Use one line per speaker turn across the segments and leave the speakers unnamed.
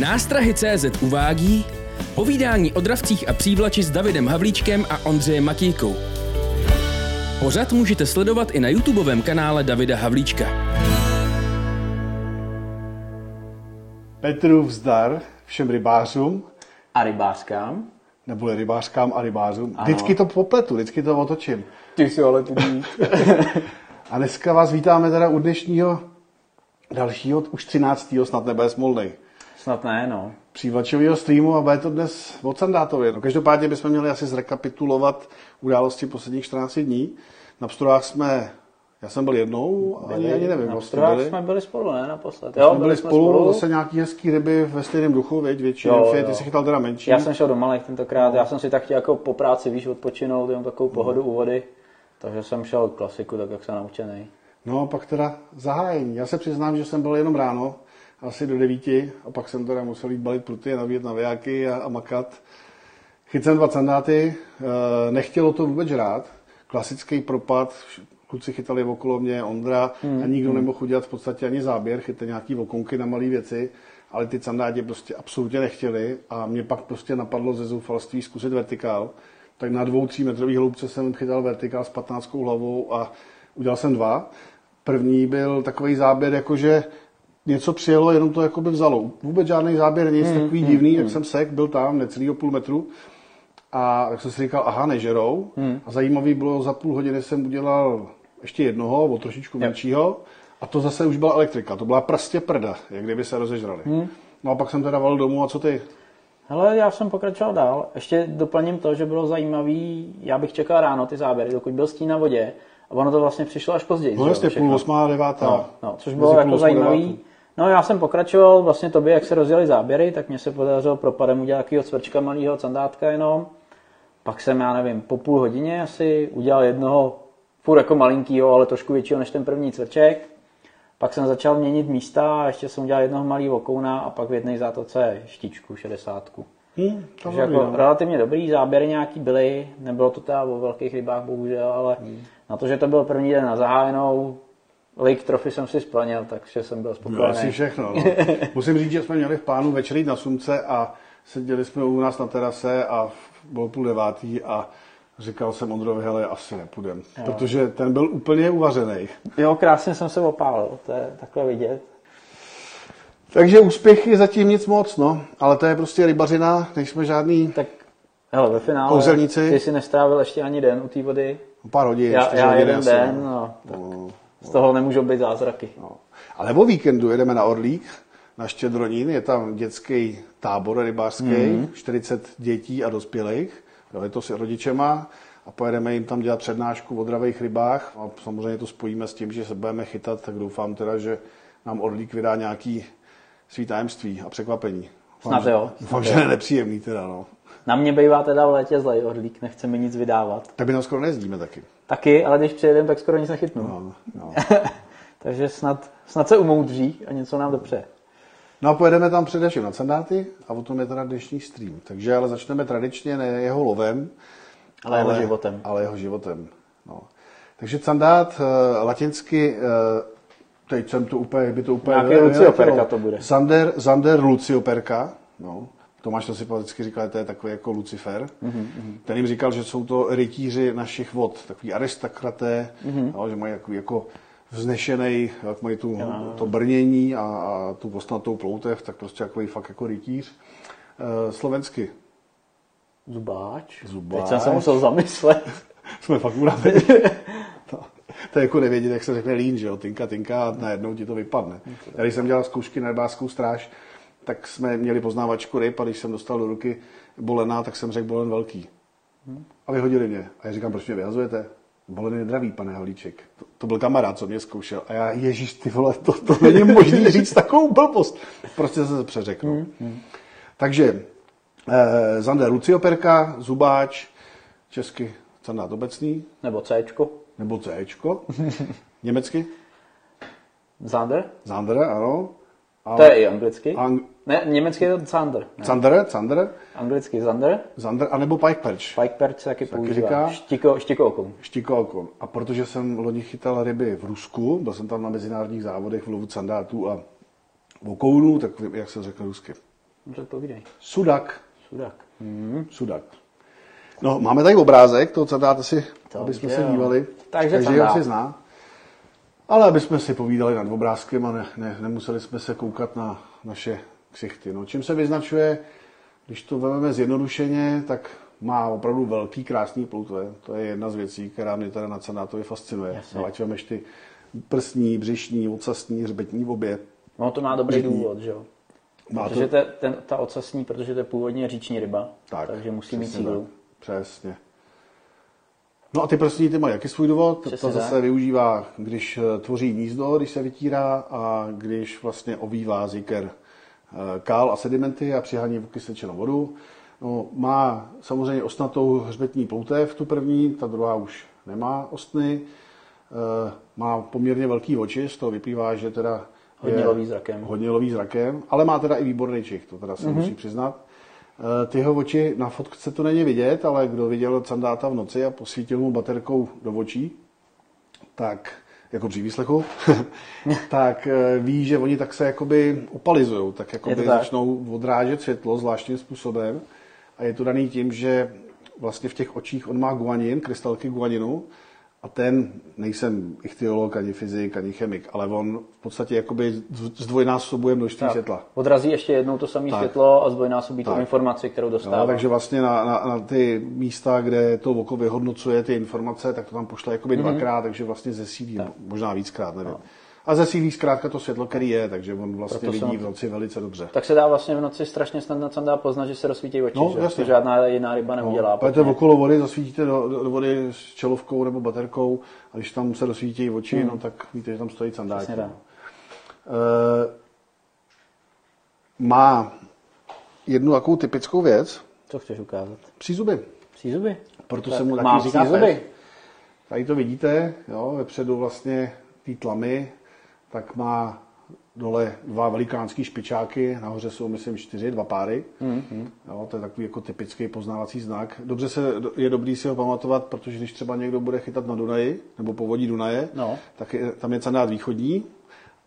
Nástrahy CZ uvádí povídání o dravcích a přívlači s Davidem Havlíčkem a Ondřejem Matějkou. Pořad můžete sledovat i na YouTubeovém kanále Davida Havlíčka.
Petru vzdar všem rybářům,
A rybářkám?
nebo rybářkám a rybářům. Ano. Vždycky to popletu, vždycky to otočím.
Ty si ale tudí.
A dneska vás vítáme teda u dnešního dalšího, už 13. snad nebude smolnej,
Snad ne, no.
přívlačového streamu a bude to dnes od Sandátově. No, každopádně bychom měli asi zrekapitulovat události posledních 14 dní. Na Pstorách jsme, já jsem byl jednou, ani, ani nevím,
na
vlastně
Pstrovách
byli.
jsme byli spolu, ne, naposled.
jsme byli spolu, zase nějaký hezký ryby ve stejném duchu, věď, větší,
Jo,
ty
jo.
jsi chytal teda menší.
Já jsem šel do Malek tentokrát, já jsem si tak chtěl jako po práci, víš, odpočinout, jenom takovou pohodu u vody. Takže jsem šel klasiku, tak jak jsem naučený.
No a pak teda zahájení. Já se přiznám, že jsem byl jenom ráno, asi do devíti, a pak jsem teda musel jít balit pruty a navíjet na vojáky a, a makat. Chytil jsem dva sandáty, eh, nechtělo to vůbec žrát. Klasický propad, kluci chytali okolo mě, Ondra
Hmm,
a nikdo nemohl udělat v podstatě ani záběr, chytali nějaký okonky na malé věci, ale ty sandáti prostě absolutně nechtěli a mě pak prostě napadlo ze zoufalství zkusit vertikál. Tak na dvou, tří metrový hloubce jsem chytal vertikál s 15 hlavou a udělal jsem dva. První byl takový záběr, jakože něco přijelo, jenom to jakoby vzalo. Vůbec žádný záběr, nic
Hmm,
takový divný, jak jsem sek, byl tam necelýho půl metru. A tak jsem si říkal, aha, nežerou.
Hmm.
A zajímavý bylo, za půl hodiny jsem udělal ještě jednoho, o trošičku menšího. A to zase už byla elektrika, to byla prostě prda, jak kdyby se rozežrali.
Hmm.
No a pak jsem teda valil domů, a co ty?
Hele, já jsem pokračoval dál. Ještě doplním to, že bylo zajímavý, já bych čekal ráno ty záběry, dokud byl stín na vodě. A ono to vlastně přišlo až později.
No jasně, půl osmá, devátá.
No, no, což bylo jako zajímavý.
devátou.
No já jsem pokračoval vlastně tobě, jak se rozjeli záběry, tak mě se podařilo propadem udělat takového cvrčka malého sandátka jenom. Pak jsem, já nevím, po půl hodině asi udělal jednoho furt jako malinkýho, ale trošku většího než ten první cvrček. Pak jsem začal měnit místa, a ještě jsem udělal jednoho malého vokouna a pak v jedné zátoce štičku, šedesátku.
Hm, to
Takže jako
no.
relativně dobrý, záběry nějaký byly, nebylo to teda o velkých rybách bohužel, ale
Hmm.
na to, že to byl první den na zahájenou, Lake Trophy jsem si splnil, takže jsem byl spokojený.
asi všechno. No. Musím říct, že jsme měli v plánu večer jít na Sumce a seděli jsme u nás na terase a bylo půl devátý a říkal jsem Ondrovi, hele, asi nepůjdem, protože ten byl úplně uvařený.
Jo, krásně jsem se opálil, to je takhle vidět.
Takže úspěchy zatím nic moc, no, ale to je prostě rybařina, nejsme žádný
Tak hele, ve finále
Kouzelníci.
ty si nestrávil ještě ani den u té vody.
pár hodin.
Já, já jeden
asi,
den,
no.
no, tak
No,
z toho nemůžou být zázraky.
no. Ale o víkendu jedeme na Orlík, na Štědronín, je tam dětský tábor rybářský, mm-hmm. 40 dětí a dospělých, jo, je to s rodičema a pojedeme jim tam dělat přednášku o dravých rybách a samozřejmě to spojíme s tím, že se budeme chytat, tak doufám teda, že nám Orlík vydá nějaký svý tajemství a překvapení. Doufám,
Snad
že-
jo,
Doufám, že je nepříjemný teda, no.
Na mě bývá teda v létě zlej orlík, nechce mi nic vydávat.
Tak by tam skoro nejezdíme taky.
Taky, ale když přijedem, tak skoro nic nechytnu.
No, no.
Takže snad, snad se umoudří a něco nám dopře.
No a pojedeme tam především na sandáty a o tom je teda dnešní stream. Takže ale začneme tradičně ne jeho lovem,
Ale jeho životem.
Ale jeho životem. No. Takže sandát, eh, latinsky, eh, teď jsem to úplně, by to úplně...
Nějaký Lucioperka to bude.
Zander, Zander Lucioperka, no. Tomáš to si vždycky říkal, že to je takový jako Lucifer.
Mhm,
Mm-hmm. Ten jim říkal, že jsou to rytíři našich vod, takový aristokraté,
Mhm.
mm-hmm. no, že mají takový jako vznešený, jak mají tu, to brnění a, a tu postnatou ploutev, tak prostě takový fakt jako rytíř. E, slovensky
Zubáč.
Zubáč.
Teď jsem se musel zamyslet.
jsme fakt unavení. to, to je jako nevědět, jak se řekne lín, že jo, tinka, tinka a najednou ti to vypadne. Já když jsem dělal zkoušky na rybářskou stráž, tak jsme měli poznávačku ryb a když jsem dostal do ruky bolená, tak jsem řekl bolen velký. A vyhodili mě. A já říkám, proč mě vyhazujete? Bolen je dravý, pane Havlíček. To, to, byl kamarád, co mě zkoušel. A já, ježíš, ty vole, to, to není možný říct takovou blbost. Prostě jsem se přeřekl. Mm, Takže eh, Zander Lucioperka, Zubáč, česky Candát obecný,
Nebo Cčko.
nebo Cčko, německy,
Zander.
Zander, ano. A
To je i anglicky.
Ang-
Ne, německy je to Zander. Ne.
Zander, Zander,
Anglicky Zander.
Zander, anebo Pike Perch.
Pike perch se taky používá.
říká?
Štiko, štikookon.
Štikolko. A protože jsem loni chytal ryby v Rusku, byl jsem tam na mezinárodních závodech v lovu sandátů a vokounů, tak jak se řekne rusky.
Dobře, povídej.
Sudak.
Sudak.
Sudak. No, máme tady obrázek, to co dáte si,
To
aby jsme se dívali.
Takže
Každý ho si zná. Ale aby jsme si povídali nad obrázkem a ne, ne, nemuseli jsme se koukat na naše ksichty. No, čím se vyznačuje, když to vezmeme zjednodušeně, tak má opravdu velký, krásný ploutve. To je jedna z věcí, která mě teda na Candátovi fascinuje.
Jasně.
No, ať vemeš ty prsní, břišní, ocasní, hřbetní obě.
No to má dobrý důvod, že jo?
Má
protože
to-
ten, ta ocasní, protože to je původně říční ryba,
Tak,
takže musí mít sílu.
tak. Přesně. No a ty prsní ty mají jaký svůj důvod?
Přesně
to zase
tak.
využívá, když eh, tvoří hnízdo, když se vytírá a když vlastně ovívá ziker eh, kál a sedimenty a přihání okysličenou vodu. No, má samozřejmě ostnatou hřbetní ploutev, tu první, ta druhá už nemá ostny. Eh, Má poměrně velký oči, z toho vyplývá, že teda
Hodně loví zrakem.
Hodně loví zrakem, ale má teda i výborný čich, to teda se mm-hmm. musí přiznat. Eh, Ty jeho oči, na fotce to není vidět, ale kdo viděl Candáta v noci a posvítil mu baterkou do očí, tak jako při výslechu, tak eh, ví, že oni tak se jakoby opalizují, tak jakoby
tak?
začnou odrážet světlo zvláštním způsobem. A je to daný tím, že vlastně v těch očích on má guanin, krystalky guaninu, a ten, nejsem ichtyolog, ani fyzik, ani chemik, ale on v podstatě jakoby zdvojnásobuje množství
Tak.
světla.
Odrazí ještě jednou to samé
Tak.
světlo a zdvojnásobí tu
Tak.
informaci, kterou dostává.
No, takže vlastně na, na, na, ty místa, kde to oko vyhodnocuje ty informace, tak to tam pošle jakoby
Mhm.
dvakrát, takže vlastně zesílí, možná víckrát, nevím. A zesílí zkrátka to světlo, který je, takže on vlastně
Proto
vidí v noci velice dobře.
Tak se dá vlastně v noci strašně snadno tam dá poznat, že se rozsvítí oči,
No,
že?
jasně.
to žádná jiná ryba neudělá.
No, pojďte okolo vody, zasvítíte do, do, vody s čelovkou nebo baterkou a když tam se rozsvítí oči, no tak víte, že tam stojí sandáky. No. Eh, má jednu takovou typickou věc,
Co chceš ukázat?
přízuby.
Přízuby?
Proto
Tak
se mu taky říká. Tady to vidíte, jo, vepředu vlastně té tlamy, tak má dole dva velikánský špičáky, nahoře jsou, myslím, čtyři, dva páry. Mm-hmm. Jo, to je takový jako typický poznávací znak. Dobře se, je dobrý si ho pamatovat, protože když třeba někdo bude chytat na Dunaji, nebo povodí Dunaje,
No.
tak je, tam je candát východní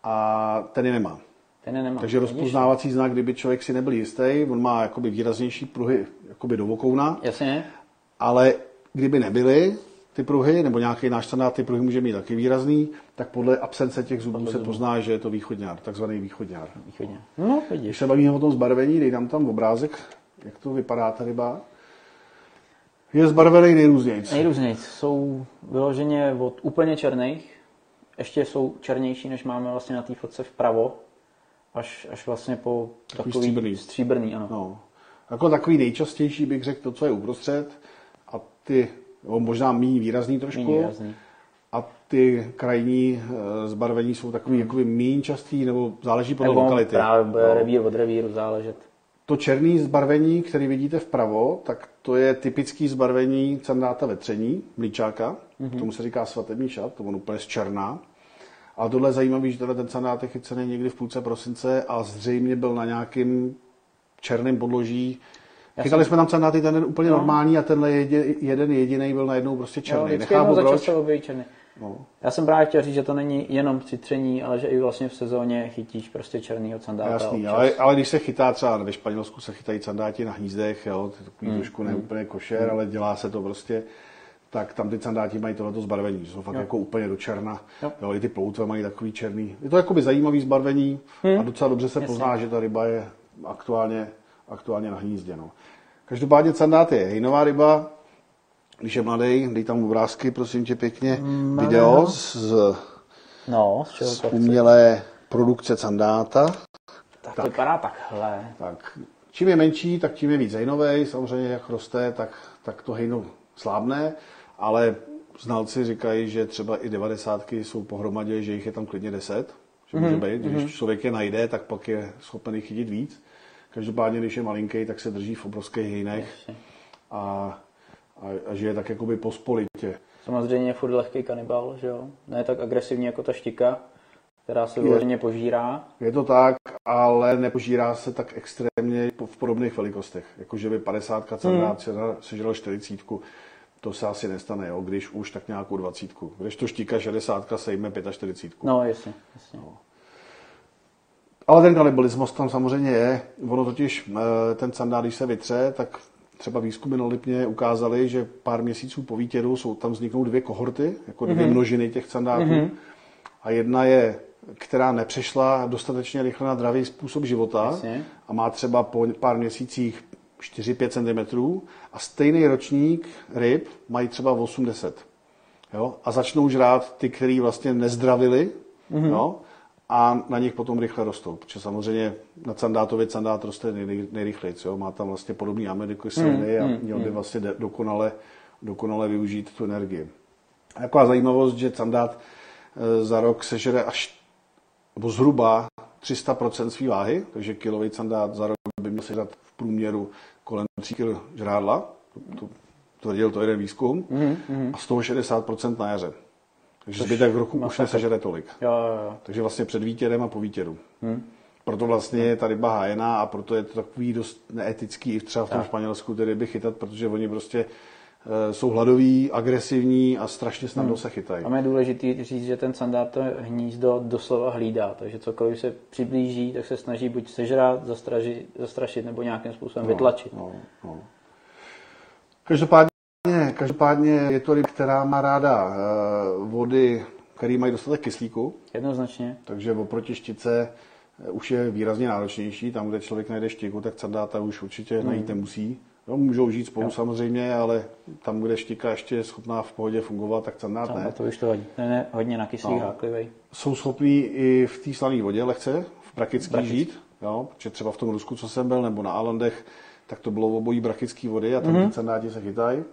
a ten je nemá.
Ten je nemá.
Takže
Vidíš?
rozpoznávací znak, kdyby člověk si nebyl jistý, on má jakoby výraznější pruhy jakoby do vokouna,
Jasně.
ale kdyby nebyly ty pruhy, nebo nějaký náš standard ty pruhy může mít taky výrazný, tak podle absence těch zubů se pozná, že je to východňár, takzvaný východňár.
Východně. No,
Když
vidíš.
se bavíme o tom zbarvení, dej nám tam obrázek, jak to vypadá ta ryba. Je zbarvený nejrůznějc.
Nejrůzněji. Jsou vyloženě od úplně černých, ještě jsou černější, než máme vlastně na té fotce vpravo, až, až vlastně po takový
stříbrný.
stříbrný ano.
No. Jako takový nejčastější bych řekl to, co je uprostřed. A ty, jo, možná méně výrazný trošku.
Méně výrazný.
A ty krajní eh, zbarvení jsou takový jakoby méně častý, nebo záleží podle
Nebo
lokality.
právě
No.
revír od revíru záležet.
To černé zbarvení, který vidíte vpravo, tak to je typický zbarvení candáta vetření, mlíčáka.
Mhm.
Mm-hmm. Tomu se říká svatební šat, to on úplně z černá. A tohle je zajímavé, že tenhle ten sandát je chycený někdy v půlce prosince a zřejmě byl na nějakým černém podloží. Chytali jsme tam sandáty, ten úplně no. normální a tenhle jedě, jeden jediný byl najednou prostě
Jo,
černý.
jednou
Nechápu proč.
černý.
No.
Já jsem právě chtěl říct, že to není jenom citření, ale že i vlastně v sezóně chytíš prostě černýho sandáta
Jasný,
občas.
ale, ale když se chytá třeba ve Španělsku se chytají sandáti na hnízdech, jo, to je takový
Hmm,
trošku neúplně košer, ale dělá se to prostě, tak tam ty sandáti mají tohleto zbarvení, že jsou fakt jako úplně do černa.
Jo.
Jo. i ty ploutve mají takový černý. Je to jakoby zajímavý zbarvení
Hmm.
a docela dobře se pozná, že ta ryba je aktuálně, aktuálně na hnízdě. No. Každopádně sandát je hejnová ryba, když je mladý, dej tam obrázky, prosím tě pěkně,
Hmm,
video z,
No, z čeho
z
chci?
umělé produkce sandáta.
Tak to vypadá takhle.
Tak čím je menší, tak tím je víc hejnovej. Samozřejmě, jak roste, tak, tak to hejno slábne, ale znalci říkají, že třeba i devadesátky jsou pohromadě, že jich je tam klidně 10. Že může
Mhm,
být, když člověk je najde, tak pak je schopen jich chytit víc. Každopádně, když je malinký, tak se drží v obrovských hejnech a, a, a žije tak jakoby pospolitě.
Samozřejmě je furt lehký kanibal, že jo? Ne tak agresivní jako ta štika, která se vyloženě požírá.
Je to tak, ale nepožírá se tak extrémně v podobných velikostech. Jakože by 50 candát hmm. sežral 40, to se asi nestane, jo? když už tak nějakou 20. Když to štíka 60 sejme 45.
No, jasně, jasně.
Ale ten kanibalismus tam samozřejmě je. Ono totiž, eh, ten sandát, když se vytře, tak třeba výzkumy na Lipně ukázaly, že pár měsíců po výtěru jsou tam vzniknou dvě kohorty, jako dvě mm-hmm. množiny těch sandátů. Mm-hmm. A jedna je, která nepřešla dostatečně rychle na zdravý způsob života
Jasně.
a má třeba po pár měsících 4-5 cm a stejný ročník ryb mají třeba 80. Jo? A začnou žrát ty, který vlastně nezdravili mm-hmm. jo? A na nich potom rychle rostou. Protože samozřejmě na sandátově sandát roste nej, nejrychleji. Jo? Má tam vlastně podobný aminokyseliny mm, a měl by vlastně de- dokonale, dokonale využít tu energii. A taková zajímavost, že sandát e, za rok sežere až nebo zhruba 300% své váhy, takže kilový sandát za rok by měl sežrat v průměru kolem 3 kg žrádla, to, to tvrdil to jeden výzkum, mm-hmm. a z toho 60% na jaře. Takže zbytek roku už nesežere tolik.
Jo, jo, jo.
Takže vlastně před vítěrem a po vítěru. Hmm. Proto vlastně je ta ryba hájená a proto je to takový dost neetický i třeba v tom
Tak.
Španělsku ty ryby chytat, protože oni prostě e, jsou hladoví, agresivní a strašně snadno se chytají.
Tam je důležité říct, že ten sandát to hnízdo doslova hlídá, takže cokoliv se přiblíží, tak se snaží buď sežrat, zastražit, zastrašit nebo nějakým způsobem vytlačit.
No, no. Každopádně, každopádně je to ryba, která má ráda e, vody, které mají dostatek kyslíku,
Jednoznačně.
takže oproti štice eh, už je výrazně náročnější. Tam, kde člověk najde štiku, tak sandáta už určitě najít nemusí. Jo, můžou žít spolu samozřejmě, ale tam, kde štika ještě je schopná v pohodě fungovat, tak sandát
A
ne.
to už to hodí. Ten je hodně na kyslík,
No.
no. háklivý.
Jsou schopní i v té slané vodě lehce, v brakický
Brakický.
žít. Jo, protože třeba v tom Rusku, co jsem byl, nebo na Alandech, tak to bylo obojí brakický vody a tam
Mhm.
mm-hmm. ty sandáti se chytají.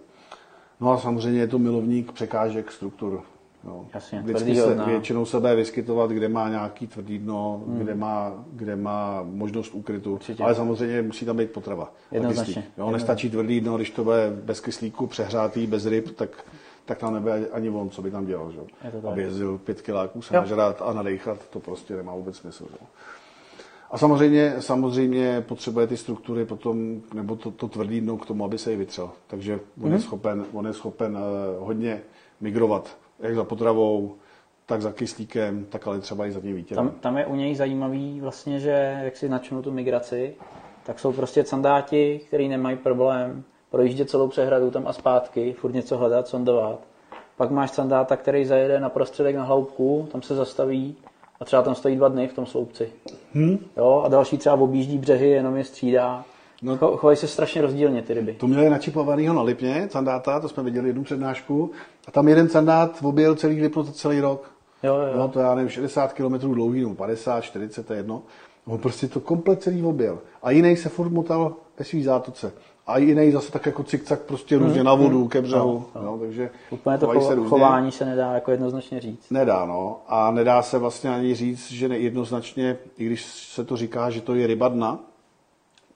No a samozřejmě je to milovník překážek, struktur. Jo.
Jasně,
Vždycky se
dna.
většinou se bude vyskytovat, kde má nějaký tvrdý dno,
Mhm.
kde, má, kde má možnost úkrytu.
Určitě.
Ale samozřejmě musí tam být potrava.
Jednoznačně.
Jo, nestačí tvrdý dno, když to bude bez kyslíku, přehrátý, bez ryb, tak, tak tam nebude ani on, co by tam dělal. Že?
Je to tak.
Aby jezdil pět kiláků, se
Jo.
nažrát a nadechat, to prostě nemá vůbec smysl. Že? A samozřejmě, samozřejmě potřebuje ty struktury potom, nebo to, to tvrdý dno k tomu, aby se ji vytřel. Takže on,
Mhm.
je schopen, on je schopen uh, hodně migrovat, jak za potravou, tak za kyslíkem, tak ale třeba i za tím vítěrem.
Tam, tam je u něj zajímavý vlastně, že jak si načnu tu migraci, tak jsou prostě sandáti, který nemají problém projíždět celou přehradu tam a zpátky, furt něco hledat, sondovat. Pak máš sandáta, který zajede na prostředek na hloubku, tam se zastaví a třeba tam stojí dva dny v tom sloupci.
Hmm?
Jo, a další třeba objíždí břehy, jenom je střídá.
No.
No. Chovají se strašně rozdílně ty ryby.
To měli načipovanýho na Lipně, sandáta, to jsme viděli jednu přednášku, a tam jeden sandát objel celý Lipno za celý rok.
Jo, jo,
No to já nevím, 60 km dlouhý, nebo 50, 40, to je jedno. On prostě to komplet celý objel. A jiný se furt motal ve svý zátoce. A jiný zase tak jako cikcak prostě různě na vodu, ke břehu. No, takže
Mhm, Úplně to
se různě.
chování se nedá jako jednoznačně říct.
Nedá, no. A nedá se vlastně ani říct, že nejednoznačně, i když se to říká, že to je ryba dna,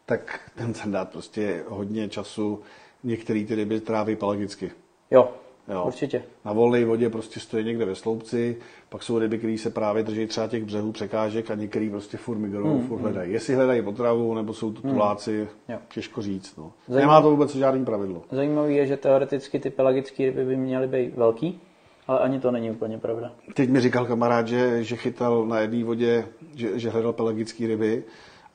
tak ten sandát prostě hodně času některé ty ryby tráví pelagicky.
Jo,
Jo.
určitě.
Na volné vodě prostě stojí někde ve sloupci, pak jsou ryby, které se právě drží třeba těch břehů překážek a některý prostě furt migrují,
Hmm,
furt hledají. Jestli hledají potravu, nebo jsou to tuláci,
Jo.
těžko říct. No.
Zajímavé.
Nemá to vůbec žádný pravidlo.
Zajímavé je, že teoreticky ty pelagické ryby by měly být velký, ale ani to není úplně pravda.
Teď mi říkal kamarád, že, že chytal na jedné vodě, že, že hledal pelagické ryby,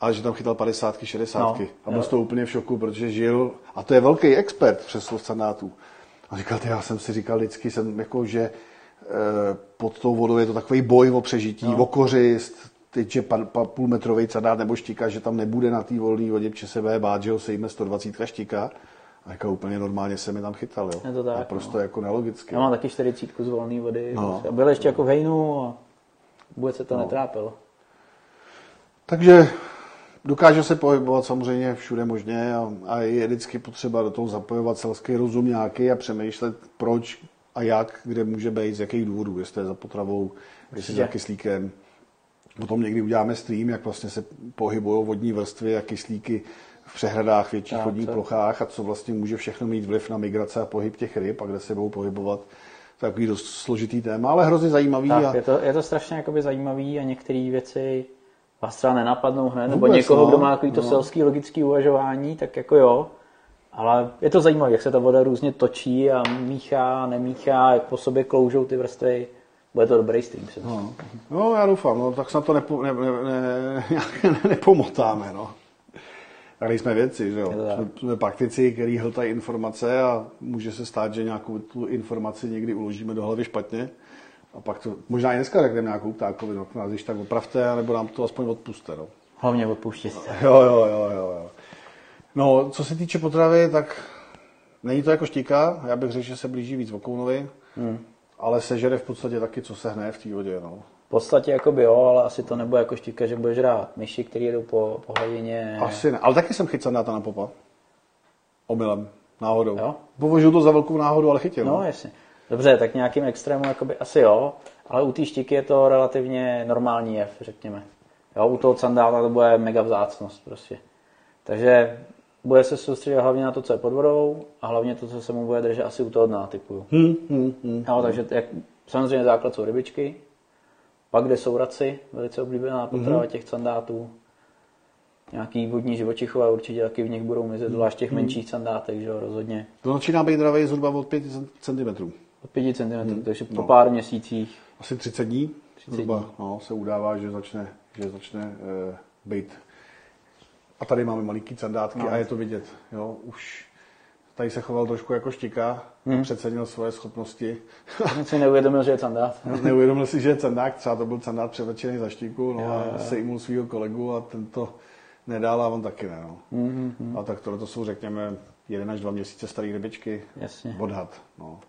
ale že tam chytal 50, 60.
No,
a byl z toho úplně v šoku, protože žil, a to je velký expert přes slov sandátů. A říkal, já jsem si říkal vždycky, jsem jako, že eh, pod tou vodou je to takový boj o přežití, no. o kořist, teď, že pa, pa, půlmetrový sandát nebo štika, že tam nebude na té volné vodě, protože se bude bát, že ho sejme 120 štika. A jako úplně normálně se mi tam chytal, jo.
Je to tak,
Naprosto jako nelogicky.
Já mám taky 40 z volné vody.
No.
No. A byl ještě jako v hejnu a vůbec se to no. netrápilo.
Takže dokáže se pohybovat samozřejmě všude možně a, a je vždycky potřeba do toho zapojovat selský rozum nějaký a přemýšlet, proč a jak, kde může být, z jakých důvodů, jestli je za potravou, jestli
Určitě.
za kyslíkem. Potom někdy uděláme stream, jak vlastně se pohybují vodní vrstvy a kyslíky v přehradách, větších vodních plochách a co vlastně může všechno mít vliv na migrace a pohyb těch ryb a kde se budou pohybovat. To je takový dost složitý téma, ale hrozně zajímavý.
Tak,
a...
je, to, je to strašně jakoby zajímavý a některé věci vás třeba nenapadnou hned, nebo
Vůbec,
někoho,
no.
kdo má takový to
No.
selský logický uvažování, tak jako jo. Ale je to zajímavé, jak se ta voda různě točí a míchá, nemíchá, jak po sobě kloužou ty vrstvy. bude to dobrý stream. Si
no. no, já doufám, no, tak snad to nepo, ne, ne, ne, ne, nepomotáme, no. Tak jsme věci, že jo. Jsme, jsme praktici, který hltají informace a může se stát, že nějakou tu informaci někdy uložíme do hlavy špatně. A pak to, možná i dneska řekneme nějakou ptákovinu, nás když tak opravte, nebo nám to aspoň odpuste. No.
Hlavně odpuštěte.
Jo, jo, jo, jo, jo. No, co se týče potravy, tak není to jako štíka. Já bych řekl, že se blíží víc vokounovi, hmm. ale sežere v podstatě taky, co se hne v té vodě. No.
V podstatě jako by jo, ale asi to nebude jako štíka, že budeš rád myši, který jedou po, po hladině.
Asi ne, ale taky jsem chytil na na popa. Omylem, náhodou. Jo? Považuji to za velkou náhodu, ale chytil.
No, no. jasně. Dobře, tak nějakým extrémem jakoby asi jo, ale u té štiky je to relativně normální jev, řekněme. Jo, u toho sandála to bude mega vzácnost prostě. Takže bude se soustředit hlavně na to, co je pod vodou a hlavně to, co se mu bude držet asi u toho dna typu. Hmm, hmm, hmm, jo, takže jak, samozřejmě základ jsou rybičky, pak kde jsou raci, velice oblíbená potrava hmm. těch sandátů. Nějaký vodní živočichové určitě taky v nich budou mizet, zvlášť těch hmm. menších sandátek, že jo, rozhodně.
To začíná být dravej zhruba od 5 cm.
Od 5 cm, hmm. takže po no. pár měsících.
Asi 30 dní 30 zhruba, dní. No, se udává, že začne, že začne uh, být a tady máme malinký candátky no. a je to vidět. Jo? Už tady se choval trošku jako štika, hmm. přecenil svoje schopnosti.
Jsem si neuvědomil, že je candát.
neuvědomil si, že je candák, třeba to byl candát převlečený za štiku, no jo, a sejmul svého kolegu a ten to nedal a on taky ne. No. Mm-hmm. A tak tohle to jsou, řekněme, jeden až dva měsíce staré rybičky.
Jasně.
Odhad. No.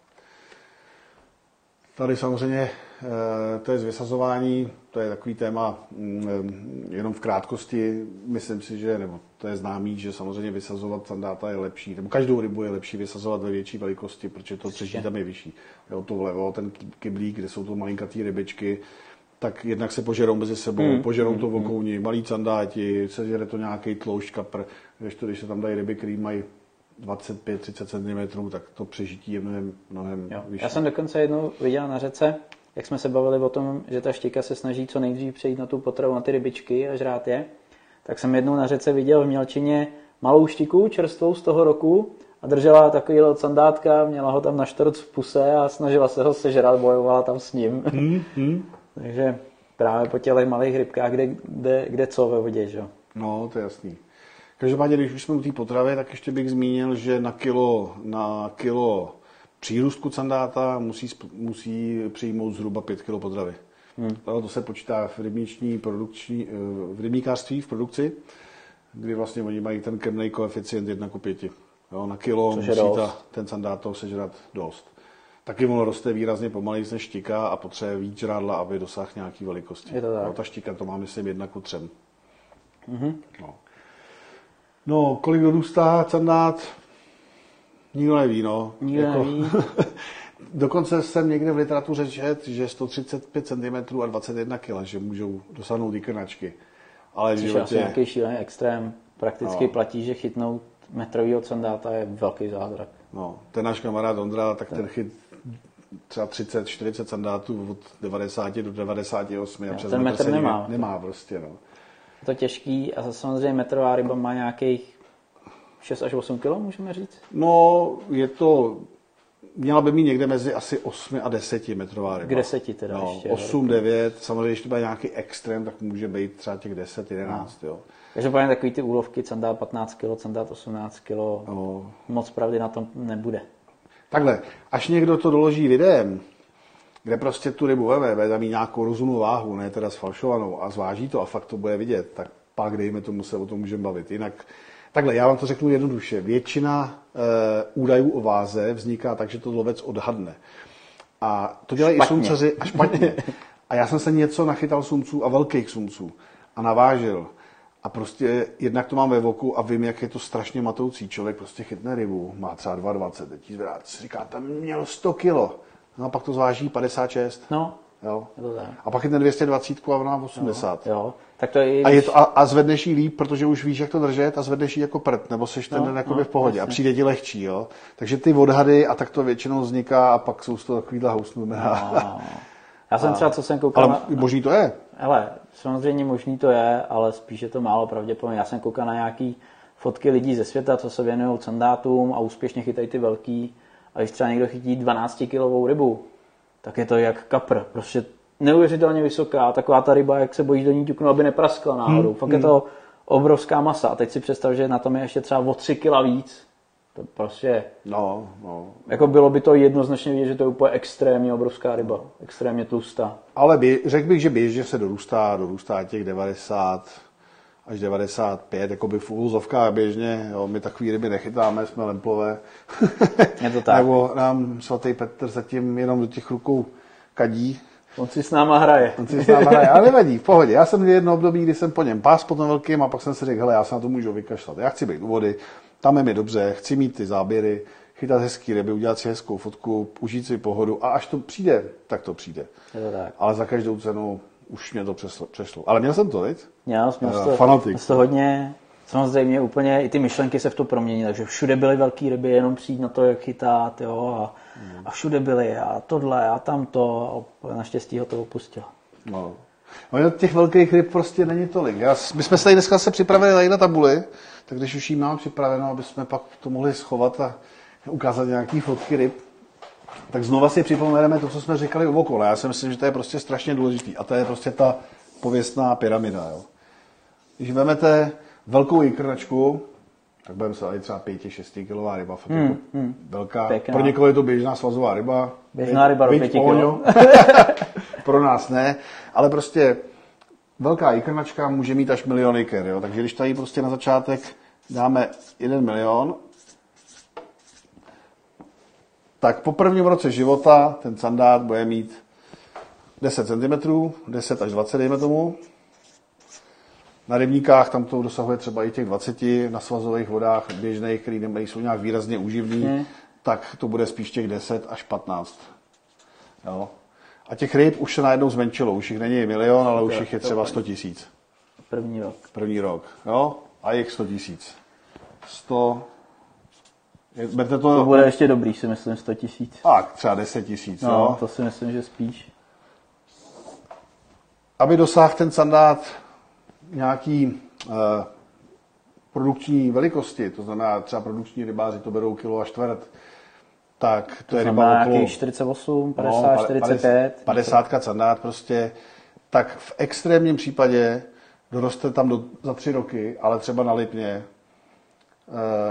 Tady samozřejmě eh, to je zvysazování, to je takový téma mm, jenom v krátkosti. Myslím si, že, nebo to je známý, že samozřejmě vysazovat sandáta je lepší, nebo každou rybu je lepší vysazovat ve větší velikosti, protože to třeží tam je vyšší. Jo, to vlevo, ten kyblík, kde jsou to malinkatý rybičky, tak jednak se požerou mezi sebou, hmm. požerou to hmm. vokouni, malí sandáti, sežere to nějaký tloušť kapr, když, to, když se tam dají ryby, které mají 25-30 cm, tak to přežití je mnohem, mnohem jo. vyšší.
Já jsem dokonce jednou viděl na řece, jak jsme se bavili o tom, že ta štika se snaží co nejdřív přejít na tu potravu, na ty rybičky a žrát je, tak jsem jednou na řece viděl v Mělčině malou štiku čerstvou z toho roku a držela takový od sandátka, měla ho tam na štorc v puse a snažila se ho sežrat, bojovala tam s ním. Hmm, hmm. Takže právě po těch malých rybkách, kde, kde, kde co ve vodě, že?
No, to je jasný. Každopádně, když už jsme u té potravy, tak ještě bych zmínil, že na kilo, na kilo přírůstku sandáta musí, musí přijmout zhruba 5 kg potravy. Hmm. To se počítá v rybniční produkční, eh, v rybníkářství, v produkci, kdy vlastně oni mají ten krmný koeficient 1 k 5. Jo, na kilo Což musí ta, ten sandát toho sežrat dost. Taky ono roste výrazně pomaleji než štika a potřebuje víc žrádla, aby dosáhl nějaký velikosti.
Je to tak.
Jo, ta štika to má, myslím, 1 k 3. Mm-hmm. No. No, kolik dorůstá candát? Nikdo neví, no.
Nikdo jako, neví.
Dokonce jsem někde v literatuře čet, že 135 cm a 21 kg, že můžou dosáhnout i krnačky.
Ale Což životě... je nějaký šílený extrém. Prakticky no. platí, že chytnout metrovýho candáta je velký zázrak.
No, ten náš kamarád Ondra, tak ten chyt třeba 30-40 sandátů od 90 do 98 a přes
ten metr nemá.
Nemá prostě, no
to těžký a samozřejmě metrová ryba má nějakých 6 až 8 kg, můžeme říct?
No, je to, měla by mít někde mezi asi 8 a 10 metrová ryba.
K 10 teda
no,
ještě.
8, 9, samozřejmě, když to bude nějaký extrém, tak může být třeba těch 10, 11, no. jo.
Takže povím takový ty úlovky, candát 15 kg, candát 18 kg, no. moc pravdy na tom nebude.
Takhle, až někdo to doloží videem, kde prostě tu rybu veme, tam mít nějakou rozumnou váhu, ne teda sfalšovanou a zváží to a fakt to bude vidět, tak pak dejme tomu se o tom můžeme bavit. Jinak Takhle, já vám to řeknu jednoduše. Většina e, údajů o váze vzniká tak, že to lovec odhadne. A to dělají špatně. i sumcaři a špatně. A já jsem se něco nachytal sumců a velkých sumců a navážil. A prostě jednak to mám ve voku a vím, jak je to strašně matoucí. Člověk prostě chytne rybu, má třeba 22, teď zvedá, říká, tam měl 100 kilo. No a pak to zváží 56.
No,
Jo. Je to tak. A pak je ten 220 a ona 80.
Jo. jo. Tak to je,
a, je to, a, a zvedneš jí líp, protože už víš, jak to držet a zvedneš jí jako prd, nebo seš ten no, den no, v pohodě jasně. a přijde ti lehčí. Jo? Takže ty odhady a tak to většinou vzniká a pak jsou z toho takovýhle housnumy. No.
Já jsem třeba, co jsem koukal...
Ale na, možný to je.
Hele, samozřejmě možný to je, ale spíš je to málo pravděpodobně. Já jsem koukal na nějaký fotky lidí ze světa, co se věnují sandátům a úspěšně chytají ty velký. A když třeba někdo chytí 12 kilovou rybu, tak je to jak kapr. Prostě neuvěřitelně vysoká, taková ta ryba, jak se bojíš do ní ťuknout, aby nepraskla náhodou. Hmm. Fakt je to obrovská masa. A teď si představ, že na tom je ještě třeba o 3 kg víc. To prostě,
No, no.
jako bylo by to jednoznačně vidět, že to je úplně extrémně obrovská ryba. Extrémně tlustá.
Ale bě, řekl bych, že běžně se dorůstá, dorůstá těch 90 až 95, jako by v úzovkách běžně, jo, my takový ryby nechytáme, jsme lemplové.
Je to tak.
Nebo nám svatý Petr zatím jenom do těch rukou kadí.
On si s náma hraje.
On si s náma hraje, ale nevadí, v pohodě. Já jsem měl jedno období, kdy jsem po něm pás po tom velkým a pak jsem si řekl, hele, já se na to můžu vykašlat. Já chci být u vody, tam je mi dobře, chci mít ty záběry, chytat hezký ryby, udělat si hezkou fotku, užít si pohodu a až to přijde, tak to přijde.
Je to tak.
Ale za každou cenu už mě to přeslo, přešlo. Ale měl jsem to, viď?
Měl, měl jsi to,
fanatik.
měl jsi to hodně, samozřejmě úplně i ty myšlenky se v to promění, takže všude byly velké ryby, jenom přijít na to, jak chytat, jo, a, a všude byly a tohle a tamto a naštěstí ho to opustil.
No. No, těch velkých ryb prostě není tolik. Já, my jsme se tady dneska se připravili tady na tabuli, tak když už jí mám připraveno, aby jsme pak to mohli schovat a ukázat nějaký fotky ryb, tak znova si připomeneme to, co jsme říkali u okolo. Já si myslím, že to je prostě strašně důležitý. A to je prostě ta pověstná pyramida. Jo. Když vezmete velkou jikrnačku, tak budeme se tady třeba 5-6 kilová ryba, fakt jako velká.
Pěkná.
Pro někoho je to běžná svazová ryba.
Běžná ryba do
Viď,
pěti
Pohoňo?
kilo.
Pro nás ne, ale prostě velká jikrnačka může mít až milion jiker, jo? takže když tady prostě na začátek dáme 1 milion, tak po prvním roce života ten sandát bude mít 10 cm, 10 až 20 dejme tomu. Na rybníkách tam to dosahuje třeba i těch 20, na svazových vodách běžných, který nejsou nějak výrazně úživný,
Hmm.
tak to bude spíš těch 10 až 15. Jo. A těch ryb už se najednou zmenšilo, už jich není milion, ale už jich je třeba
úplně.
100 tisíc.
První rok.
První rok. Jo? A jich 100 tisíc. 100... Berte to,
To bude ještě dobrý, si myslím, 100 tisíc.
tak, třeba 10 tisíc.
No,
jo?
to si myslím, že spíš.
aby dosáhl ten sandát nějaký eh, produkční velikosti, to znamená třeba produkční rybáři to berou kilo a čtvrt, tak to, je ryba okolo...
nějakých 48,
no,
50,
pade-
45.
50 sandát prostě, tak v extrémním případě doroste tam do, za tři roky, ale třeba na Lipně,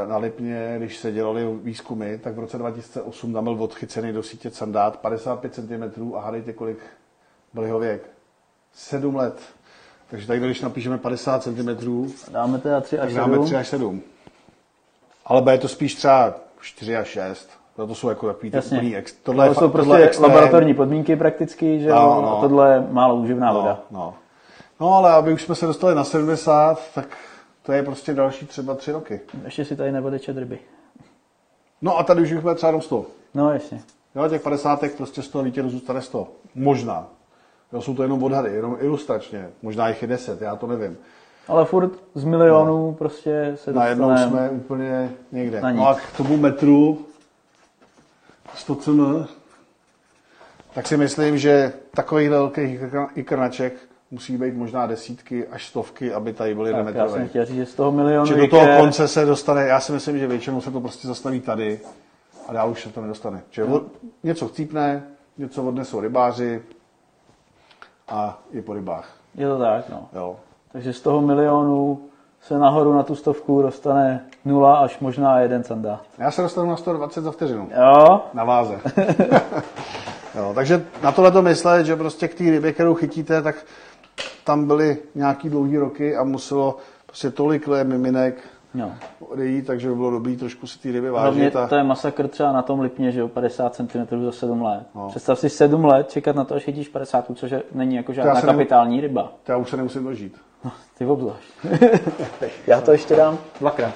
na Lipně, když se dělali výzkumy, tak v roce 2008 tam byl odchycený do sítě sandát 55 cm a hádejte, kolik byl jeho věk. 7 let. Takže tady, když napíšeme 50 cm,
Dáme teda 3 až
tak dáme
7.
3 až 7. Ale bude to spíš třeba 4 až 6. To jsou jako takový ty
Jasně.
úplný ex...
Tohle
je
jsou prostě
tohle je extrém.
laboratorní podmínky prakticky, že
No,
jo,
no.
a tohle je málo uživná voda.
No, no. no, ale aby už jsme se dostali na 70, tak to je prostě další třeba 3 roky.
Ještě si tady neodečet ryby.
No a tady už jsme třeba jenom 100.
No jasně.
Jo, těch 50 prostě z toho vítěru zůstane 100. Možná. Jo, jsou to jenom odhady, jenom ilustračně. Možná jich je 10, já to nevím.
Ale furt z milionů prostě se
Najednou
dostaneme.
jsme úplně někde.
Na nic.
No a k tomu metru 100 cm, tak si myslím, že takových velkých ikrnaček musí být možná desítky až stovky, aby tady byly
Tak já jsem chtěl říct, že z toho milionu
do toho konce se dostane, já si myslím, že většinou se to prostě zastaví tady a dál už se to nedostane. Čili od, něco chcípne, něco odnesou rybáři a je po rybách.
Je to tak, no.
Jo.
Takže z toho milionu se nahoru na tu stovku dostane 0 až možná jeden sandát.
Já se dostanu na 120 za vteřinu.
Jo,
Na váze. jo, takže na tohle to myslet, že prostě k té rybě, kterou chytíte, tak tam byly nějaký dlouhý roky a muselo prostě tolik miminek
no.
odejít, takže by bylo dobré trošku si ty ryby
Hlavně
vážit. A...
to je masakr třeba na tom Lipně, že jo, 50 cm za 7 let.
No.
Představ si 7 let čekat na to, až chytíš 50, což je, není jako žádná kapitální ryba.
To já už se nemusím dožít.
Ty obzvlášť. Já to ještě dám dvakrát.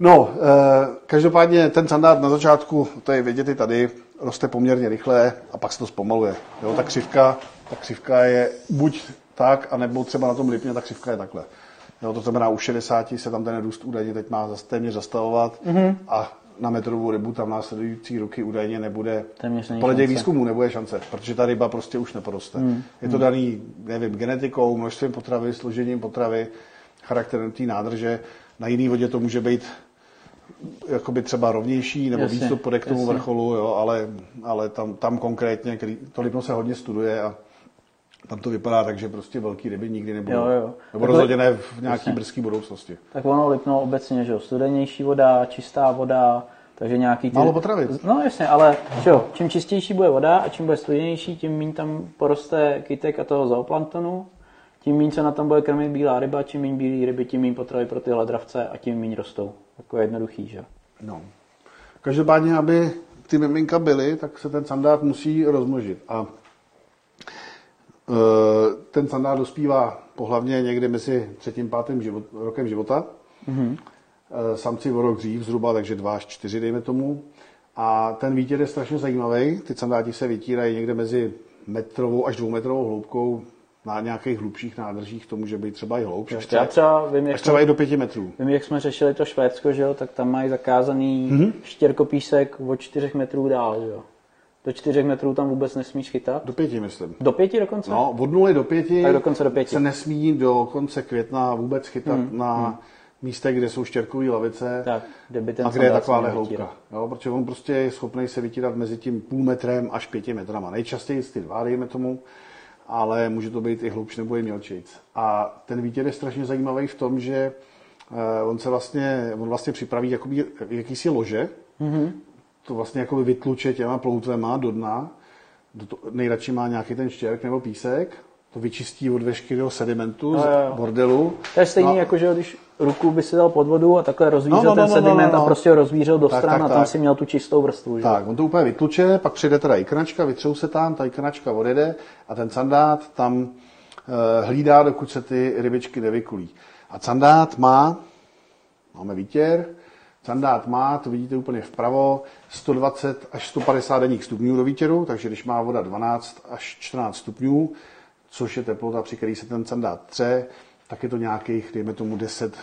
No, eh, každopádně ten sandát na začátku, to je vidět i tady, roste poměrně rychle a pak se to zpomaluje. Jo, ta křivka, ta křivka je buď tak, anebo třeba na tom lipně ta křivka je takhle. Jo, to znamená, u 60 se tam ten růst údajně teď má zase téměř zastavovat mm-hmm. a na metrovou rybu tam následující roky údajně nebude, podle těch výzkumů nebude šance, protože ta ryba prostě už neporoste. Mm. Je to daný, nevím, genetikou, množstvím potravy, složením potravy, charakterem té nádrže. Na jiný vodě to může být jakoby třeba rovnější nebo
Jasně,
víc to půjde k tomu
jasně.
vrcholu, jo, ale, ale tam, tam konkrétně, který, to Lipno se hodně studuje a tam to vypadá tak, že prostě velký ryby nikdy nebudou.
Jo, jo.
Nebo
Takhle-
rozhodně ne v nějaký
Jasně.
brzký budoucnosti.
Tak ono Lipno obecně, že jo, studenější voda, čistá voda, takže nějaký ty...
Málo potravy.
No jasně, ale že jo, čím čistější bude voda a čím bude studenější, tím méně tam poroste kytek a toho zooplanktonu, tím méně se na tom bude krmit bílá ryba, čím méně bílé ryby, tím méně potravy pro ty ledravce a tím méně rostou. Jako jednoduchý, že jo.
No. Každopádně, aby ty miminka byly, tak se ten sandát musí rozmnožit. A ten sandát dospívá pohlavně někdy mezi třetím pátým život, rokem života. Mm-hmm. E, samci o rok dřív zhruba, takže dva až čtyři, dejme tomu. A ten výtěr je strašně zajímavý. Ty sandáti se vytírají někde mezi metrovou až dvoumetrovou hloubkou. Na nějakých hlubších nádržích to může být třeba i hloubš. Až
Já
třeba,
třeba vím, jak
třeba i do pěti metrů.
Vím, jak jsme řešili to Švédsko, že jo, tak tam mají zakázaný
Mhm.
mm-hmm. štěrkopísek od 4 metrů dál, že jo. Do 4 metrů tam vůbec nesmíš chytat.
Do pěti, myslím.
Do pěti dokonce?
No, od nuly do pěti,
Tak dokonce do pěti.
se nesmí do konce května vůbec chytat hmm. na místech, kde jsou štěrkové lavice
Tak, kde by ten
a kde je
měl
hloubka. Jo, protože on prostě je schopný se vytírat mezi tím půl metrem až pěti metrama. Nejčastěji ty dva, dejme tomu, ale může to být i hlubš nebo i mělčejc. A ten výtěr je strašně zajímavý v tom, že eh, on se vlastně, on vlastně připraví jakoby jakýsi lože, mm-hmm. To vlastně jakoby vytluče těma ploutvema do dna, do to, nejradši má nějaký ten štěrk nebo písek, to vyčistí od veškerého sedimentu
Jo,
z bordelu.
To je stejný,
No,
jako že když ruku by si dal pod vodu a takhle rozvířil
No, no,
ten
no, no, no,
sediment
no,
a
no.
prostě ho rozvířil do
Tak,
stran
tak,
a tam
tak.
si měl tu čistou vrstvu. Že?
Tak, on to úplně vytluče, pak přijde teda ikrnačka, vytřou se tam, ta ikrnačka odjede a ten sandát tam e, hlídá, dokud se ty rybičky nevykulí. A sandát má, máme výtěr, sandát má, to vidíte úplně vpravo, 120 až 150 denních stupňů do výtěru, takže když má voda 12 až 14 stupňů, což je teplota, při který se ten sandát tře, tak je to nějakých, dejme tomu 10,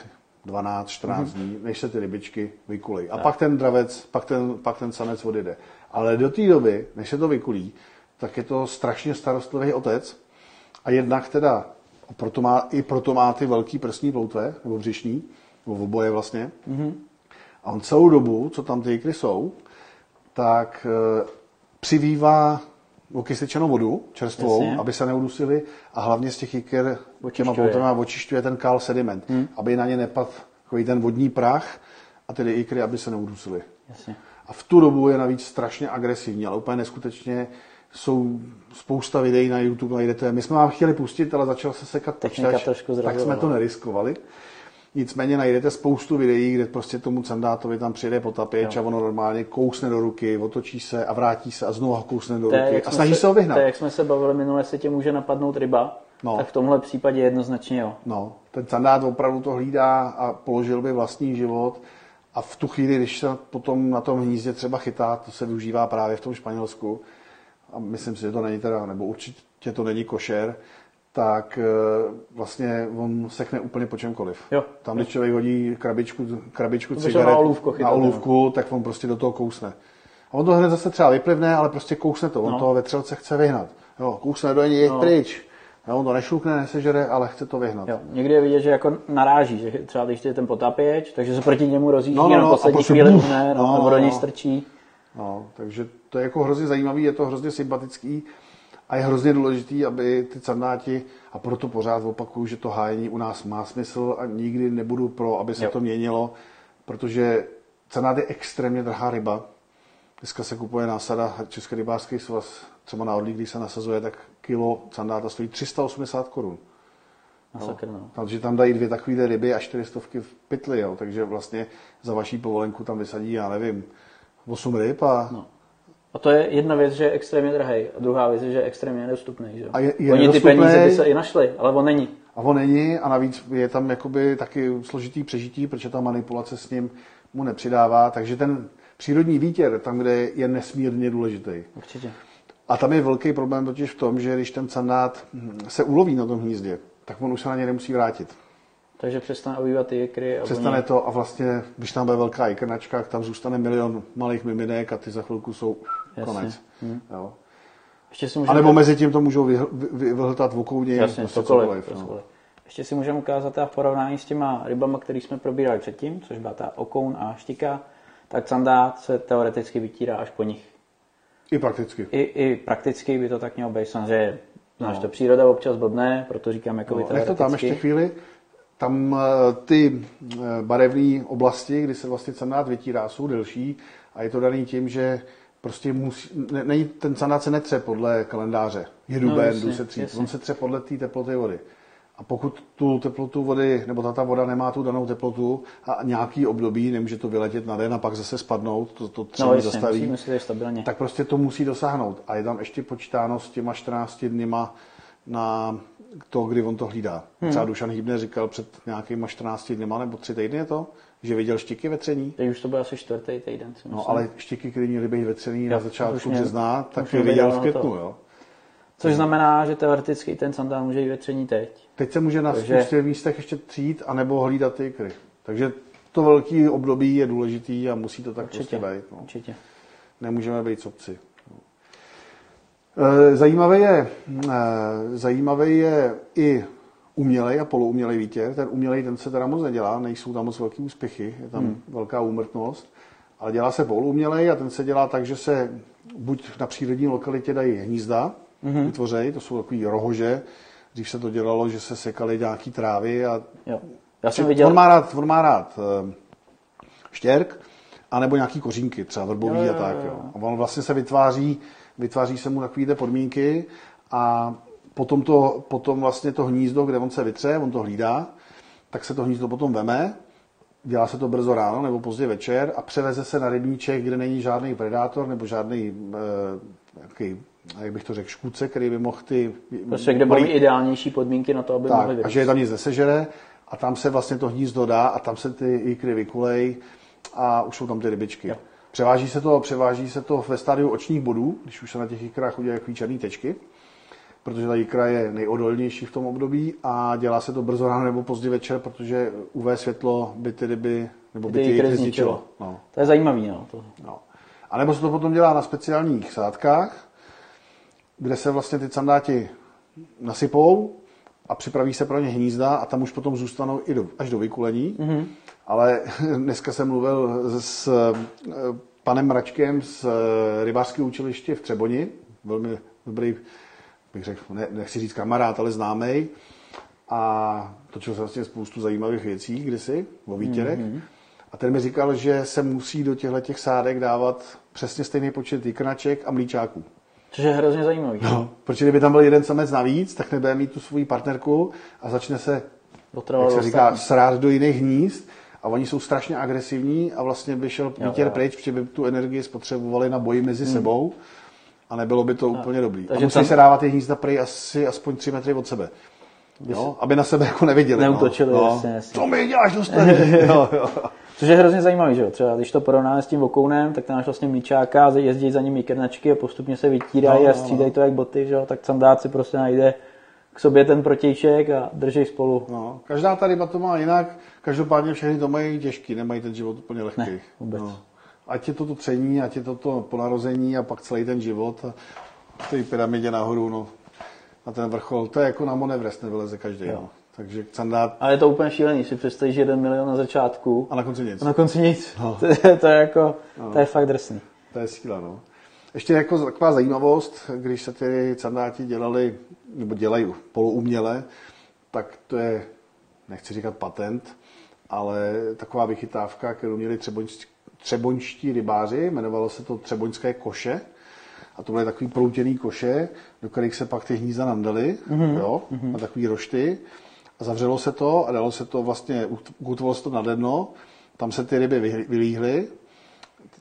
12, 14 mm-hmm. dní, než se ty rybičky vykulí. A pak ten dravec, pak ten, pak ten sanec odjede. Ale do té doby, než se to vykulí, tak je to strašně starostlivý otec. A jednak teda, proto má, i proto má ty velký prsní ploutve, nebo břišní, nebo oboje vlastně. Mm-hmm. A on celou dobu, co tam ty jikry jsou, tak e, přivývá okysličenou vodu, čerstvou,
Jasně.
aby se neudusili a hlavně z těch jiker těma ploutvema očišťuje ten kál sediment, hmm. aby na ně nepadl takový ten vodní prach a ty jikry, aby se neudusily.
Jasně.
A v tu dobu je navíc strašně agresivní, ale úplně neskutečně jsou spousta videí na YouTube, najdete. My jsme vám chtěli pustit, ale začal se sekat
Technika
počítač, tak jsme to
no.
neriskovali. Nicméně najdete spoustu videí, kde prostě tomu sandátovi tam přijede potapěč a ono normálně kousne do ruky, otočí se a vrátí se a znovu ho kousne do
je,
ruky a snaží se ho vyhnat.
To jak jsme se bavili minule, se tě může napadnout ryba,
No.
tak v tomhle případě jednoznačně jo.
No, ten sandát opravdu to hlídá a položil by vlastní život. A v tu chvíli, když se potom na tom hnízdě třeba chytá, to se využívá právě v tom Španělsku, a myslím si, že to není teda, nebo určitě to není košer, tak eh, vlastně on sekne úplně po čemkoliv.
Jo.
Tam, když člověk hodí krabičku, krabičku cigaret
na chytat,
na olůvku, tak on prostě do toho kousne. A on to hned zase třeba vyplivne, ale prostě kousne to. On
No.
toho vetřelce chce vyhnat. Jo, kousne do něj,
No.
pryč. Jo, on to nešlukne, nesežere, ale chce to vyhnat.
Jo, někdy je vidět, že jako naráží, že třeba když je ten potapěč, takže se proti němu rozjíždí
No,
no,
no,
no,
no,
na
a
poslední
prostě
chvíli
buf,
uhne, no,
no,
nebo do něj
no.
strčí.
No, takže to je jako hrozně zajímavý, je to hrozně sympatický a je hrozně důležitý, aby ty sandáti, a proto pořád opakuju, že to hájení u nás má smysl a nikdy nebudu pro, aby se
Jo.
to měnilo, protože sandát je extrémně drahá ryba. Dneska se kupuje násada Český rybářský svaz, třeba na Orlík, když se nasazuje, tak kilo sandáta stojí 380 korun.
No.
Takže tam dají dvě takové ryby a čtyři stovky v pytli, jo. takže vlastně za vaší povolenku tam vysadí, já nevím, 8 ryb a,
No. A to je jedna věc, že je extrémně drahý. A druhá věc je, že je extrémně nedostupný. Že?
A je- je
Oni ty peníze by se i našli, ale on není.
A on není a navíc je tam jakoby taky složitý přežití, protože ta manipulace s ním mu nepřidává, takže ten přírodní výtěr tam, kde je nesmírně důležitý.
Určitě.
A tam je velký problém totiž v tom, že když ten sandát hm, se uloví na tom hnízdě, tak on už se na ně nemusí vrátit.
Takže přestane obývat ty jekry. A
Přestane
oni...
to a vlastně, když tam bude velká ikrnačka, tak tam zůstane milion malých miminek a ty za chvilku jsou
Jasně.
konec.
Hm.
Jo.
Ještě si můžeme...
A nebo mezi tím to můžou vyhl- vy- vy- vyhltat v okouně.
Jasně,
prostě
cokoliv,
cokoliv, no.
cokoliv. ještě si můžeme ukázat a v porovnání s těma rybama, které jsme probírali předtím, což byla ta okoun a štika, tak sandát se teoreticky vytírá až po nich.
I prakticky.
I, i prakticky by to tak mělo být. Samozřejmě, znáš no. to příroda občas blbne, proto říkám jako
No, to tam ještě chvíli. Tam eh, ty eh, barevné oblasti, kdy se vlastně sandát vytírá, jsou delší a je to daný tím, že prostě musí, ne, ne, ten sandát se netře podle kalendáře. Je duben,
No,
no,
jasně,
jdu se třít.
jasně.
On se tře podle té teploty vody. A pokud tu teplotu vody, nebo ta, ta voda nemá tu danou teplotu a nějaký období, nemůže to vyletět na den a pak zase spadnout, to, to tření
No jasně,
zastaví,
musí, stabilně.
tak prostě to musí dosáhnout. A je tam ještě počítáno s těma 14 dněma na to, kdy on to hlídá. Hmm. Třeba Dušan Hýbner říkal před nějakýma 14 dněma nebo tři týdny je to, že viděl štiky vetření.
Teď už to bude asi čtvrtý týden. Si
No ale štiky, které měly být vetřený
Jo,
na začátku března, tak je viděl v květnu. Jo.
Což znamená, že teoreticky ten sandál může jít vetření teď.
Teď se může na
Takže-
spoustě místech ještě třít, anebo hlídat ty ikry. Takže to velký období je důležitý a musí to tak
Určitě.
prostě být. No.
Určitě.
Nemůžeme být sobci. Eh, Zajímavé je, eh, zajímavý je i umělej a poloumělej výtěr. Ten umělej ten se teda moc nedělá, nejsou tam moc velký úspěchy, je tam hmm. velká úmrtnost, ale dělá se polumělej a ten se dělá tak, že se buď na přírodní lokalitě dají hnízda, hmm. vytvořejí, to jsou takový rohože, Dřív se to dělalo, že se sekaly nějaký trávy a
Jo. Já jsem
On
viděl,
má rád, on má rád eh, štěrk, anebo nějaký kořínky, třeba vrbový
Jo, jo,
a tak.
jo,
Jo.
jo.
A on vlastně se vytváří, vytváří se mu takovýhle podmínky a potom, to, potom vlastně to hnízdo, kde on se vytře, on to hlídá, tak se to hnízdo potom veme, dělá se to brzo ráno nebo pozdě večer a převeze se na rybníček, kde není žádný predátor nebo žádný, eh, jaký, jak bych to řekl, škůdce, který by mohl ty...
prostě kde mít ideálnější podmínky na to, aby mohli
tak, a
vyrůst.
že je tam nic nesežere a tam se vlastně to hnízdo dá a tam se ty ikry vykulej a už jsou tam ty rybičky.
Jo.
Převáží se, to, převáží se to ve stádiu očních bodů, když už se na těch ikrách udělají takový černý tečky, protože ta ikra je nejodolnější v tom období a dělá se to brzo ráno nebo pozdě večer, protože UV světlo by ty ryby nebo by
Ty
ty,
ikry
ikry
zničilo.
No.
To je zajímavý, no. To.
No. A nebo se to potom dělá na speciálních sádkách, kde se vlastně ty sandáti nasypou a připraví se pro ně hnízda a tam už potom zůstanou i do, až do vykulení. Mm-hmm. Ale dneska jsem mluvil s eh, panem Mračkem z eh, rybářského učiliště v Třeboni, velmi dobrý, bych řekl, ne, nechci říct kamarád, ale známý. A točil se vlastně spoustu zajímavých věcí kdysi o výtěrech. Mm-hmm. A ten mi říkal, že se musí do těchto těch sádek dávat přesně stejný počet jikrnaček a mlíčáků.
Což je hrozně zajímavý.
No, protože kdyby tam byl jeden samec navíc, tak nebude mít tu svoji partnerku a začne se,
Otravovat
jak se říká,
ostatní.
srát do jiných hnízd a oni jsou strašně agresivní a vlastně by šel výtěr
jo.
pryč, protože by tu energii spotřebovali na boji mezi sebou a nebylo by to úplně dobrý. A musí
tam-
se dávat ty hnízda prej asi aspoň 3 metry od sebe. Jo? Aby na sebe jako neviděli.
Neútočili,
no.
jasně, jasně.
Co mi děláš, dostane? jo, jo.
Což je hrozně zajímavý, že jo? Třeba když to porovnáme s tím okounem, tak tam máš vlastně míčáka, jezdí za ním krnačky a postupně se vytírají
No,
a
no,
střídají to jak boty, že jo? Tak sandát si prostě najde k sobě ten protějšek a drží spolu.
No, každá ta ryba to má jinak, každopádně všechny to mají těžký, nemají ten život úplně lehký.
Ne, vůbec.
No. Ať je to to tření, ať je to to ponarození a pak celý ten život a v té pyramidě nahoru, no, na ten vrchol, to je jako na Monevres nevyleze každý.
Jo.
No. Takže sandát
Ale je to úplně šílený, si představíš jeden milion na začátku
a na konci nic.
a na konci nic.
No.
To, je, to je jako, to je fakt drsný.
To je síla, no. Ještě jako taková zajímavost, když se ty sandáti dělali, nebo dělají polouměle, tak to je, nechci říkat patent, ale taková vychytávka, kterou měli třeboňští, třeboňští rybáři, jmenovalo se to třeboňské koše. A to byly takový proutěný koše, do kterých se pak ty hnízda nandaly, mm-hmm. jo, na takový rošty. A zavřelo se to a dalo se to vlastně, ukutovalo se to na dno, tam se ty ryby vylíhly,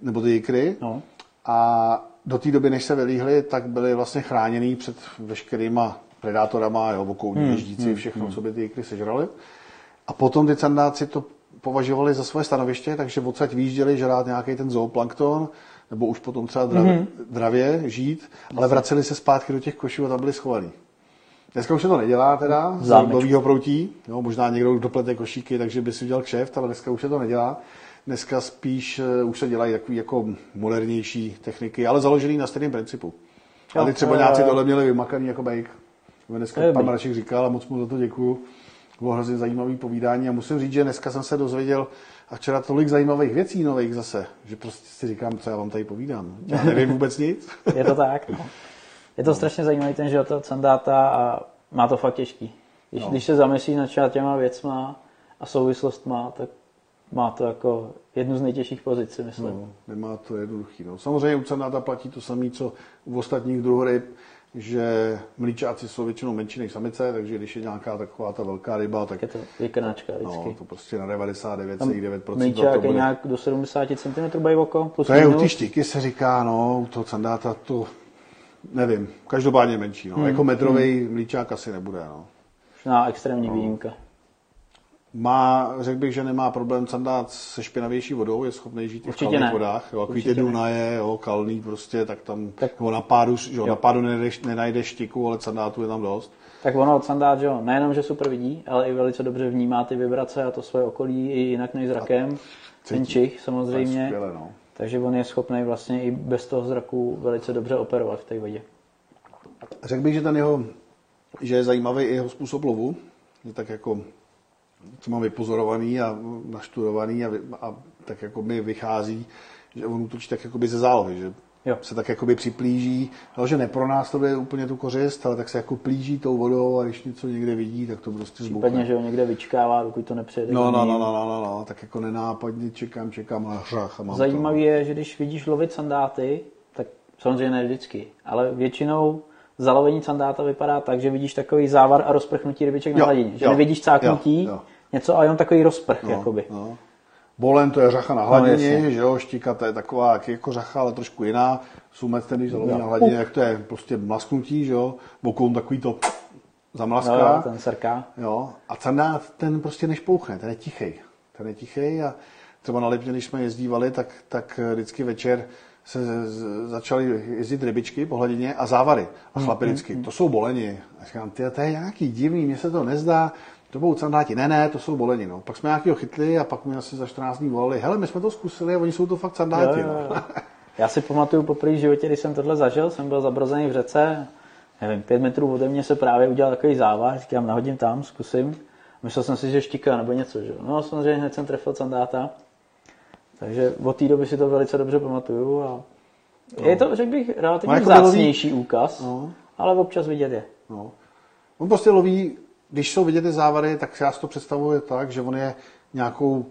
nebo ty jikry.
No.
A do té doby, než se vylíhly, tak byly vlastně chráněný před veškerýma predátorama, jo, okoutní hmm, ježdíci, všechno, co by ty jikry sežraly. A potom ty sandáci to považovali za svoje stanoviště, takže odsaď výjížděli žrát nějaký ten zooplankton, nebo už potom třeba dravě, mm-hmm. dravě žít, ale vraceli se zpátky do těch košů a tam byli schovaný. Dneska už se to nedělá teda, z novýho proutí, jo, možná někdo doplete košíky, takže by si udělal kšeft, ale dneska už se to nedělá. Dneska spíš uh, už se dělají takové jako modernější techniky, ale založený na stejném principu. Ale ty třeba
jo,
nějací tohle měli vymakaný jako bejk. Dneska
je
pan. Mraček říkal a moc mu za to děkuju. Bylo hrozně zajímavý povídání a musím říct, že dneska jsem se dozvěděl a včera tolik zajímavých věcí nových zase, že prostě si říkám, co já vám tady povídám. Já nevím vůbec nic.
Je to tak, no. Je to strašně zajímavý ten život od Sandáta a má to fakt těžký. Když, no. když se zamyslí nad těma věcma a souvislostma, tak má to jako jednu z nejtěžších pozic, myslím. No,
nemá to jednoduchý. No. Samozřejmě u Sandáta platí to samé, co u ostatních druhoryb, že mlíčáci jsou většinou menší než samice, takže když je nějaká taková ta velká ryba, tak...
Je to vykrnáčka vždycky.
No, to prostě na 99,9%.
Mlíčák je bude... nějak do 70 cm oko,
plus To je u ty štíky se říká, no, u toho sandáta to nevím, každopádně menší. No. Hmm. Jako metrový hmm. mlíčák asi nebude. No.
Na extrémní no. výjimka.
Má, řekl bych, že nemá problém sandát se špinavější vodou, je schopný žít i v kalných ne. vodách. Jo, takový ty Dunaje, jo, kalný prostě, tak tam tak, jo, na pádu, jo, na pádu nenajdeš, nenajdeš štiku, ale sandátu je tam dost.
Tak ono od sandát, že jo, nejenom, že super vidí, ale i velice dobře vnímá ty vibrace a to svoje okolí i jinak než zrakem. Ten čich samozřejmě. Skvěle, no. Takže on je schopný vlastně i bez toho zraku velice dobře operovat v té vodě.
Řekl bych, že ten jeho, že je zajímavý i jeho způsob lovu, že tak jako co mám vypozorovaný a naštudovaný a, a tak jako mi vychází, že on útočí tak jakoby ze zálohy, že jo. se tak jakoby připlíží, ale že je úplně tu kořist, ale tak se jako plíží tou vodou a když něco někde vidí, tak to prostě zbukne.
Případně, že ho někde vyčkává, dokud to nepřijede.
No, no, no, no, no, no, no, tak jako nenápadně čekám, čekám a hřach. A mám
Zajímavé je, že když vidíš lovit sandáty, tak samozřejmě ne vždycky, ale většinou zalovení sandáta vypadá tak, že vidíš takový závar a rozprchnutí rybiček na hladině. Že jo, nevidíš cáknutí, jo, jo. něco a jenom takový rozprch, no, jakoby. No.
Bolen to je řacha na hladině, no, že jo, štika to je taková jako řacha, ale trošku jiná. Sumec ten, když zaloví na hladině, jak to je prostě mlasknutí, že jo. Bokoun takový to zamlaská.
Jo, ten srká.
Jo. A candát ten prostě nešpouchne, ten je tichý. Ten je tichý a třeba na Lipně, když jsme jezdívali, tak, tak vždycky večer se začaly jezdit rybičky po hladině a závary. A hmm, chlapi hmm, vždycky, to jsou boleni. A říkám, ty, to je nějaký divný, mně se to nezdá. To budou sandáti. Ne, ne, to jsou boleni. No. Pak jsme nějakého chytli a pak mi asi za 14 dní volali, hele, my jsme to zkusili a oni jsou to fakt sandáti. Jo, jo, jo.
No. Já si pamatuju po první životě, když jsem tohle zažil, jsem byl zabrozený v řece, nevím, pět metrů ode mě se právě udělal takový závar, říkám, nahodím tam, zkusím. Myslel jsem si, že štika nebo něco, že? No samozřejmě hned jsem trefil sandáta. Takže od té doby si to velice dobře pamatuju a no. je to, řekl bych, relativně jako zácnější loví... úkaz, no. ale občas vidět je.
No. On prostě loví, když jsou vidět ty závary, tak já si to představuji tak, že on je nějakou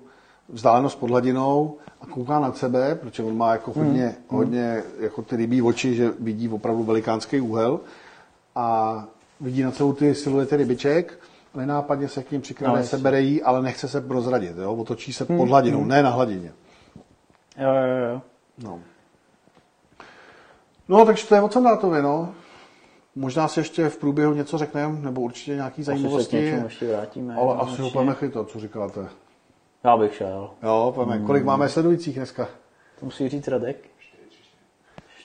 vzdálenost pod hladinou a kouká na sebe, protože on má jako hodně, hmm. hodně jako ty rybí oči, že vidí opravdu velikánský úhel a vidí na celou ty siluety rybiček nenápadně se k ním přikrane, no, sebere jí, ale nechce se prozradit, jo? otočí se hmm. pod hladinou, hmm. ne na hladině.
Jo, jo, jo.
No. No, takže to je o Sandátovi, no. Možná si ještě v průběhu něco řekneme, nebo určitě nějaký zajímavosti.
Asi se ještě vrátíme.
Ale asi ho pojďme chytat, co říkáte.
Já bych šel.
Jo, pojďme. Hmm. Kolik máme sledujících dneska?
To musí říct Radek.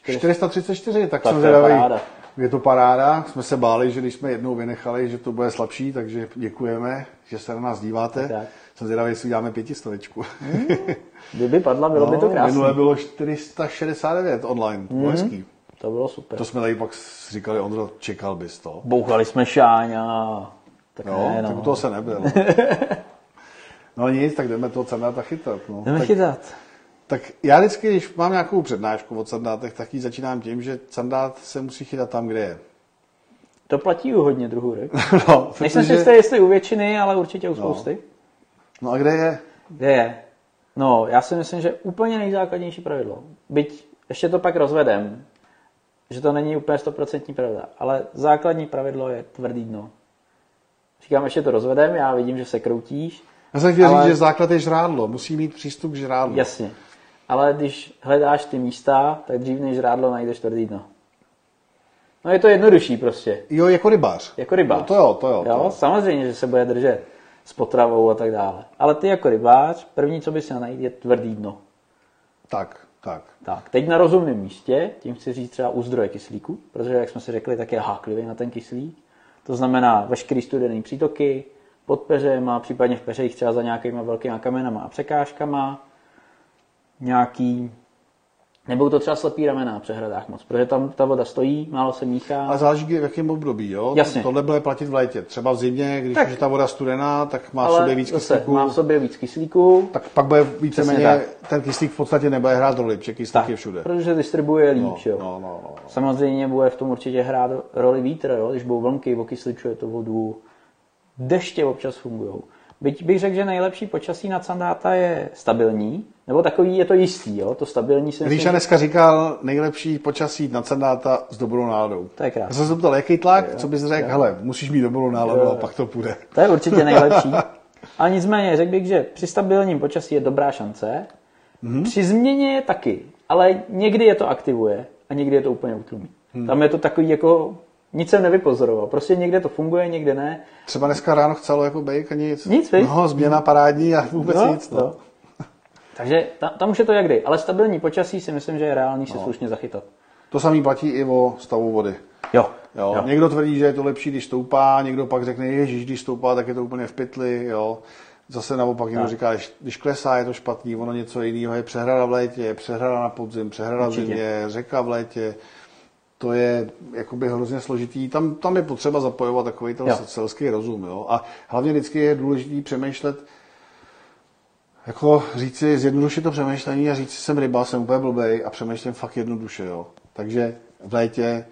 434, tak, tak jsem zvědavý. Je to paráda. Jsme se báli, že když jsme jednou vynechali, že to bude slabší, takže děkujeme, že se na nás díváte. Tak. Jsem zvědavý, jestli uděláme pětistovečku.
Hmm. Kdyby padla, bylo no, by to krásné.
Minule bylo 469 online, hmm. hezký.
To bylo super.
To jsme tady pak říkali, Ondro, čekal bys to.
Bouchali jsme šáňa.
Tak jo, ne, no. tak toho se nebyl. no nic, tak jdeme toho Sandáta chytat. No.
Jdeme
tak,
chytat.
Tak já vždycky, když mám nějakou přednášku o sandátech, tak ji začínám tím, že sandát se musí chytat tam, kde je.
To platí u hodně druhů ryb. no, Nejsem si jistý, jestli u většiny, ale určitě u no. spousty.
No, no a kde je?
Kde je? No, já si myslím, že úplně nejzákladnější pravidlo. Byť ještě to pak rozvedem, že to není úplně stoprocentní pravda, ale základní pravidlo je tvrdý dno. Říkám, ještě to rozvedem, já vidím, že se kroutíš.
Já jsem chtěl ale... říct, že základ je žrádlo, musí mít přístup k žrádlu.
Jasně. Ale když hledáš ty místa, tak dřív než žrádlo najdeš tvrdý dno. No je to jednodušší prostě.
Jo, jako rybář.
Jako rybář.
No, to jo, to jo.
jo?
To jo.
Samozřejmě, že se bude držet s potravou a tak dále. Ale ty jako rybář, první, co bys měl najít, je tvrdý dno.
Tak, tak.
Tak, teď na rozumném místě, tím chci říct třeba u zdroje kyslíku, protože, jak jsme si řekli, tak je háklivý na ten kyslík. To znamená veškerý studený přítoky, pod peřema, případně v peřejích třeba za nějakýma velkýma kamenama a překážkama, nějaký Nebudou to třeba slepý ramena v přehradách moc, protože tam ta voda stojí, málo se míchá.
A záleží, v jakém období, jo?
Jasně.
Tohle bude platit v létě. Třeba v zimě, když
Tak.
už je ta voda studená, tak má v
ale
sobě víc
zase,
kyslíku.
má v sobě víc kyslíku,
Tak pak bude víceméně, ten kyslík v podstatě nebude hrát roli, protože kyslík
tak,
je všude.
protože distribuje líp,
No,
jo.
no, no, no.
Samozřejmě bude v tom určitě hrát roli vítr, jo? když budou vlnky, okysličuje to vodu, deště občas fungují. Byť bych řekl, že nejlepší počasí na Sandáta je stabilní, nebo takový je to jistý, jo? to stabilní si
Ríša
myslím,
dneska říkal nejlepší počasí na Cendáta s dobrou náladou.
to je
Já
krásné.
jsem se ptal, jaký tlak, co bys řekl, hele, musíš mít dobrou náladu a pak to půjde.
To je určitě nejlepší. A nicméně řekl bych, že při stabilním počasí je dobrá šance,
Mhm.
při změně je taky, ale někdy je to aktivuje a někdy je to úplně utlumí.
Hmm.
Tam je to takový jako, nic jsem nevypozoroval, prostě někde to funguje, někde ne.
Třeba dneska ráno chcelo jako bejk a nic.
Nic, viď?
No, změna parádní a vůbec nic. No.
no. Takže tam, tam už je to jak kdy, ale stabilní počasí si myslím, že je reálný
No.
se slušně zachytat.
To samý platí i o stavu vody.
Jo,
Jo.
jo.
Někdo tvrdí, že je to lepší, když stoupá, někdo pak řekne, ježíš, když stoupá, tak je to úplně v pytli. Jo. Zase naopak někdo
Tak.
říká, když- když klesá, je to špatný, ono něco jiného je přehrada v létě, je přehrada na podzim, přehrada v zimě, řeka v létě. To je jakoby hrozně složitý. Tam, tam je potřeba zapojovat takový ten
Jo.
selský rozum. Jo. A hlavně vždycky je důležité přemýšlet, jako říci, zjednodušit to přemýšlení a říct si, jsem ryba, jsem úplně blbej a přemýšlím fakt jednoduše, jo. Takže v létě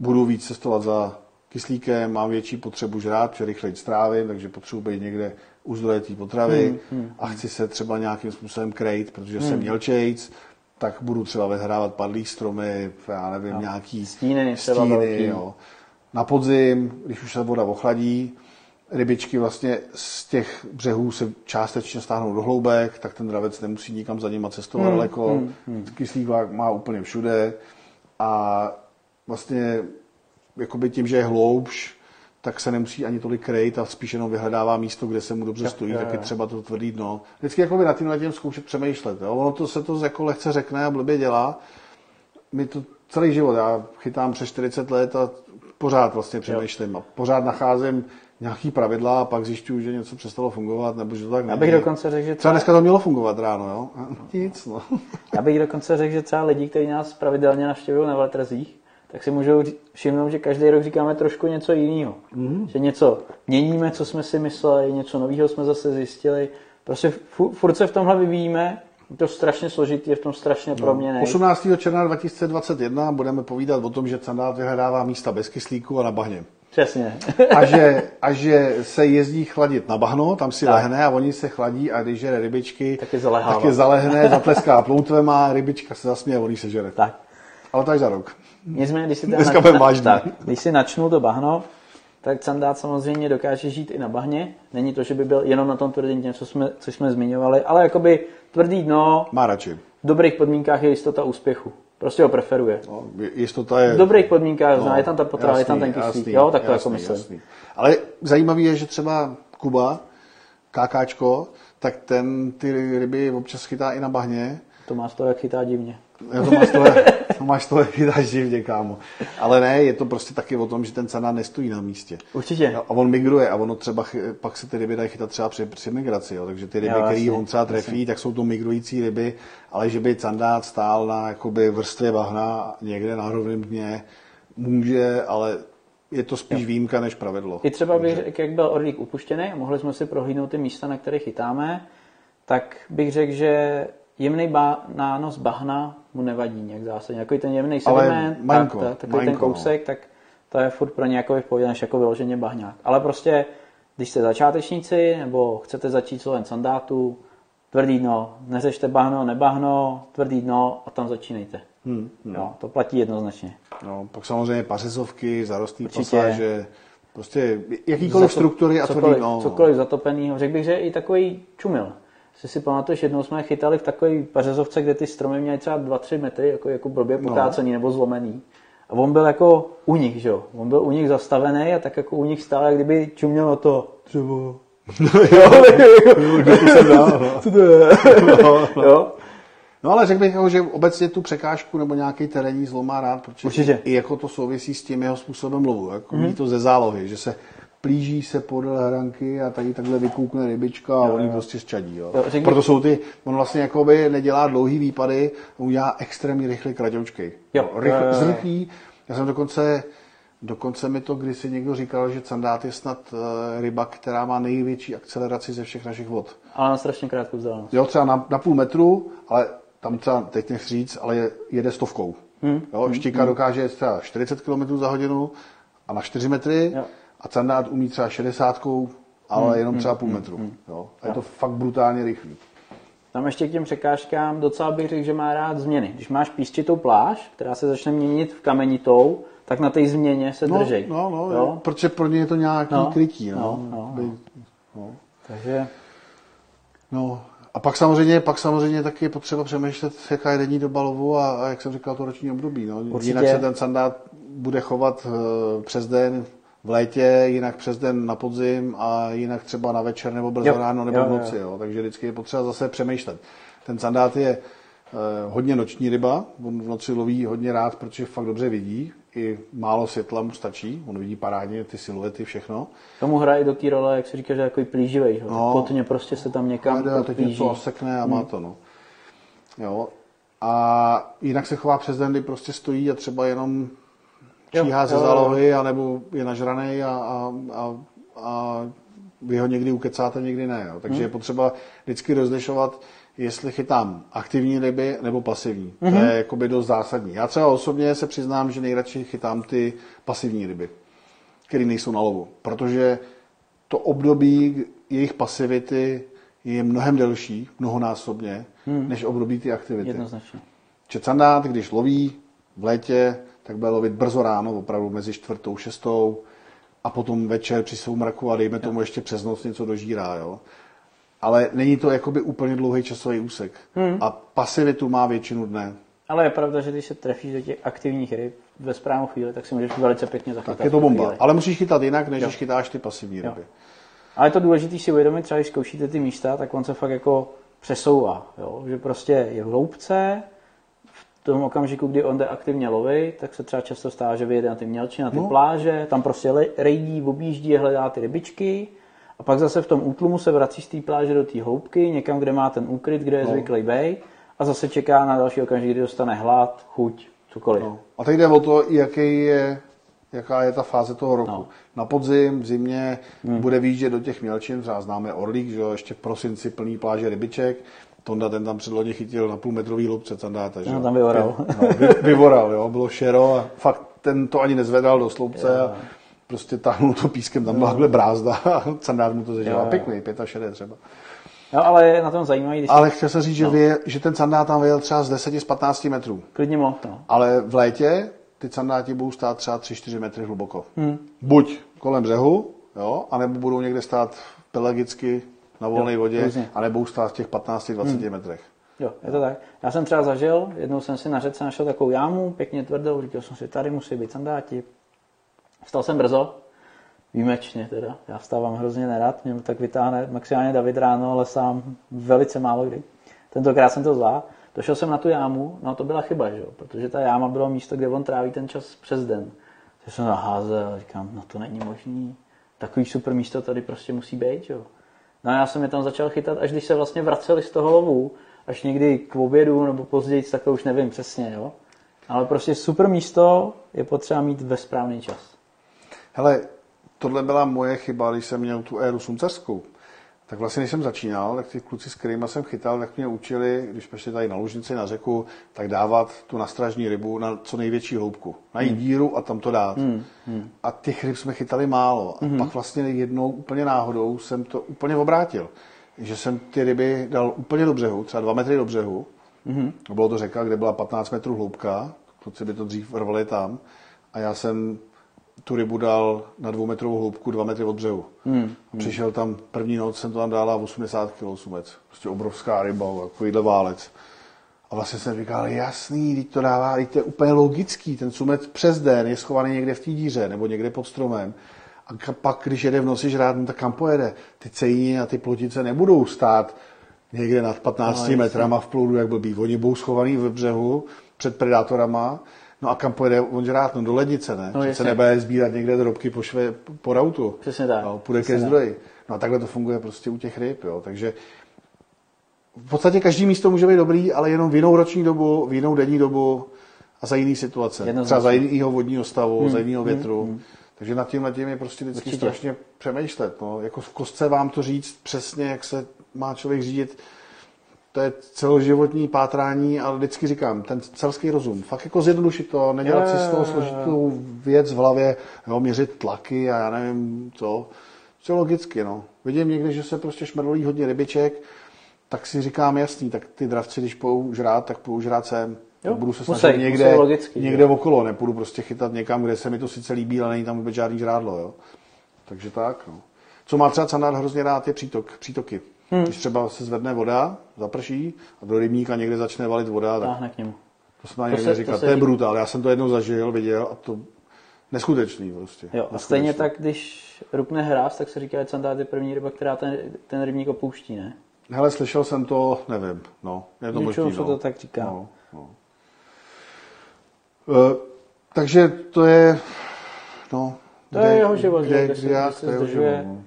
budu víc cestovat za kyslíkem, mám větší potřebu žrát, protože rychleji strávím, takže potřebuji být někde u zdroje té potravy
Hmm,
a chci se třeba nějakým způsobem krejt, protože jsem měl čejc, tak budu třeba vyhrávat padlý stromy, já nevím, nějaký
Stíny velký.
jo. Na podzim, když už se voda ochladí, rybičky vlastně z těch břehů se částečně stáhnou do hloubek, tak ten dravec nemusí nikam za nima cestovat
Hmm,
daleko. Kyslík vák má úplně všude a vlastně jakoby tím, že je hloubš, tak se nemusí ani tolik krejt a spíš jenom vyhledává místo, kde se mu dobře stojí,
jo,
tak je
jo.
třeba to tvrdý dno. Vždycky jakoby na tímhle tím zkoušet přemýšlet. Jo? Ono to se to jako lehce řekne a blbě dělá. My to celý život, já chytám přes 40 let a pořád vlastně přemýšlím a pořád nacházím nějaký pravidla a pak zjišťuju, že něco přestalo fungovat, nebo že to tak
Já bych
není.
dokonce řekl, že
Třeba
třeba,
dneska to mělo fungovat ráno, jo? A Nic, no.
já bych dokonce řekl, že třeba lidi, kteří nás pravidelně navštěvují na veletrzích, tak si můžou všimnout, že každý rok říkáme trošku něco jiného. Mm. Že něco měníme, co jsme si mysleli, něco nového jsme zase zjistili. Prostě fu- furt se v tomhle vyvíjíme, je to strašně složitý, je v tom strašně proměnej.
18. června 2021 budeme povídat o tom, že Candát vyhledává místa bez kyslíku a na bahně.
Přesně.
A že, a že se jezdí chladit na bahno, tam si
Tak.
lehne a oni se chladí a když žere rybičky,
Tak je zalehává.
tak je zalehne, zatleská ploutvema, rybička se zasměje a oni se žere.
tak.
Ale to až za rok.
Nicméně, když si, teda
Dneska vážní.
tak, když si načnu to bahno, tak sandát samozřejmě dokáže žít i na bahně. Není to, že by byl jenom na tom tvrdém dně, co jsme, co jsme zmiňovali, ale jakoby tvrdý dno,
Má radši.
v dobrých podmínkách je jistota úspěchu. Prostě ho preferuje.
No, jistota je...
V dobrých podmínkách zná, je tam ta potrava, je tam ten kyslík, jo, tak to
jasný,
jako myslím.
jasný. Ale zajímavý je, že třeba Kuba, KKčko, tak ten ty ryby občas chytá i na bahně.
To má z toho, jak chytá divně.
Já to máš to, to máš to chytáš divně, kámo. Ale ne, je to prostě taky o tom, že ten cena nestojí na místě.
Určitě.
A on migruje a ono třeba, pak se ty ryby dají chytat třeba při, při migraci, jo. takže ty ryby,
Jo,
které on třeba trefí, tak jsou to migrující ryby, ale že by candát stál na jakoby vrstvě bahna někde na rovném dně, může, ale je to spíš výjimka než pravidlo.
I třeba bych řekl, jak byl orlík upuštěný a mohli jsme si prohlídnout ty místa, na které chytáme, tak bych řekl, že jemný ba- nános bahna mu nevadí nějak zásadně. Jako ten jemný sediment, tak, tak, takový ten
malinko, no.
kousek, tak to je furt pro ně jako v pohodě, než jako vyloženě bahňák. Ale prostě, když jste začátečníci, nebo chcete začít slovem sandátu, tvrdý dno, neřešte bahno, nebahno, tvrdý dno a tam začínejte. Hmm, Jo, to platí jednoznačně.
No, pak samozřejmě pařezovky, zarostlý
Určitě.
pasáže, prostě jakýkoliv
Zato-
struktury a tvrdý
cokoliv,
dno. no.
cokoliv zatopenýho. Řekl bych, že i takový čumil. Jestli si pamatuješ, jednou jsme je chytali v takové pařezovce, kde ty stromy měly třeba 2-3 metry, jako, jako blbě
No.
pokácený nebo zlomený. A on byl jako u nich, že jo? On byl u nich zastavený a tak jako u nich stál, jak kdyby čuměl na to. Třeba.
Dal, no.
Co to je?
No, no.
jo?
No ale řekl bych, jako, že obecně tu překážku nebo nějaký terénní zlom má rád, protože
Určitě.
i jako to souvisí s tím jeho způsobem lovu. Jako mm-hmm. to ze zálohy, že se plíží se podle hranky a tady takhle vykoukne rybička a oni prostě zčadí. Jo.
Jo, řekni-
Proto jsou ty, on vlastně jakoby nedělá dlouhý výpady, on udělá extrémně rychlý kraťoučkej.
Jo.
Já jsem dokonce, dokonce mi to kdysi někdo říkal, že candát je snad eh, ryba, která má největší akceleraci ze všech našich vod.
Ale na strašně krátkou vzdálenost.
Jo, třeba na, na půl metru, ale tam třeba, teď nechci říct, ale je, jede stovkou.
Hmm.
Jo, štika dokáže jet třeba 40 km za hodinu a na 4 metry
Jo.
A candát umí třeba 60, ale
Hmm,
jenom třeba půl metru. Jo. A je to fakt brutálně rychlý.
Tam ještě k těm překážkám docela bych řekl, že má rád změny. Když máš písčitou pláž, která se začne měnit v kamenitou, tak na té změně se
No,
držej.
no, no,
jo?
protože pro ně je to nějaký
No,
krytí. No.
no, no, no.
no.
Takže
No, a pak samozřejmě, pak samozřejmě taky je potřeba přemýšlet, jaká je denní doba lovu a, a jak jsem říkal, to roční období. No.
Určitě.
Jinak se ten sandát bude chovat eh, přes den v létě, jinak přes den na podzim a jinak třeba na večer nebo brzo
Jo.
ráno nebo
Jo,
v noci.
jo.
Takže vždycky je potřeba zase přemýšlet. Ten sandát je eh, hodně noční ryba, on v noci loví hodně rád, protože fakt dobře vidí, i málo světla mu stačí, on vidí parádně ty siluety, všechno.
tomu hraje do té role, jak se říká, že je takový plíživej. Že?
No.
Potně prostě se tam někam
a teď něco osekne a má to, no. Jo. A jinak se chová přes den, kdy prostě stojí a třeba jenom
Jo,
číhá ze zálohy, anebo je nažraný a, a, a, a vy ho někdy ukecáte, někdy ne. Jo. Takže je potřeba vždycky rozlišovat, jestli chytám aktivní ryby nebo pasivní. To je jakoby dost zásadní. Já třeba osobně se přiznám, že nejradši chytám ty pasivní ryby, které nejsou na lovu, protože to období jejich pasivity je mnohem delší, mnohonásobně, než období ty aktivity.
Jednoznačně.
Čecandát, když loví v létě, tak bude lovit brzo ráno, opravdu mezi čtvrtou, šestou a potom večer při soumraku a dejme tomu ještě přes noc něco dožírá. Jo? Ale není to jakoby úplně dlouhý časový úsek.
Hmm.
A pasivitu má většinu dne.
Ale je pravda, že když se trefíš do těch aktivních ryb ve správnou chvíli, tak si můžeš velice pěkně zachytat.
Tak je to bomba.
chvíli.
Ale musíš chytat jinak, než
Jo.
když chytáš ty pasivní
Jo.
ryby.
Ale je to důležité si uvědomit, třeba když zkoušíte ty místa, tak on se fakt jako přesouvá. Jo? Že prostě je v hloubce, tom okamžiku, kdy on jde aktivně lovit, tak se třeba často stává, že vyjede na ty mělči, na ty
No.
pláže, tam prostě rejdí, objíždí, hledá ty rybičky a pak zase v tom útlumu se vrací z té pláže do té hloubky, někam, kde má ten úkryt, kde je
No.
zvyklý bej a zase čeká na další okamžik, kdy dostane hlad, chuť, cokoliv.
No. A teď jde o to, jaký je, jaká je ta fáze toho roku.
No.
Na podzim, v zimě hmm. bude výjíždět do těch mělčin, třeba známe Orlík, že jo, ještě v prosinci plný pláže rybiček. Tonda ten tam předloni chytil na půlmetrový loupce candáta. Že
No,
jo.
tam vyvoral.
No, vy, vyvoral, jo, bylo šero a fakt ten to ani nezvedal do sloupce a prostě táhnul to pískem, tam byla takhle brázda a candát mu to
Jo, jo.
Pěkný, 65 třeba.
No, ale je na tom zajímavý, když
Ale chtěl jsem říct, že, vyje, že ten candát tam vyjel třeba z 10 z 15 metrů.
klidně mohl, no.
Ale v létě ty candáti budou stát třeba 3-4 metry hluboko. Hmm. Buď kolem břehu, jo, anebo budou někde stát pelagicky na volné vodě,
různě.
anebo budou stát v těch 15-20 hmm. metrech.
Jo, je to tak. Já jsem třeba zažil, jednou jsem si na řece našel takovou jámu, pěkně tvrdou, říkal jsem si, tady musí být sandáti. Vstal jsem brzo, výjimečně teda, já vstávám hrozně nerad, mě tak vytáhne maximálně David ráno, ale sám velice málo kdy. Tentokrát jsem to zvládl. Došel jsem na tu jámu, no to byla chyba, že jo? protože ta jáma bylo místo, kde on tráví ten čas přes den. Takže jsem naházel, říkám, no to není možný. Takový super místo tady prostě musí být, jo. No a já jsem je tam začal chytat, až když se vlastně vraceli z toho lovu, až někdy k obědu nebo později, tak to už nevím přesně, jo. Ale prostě super místo je potřeba mít ve správný čas.
Hele, tohle byla moje chyba, když jsem měl tu éru suncařskou. Tak vlastně, když jsem začínal, tak ty kluci, s kterými jsem chytal, tak mě učili, když jsme šli tady na lužnici, na řeku, tak dávat tu nastražní rybu na co největší hloubku. Najít hmm. díru a tam to dát. Hmm. Hmm. A těch ryb jsme chytali málo. A hmm. pak vlastně jednou úplně náhodou jsem to úplně obrátil. Že jsem ty ryby dal úplně do břehu, třeba dva metry do břehu. Hmm. Bylo to řeka, kde byla 15 metrů hloubka. Kluci by to dřív rvali tam. A já jsem tu rybu dal na dvoumetrovou hloubku, dva metry od břehu. Hmm. Přišel tam, první noc jsem to tam dala 80 kg sumec. Prostě obrovská ryba, takovýhle válec. A vlastně jsem říkal, jasný, teď to dává, teď to je úplně logický, ten sumec přes den je schovaný někde v té díře nebo někde pod stromem. A pak, když jede v noci žrát, no tak kam pojede? Ty cejny a ty plotice nebudou stát někde nad 15
No,
metrama v ploudu, jak blbý. Oni budou schovaný ve břehu před predátorama, No a kam pojede on žrát? No do lednice, ne?
No,
se nebude sbírat někde drobky po, šve, po rautu.
Přesně tak.
No, půjde
Přesně
ke
tak.
zdroji. No a takhle to funguje prostě u těch ryb, jo. Takže v podstatě každý místo může být dobrý, ale jenom v jinou roční dobu, v jinou denní dobu a za jiný situace.
Jednoznačně.
Třeba za jiného vodního stavu, hmm. za jiného větru. Hmm. Takže nad tím, nad tím je prostě vždycky
Určitě.
strašně přemýšlet. No. Jako v kostce vám to říct přesně, jak se má člověk řídit, to je celoživotní pátrání, ale vždycky říkám, ten celský rozum, fakt jako zjednodušit to, nedělat si z toho složitou věc v hlavě, jo, měřit tlaky a já nevím co. Co logicky, no. Vidím někdy, že se prostě šmrdolí hodně rybiček, tak si říkám, jasný, tak ty dravci, když půjdou žrát, tak půjdou žrát sem.
Jo,
budu se snažit někde,
musej logicky,
někde
jo.
okolo, nepůjdu prostě chytat někam, kde se mi to sice líbí, ale není tam vůbec žádný žrádlo, jo. Takže tak, no. Co má třeba sandát hrozně rád, je přítok, přítoky. Hmm. Když třeba se zvedne voda, zaprší a do rybníka někde začne valit voda, tak
Táhne k němu.
to se
To
někde
se- to
říkat.
se
To je brutál. Já jsem to jednou zažil, viděl a to neskutečný prostě.
Jo, a
Neskutečný.
stejně tak, když rupne hráz, tak se říká, že sandát je první ryba, která ten, ten rybník opouští, ne?
Hele, slyšel jsem to, nevím, no, je to možný,
se
no.
to tak říká.
No, no. E, takže to je, no,
To je jeho život,
kde,
že?
kde,
Kde se-
kde jak,
kde se
to je jeho
zdržuje.
život, no.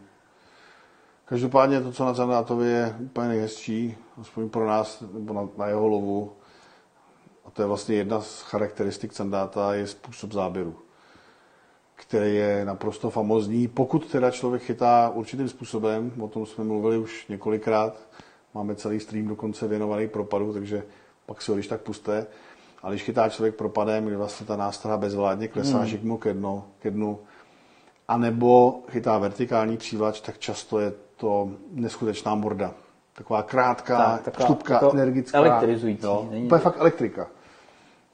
Každopádně to, co na Zandátovi je úplně nejhezčí, aspoň pro nás, nebo na, na jeho lovu, a to je vlastně jedna z charakteristik Sandáta, je způsob záběru, který je naprosto famózní. Pokud teda člověk chytá určitým způsobem, o tom jsme mluvili už několikrát, máme celý stream dokonce věnovaný propadu, takže pak si ho když tak puste. Ale když chytá člověk propadem, kdy vlastně ta nástraha bezvládně klesá hmm. žigmu ke dnu, ke dnu, anebo chytá vertikální přívlač, tak často je to neskutečná morda. Taková krátká,
Tak,
tak,
taková- jako
energická.
elektrizující,
Jo,
není-
úplně fakt elektrika.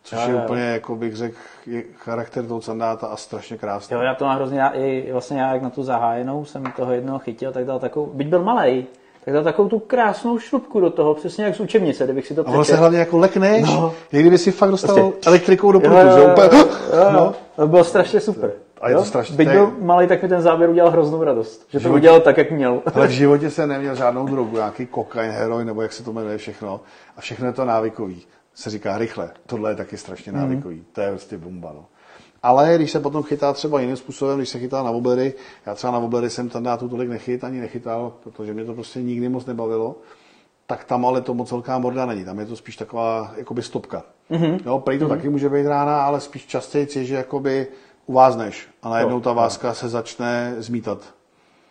Což
Jo,
je
jo.
úplně, jako bych řekl, je charakter toho sandáta a strašně krásný.
Jo, já to mám hrozně, já, i vlastně já jak na tu zahájenou jsem toho jednoho chytil, tak dal takovou, byť byl malý, tak dal takovou tu krásnou šlupku do toho, přesně jak z učebnice, kdybych si to
A ono se
přečetl.
hlavně jako lekneš,
No.
no. jak kdyby si fakt dostal
Prostě-
elektrikou do
Jo,
prutu,
jo,
že
jo,
úplně,
jo, jo,
no.
To bylo strašně super.
A je to
Jo?
strašně-
Byť
to
byl malý, tak mi ten záběr udělal hroznou radost. Že to
Životě-
udělal tak, jak měl.
Ale v životě jsem neměl žádnou drogu, nějaký kokain, heroin, nebo jak se to jmenuje všechno. A všechno je to návykový. Se říká rychle. Tohle je taky strašně návykový. To je prostě bomba. No. Ale když se potom chytá třeba jiným způsobem, když se chytá na woblery, já třeba na woblery jsem tam dátu tolik nechyt, ani nechytal, protože mě to prostě nikdy moc nebavilo, tak tam ale to moc velká morda není. Tam je to spíš taková jakoby stopka. Mm-hmm. Jo, prej to mm-hmm. taky může být rána, ale spíš častěji je, že jakoby uvázneš a najednou ta váska se začne zmítat.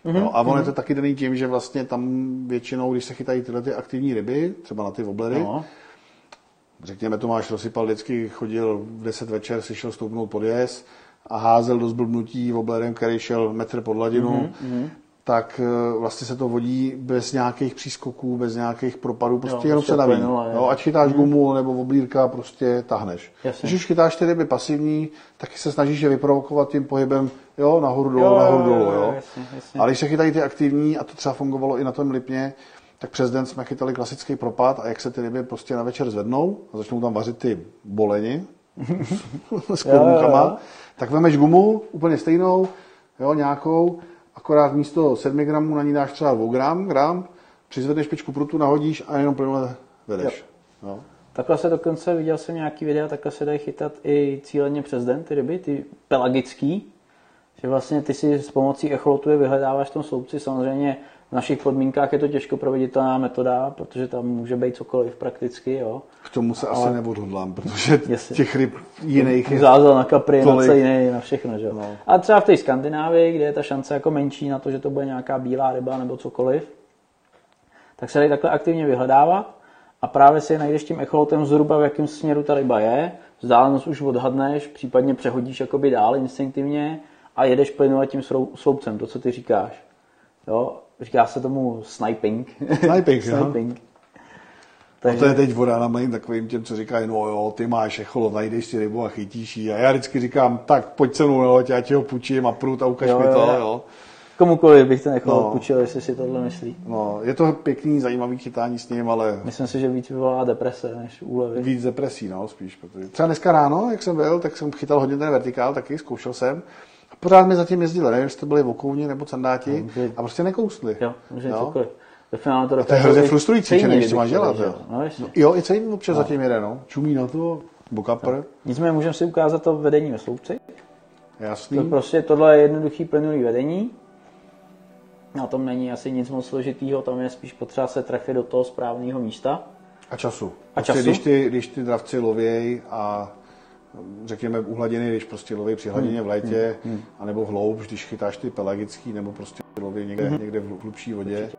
Mm-hmm. No, a ono je to taky daný tím, že vlastně tam většinou, když se chytají tyhle ty aktivní ryby, třeba na ty woblery,
No.
řekněme Tomáš Rosypal vždycky chodil v 10 večer, si šel stoupnout pod jez a házel do zblbnutí woblerem, který šel metr pod hladinu, mm-hmm. Tak eh, vlastně se to vodí bez nějakých přískoků, bez nějakých propadů, prostě
Jo,
jenom se naví. No, ať chytáš gumu nebo oblírka, prostě tahneš.
Jasně.
Když už chytáš ty ryby pasivní, taky se snažíš je vyprovokovat tím pohybem, jo, nahoru dolů,
Jo,
nahoru
jo,
dolů,
jo,
jo.
jasně, jasně.
Ale když se chytají ty aktivní, a to třeba fungovalo i na tom Lipně, tak přes den jsme chytali klasický propad a jak se ty ryby prostě na večer zvednou a začnou tam vařit ty boleni s korunkama, tak vemeš gumu úplně stejnou, jo, nějakou, akorát místo 7 gramů na ní dáš třeba 2 gram, gram, přizvedneš pičku prutu, nahodíš a jenom plynule vedeš. Jo.
Takhle se dokonce, viděl jsem nějaký videa, takhle se dají chytat i cíleně přes den ty ryby, ty pelagický. Že vlastně ty si s pomocí echolotu je vyhledáváš v tom sloupci. Samozřejmě v našich podmínkách je to těžko proveditelná metoda, protože tam může být cokoliv prakticky, jo.
K tomu se asi neodhodlám, protože
Jasně.
těch ryb jiných je
Zázel na kapry, na
tolik.
cejny, na všechno, že. No. A třeba v té Skandinávii, kde je ta šance jako menší na to, že to bude nějaká bílá ryba nebo cokoliv, tak se dají takhle aktivně vyhledávat a právě si najdeš tím echolotem zhruba, v jakém směru ta ryba je, vzdálenost už odhadneš, případně přehodíš jakoby dál instinktivně a jedeš plynule tím srou- sloupcem, to, co ty říkáš. Jo? Říká se tomu sniping.
Sniping,
sniping.
A to je teď voda na mým takovým těm, co říkají, no jo, ty máš echolot, najdeš si rybu a chytíš ji. A já vždycky říkám, tak pojď se mnou, jo, já ti ho půjčím a prut a ukaž
Jo,
mi to,
jo.
jo.
Komukoliv bych ten echolot
No.
půjčil, jestli si tohle myslí.
No, je to pěkný, zajímavý chytání s ním, ale
Myslím si, že víc vyvolá deprese než úlevy.
víc depresí, no, spíš. Protože třeba dneska ráno, jak jsem byl, tak jsem chytal hodně ten vertikál taky, zkoušel jsem. Pořád mi zatím jezdili, nevím, jestli to byli vokouni nebo candáti,
může-
a prostě nekousli.
Jo,
Jo.
cokoliv. Ve finále to
To je hrozně frustrující, že nevíš, co máš dělat. Jo.
že No, jasně.
Jo, i celý občas zatím jede, no. Čumí na to, Bokapr,
Nicméně můžeme si ukázat to vedení ve sloupci. To
jasný.
prostě tohle je jednoduchý plynulý vedení. Na tom není asi nic moc složitýho, tam je spíš potřeba se trefit do toho správného místa.
A času.
A
Prostě
času?
Když ty, když ty dravci lověj a řekněme u hladiny, když prostě loví při hladině v létě,
Hmm,
anebo hloub, když chytáš ty pelagický, nebo prostě loví někde,
Hmm.
někde v hlubší vodě.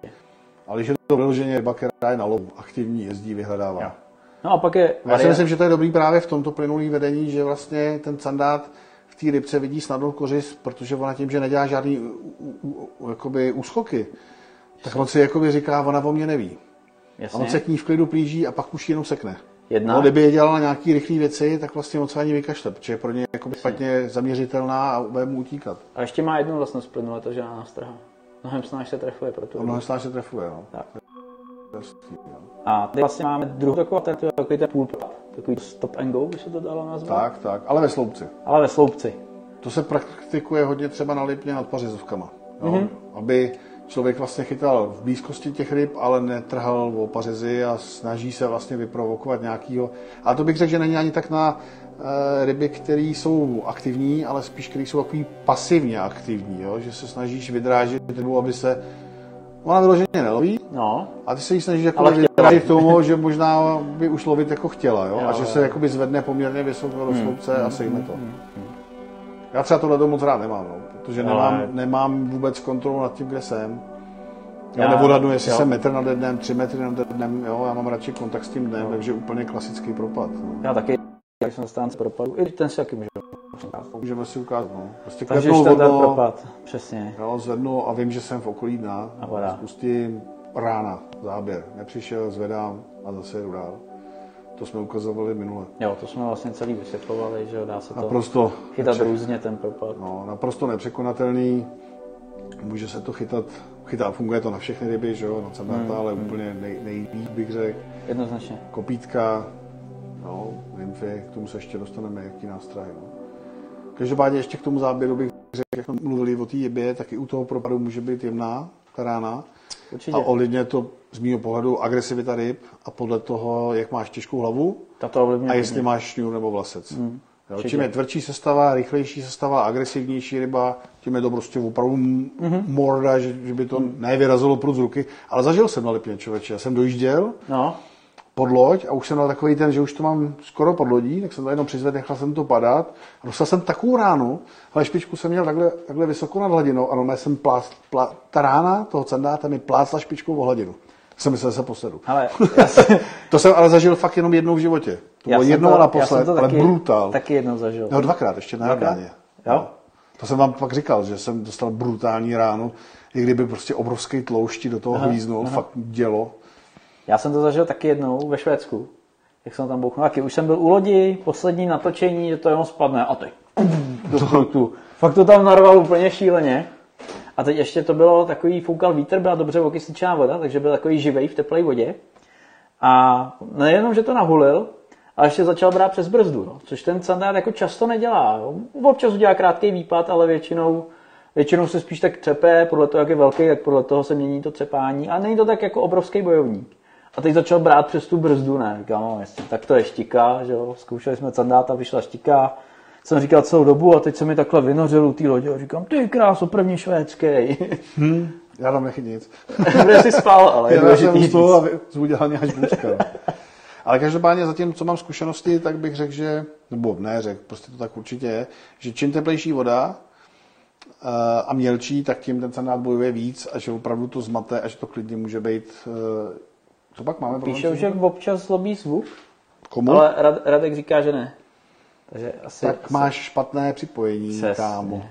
Ale když je to vyloženě ryba, která je na lovu, aktivní, jezdí, vyhledává.
No a pak je
Já si myslím, že to je dobrý právě v tomto plynulý vedení, že vlastně ten sandát v té rybce vidí snadnou kořist, protože ona tím, že nedělá žádný u, u, u, jakoby úskoky, tak on si jakoby říká, ona o mě neví. A
jasně,
on se k ní v klidu plíží a pak už jenom sekne.
Jedna,
No, kdyby dělala nějaké rychlé věci, tak vlastně moc se ani vykašle, protože je pro ně jakoby špatně zaměřitelná a bude mu utíkat.
a ještě má jednu vlastnost plynule, to, že na nás trhá. Mnohem snáž se trefuje pro tu rybu.
mnohem snáž se trefuje. No.
Tak.
No.
A tady vlastně máme druhou takovou, ten, takový ten půl takový stop and go, by se to dalo nazvat.
Tak, tak, ale ve sloupci.
Ale ve sloupci.
To se praktikuje hodně třeba na Lipně nad pařezovkama. Jo?
Mhm.
Mm-hmm. Aby člověk vlastně chytal v blízkosti těch ryb, ale netrhal o pařezy a snaží se vlastně vyprovokovat nějakýho. A to bych řekl, že není ani tak na e, ryby, které jsou aktivní, ale spíš, které jsou takový pasivně aktivní, jo? že se snažíš vydrážit rybu, aby se Ona vyloženě neloví,
No,
a ty se jí snažíš jako vydrážit k tomu, že možná by už lovit jako chtěla, jo?
Jo,
a že
jo.
se jakoby zvedne poměrně vysoko do sloupce a sejme to. Já třeba tohle moc rád nemám, no, protože
Ale-
nemám, nemám vůbec kontrolu nad tím, kde jsem. Já,
Já-
neodhadnu, jestli
jo.
jsem metr nad dnem, tři metry nad dnem, jo, já mám radši kontakt s tím dnem, takže úplně klasický propad. No.
já taky, jak jsem stánce propadu, i ten si taky může
Můžeme si ukázat, no. Prostě
Takže ten
vodno,
propad, přesně.
jo, zvednu a vím, že jsem v okolí dna,
A
spustím rána, záběr, nepřišel, zvedám a zase jedu dál. To jsme ukazovali minule.
Jo, to jsme vlastně celý vysvětlovali, že jo, dá se to
Naprosto,
chytat různě ten propad.
no, naprosto nepřekonatelný. Může se to chytat, chytá, funguje to na všechny ryby, že jo, na cementále, ale úplně nej, nejvíc bych řekl.
Jednoznačně.
Kopítka, no, nymfy, k tomu se ještě dostaneme, jaký nástroj. No. Každopádně ještě k tomu záběru bych řekl, jak jsme mluvili o té jibě, tak i u toho propadu může být jemná ta rána.
Určitě.
A ovlivňuje to z mého pohledu agresivita ryb a podle toho, jak máš těžkou hlavu
Tato
a jestli
hodně.
máš šňůr nebo vlasec. Hmm. Jo, čím je tvrdší sestava, rychlejší sestava, agresivnější ryba, tím je to prostě opravdu mm-hmm. morda, že, že by to nevyrazilo prut z ruky. Ale zažil jsem na Lipně, člověče. Já jsem dojížděl
No,
pod loď a už jsem měl takový ten, že už to mám skoro pod lodí, tak jsem to jenom přizvedl, nechal jsem to padat a dostal jsem takovou ránu, ale špičku jsem měl takhle, takhle vysoko nad hladinou a normálně jsem plás, plá, ta rána toho candáta mi plácla špičkou o hladinu. Jsem myslel, že se posedu.
ale jsem,
To jsem ale zažil fakt jenom jednou v životě. To bylo jednou
to,
a naposled,
to
ale
taky,
brutál.
taky jednou zažil.
No dvakrát, ještě na
Dvakrát?
Jordáně.
Jo?
To jsem vám pak říkal, že jsem dostal brutální ránu, i kdyby prostě obrovský tloušti do toho hvíznul, fakt dělo.
Já jsem to zažil taky jednou ve Švédsku. Jak jsem tam bouchnul. Taky už jsem byl u lodi, poslední natočení, že to jenom spadne a teď do. Fakt to tam narval úplně šíleně. A teď ještě to bylo takový, foukal vítr, byla dobře okysličená voda, takže byl takový živej v teplé vodě. A nejenom, že to nahulil, ale ještě začal brát přes brzdu, no, což ten sandát jako často nedělá. Jo. Občas udělá krátký výpad, ale většinou, většinou se spíš tak třepe, podle toho, jak je velký, tak podle toho se mění to třepání. A není to tak jako obrovský bojovník. A teď začal brát přes tu brzdu, ne, říkám, no jasně, tak to je štika, že jo, zkoušeli jsme sandáta, vyšla štika, jsem říkal celou dobu a teď se mi takhle vynořil u té lodě a říkám, ty kráso, první švédský.
Já tam nechyt nic.
Kde jsi spal, ale je
Já
důležitý
jsem z
říct.
toho a z udělání až no. Ale každopádně zatím, co mám zkušenosti, tak bych řekl, že, nebo ne řekl, prostě to tak určitě je, že čím teplejší voda eh, a mělčí, tak tím ten sandát bojuje víc a že opravdu to zmate a že to klidně může být, eh, co pak máme?
Píšou, že občas zlobí zvuk,
Komu?
ale Rad, Radek říká, že ne. Takže asi...
tak máš špatné připojení,
Přesně.
kámo.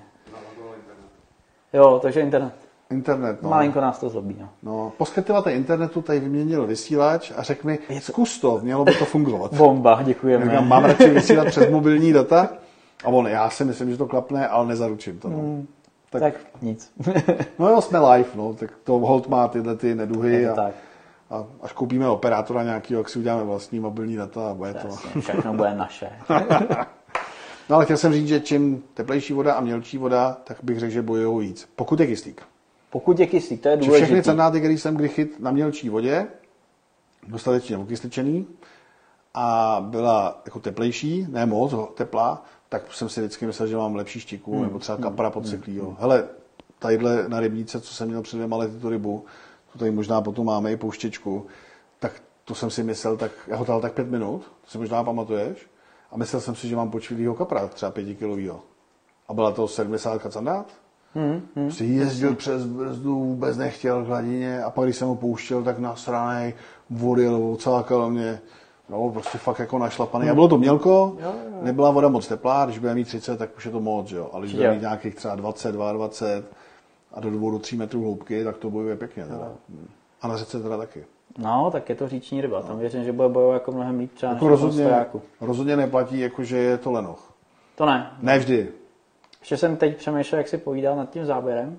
Jo, takže internet.
Internet, no.
Malinko nás to zlobí, no.
no. Poskytovatel internetu tady vyměnil vysílač a řekl mi, zkus to, mělo by to fungovat.
Bomba, děkujeme.
Říkám, mám radši vysílat přes mobilní data. A on, já si myslím, že to klapne, ale nezaručím to. No,
Hmm.
tak,
Tak nic.
no jo, jsme live, no, tak to hold má tyhle ty neduhy
Je to
a,
tak.
A, až koupíme operátora nějakého, jak si uděláme vlastní mobilní data a bude to.
Všechno bude naše.
No ale chtěl jsem říct, že čím teplejší voda a mělčí voda, tak bych řekl, že bojují víc. Pokud je kyslík.
Pokud je kyslík, to je
Že všechny
důležité.
candáty, které jsem kdy chyt na mělčí vodě, dostatečně okysličený, a byla jako teplejší, ne moc teplá, tak jsem si vždycky myslel, že mám lepší štiku, hmm. nebo třeba kapra podseklýho. Hmm. Hele, tadyhle na rybníce, co jsem měl před dvěma lety tu rybu, tu tady možná potom máme i pouštěčku, tak to jsem si myslel, tak já ho dal tak pět minut, to si možná pamatuješ, a myslel jsem si, že mám počvilýho kapra, třeba pětikilovýho. A byla to 70 candát. Hmm, hmm. Si jezdil přes brzdu, vůbec nechtěl k hladině a pak, když jsem ho pouštěl, tak nasranej, vody, ocákal mě. No, prostě fakt jako našlapaný. Hmm. A bylo to mělko, jo, jo. nebyla voda moc teplá, když bude mít 30, tak už je to moc, jo. Ale když bude mít nějakých třeba 20, 22 a do 2 do 3 metrů hloubky, tak to bojuje pěkně. Teda. A na řece teda taky.
No, tak je to říční ryba. Tam věřím, že bude bojovat jako mnohem líp třeba
jako rozhodně, rozhodně neplatí, jako že je to lenoch.
To ne.
Ne vždy.
Ještě jsem teď přemýšlel, jak si povídal nad tím záběrem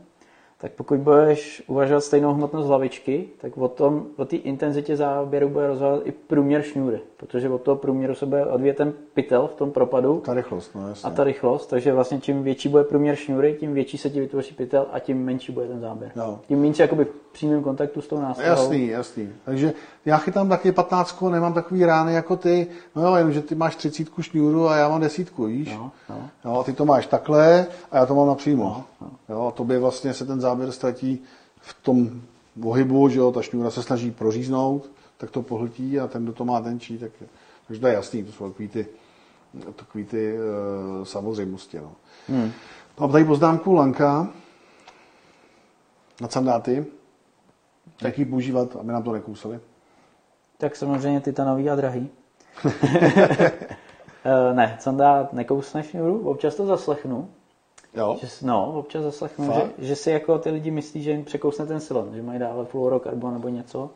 tak pokud budeš uvažovat stejnou hmotnost hlavičky, tak o tom, o té intenzitě záběru bude rozhodovat i průměr šňůry, protože od toho průměru se bude odvíjet ten pytel v tom propadu.
Ta rychlost, no jasně.
A ta rychlost, takže vlastně čím větší bude průměr šňůry, tím větší se ti vytvoří pytel a tím menší bude ten záběr. No. Tím méně jakoby v přímém kontaktu s tou nástrojou.
Jasný, jasný. Takže já chytám taky 15, nemám takový rány jako ty, no jo, jenom, že ty máš 30 šňůru a já mám desítku, víš? No, no. Jo, a ty to máš takhle a já to mám napřímo. No, no. Jo, a tobě vlastně se ten záběr ztratí v tom pohybu, že jo, ta šňůra se snaží proříznout, tak to pohltí a ten, kdo to má tenčí, tak takže to je jasný, to jsou takový ty, takový ty uh, samozřejmosti. No. Hmm. Mám tady poznámku Lanka na sandáty. Jak ji používat, aby nám to nekousali?
Tak samozřejmě titanový a drahý. Eh, ne, sandát nekousne šňůru, občas to zaslechnu,
Jo?
Že, no, občas zaslechnu, že, že, si jako ty lidi myslí, že jim překousne ten silon, že mají dávat fluorokarbon nebo něco.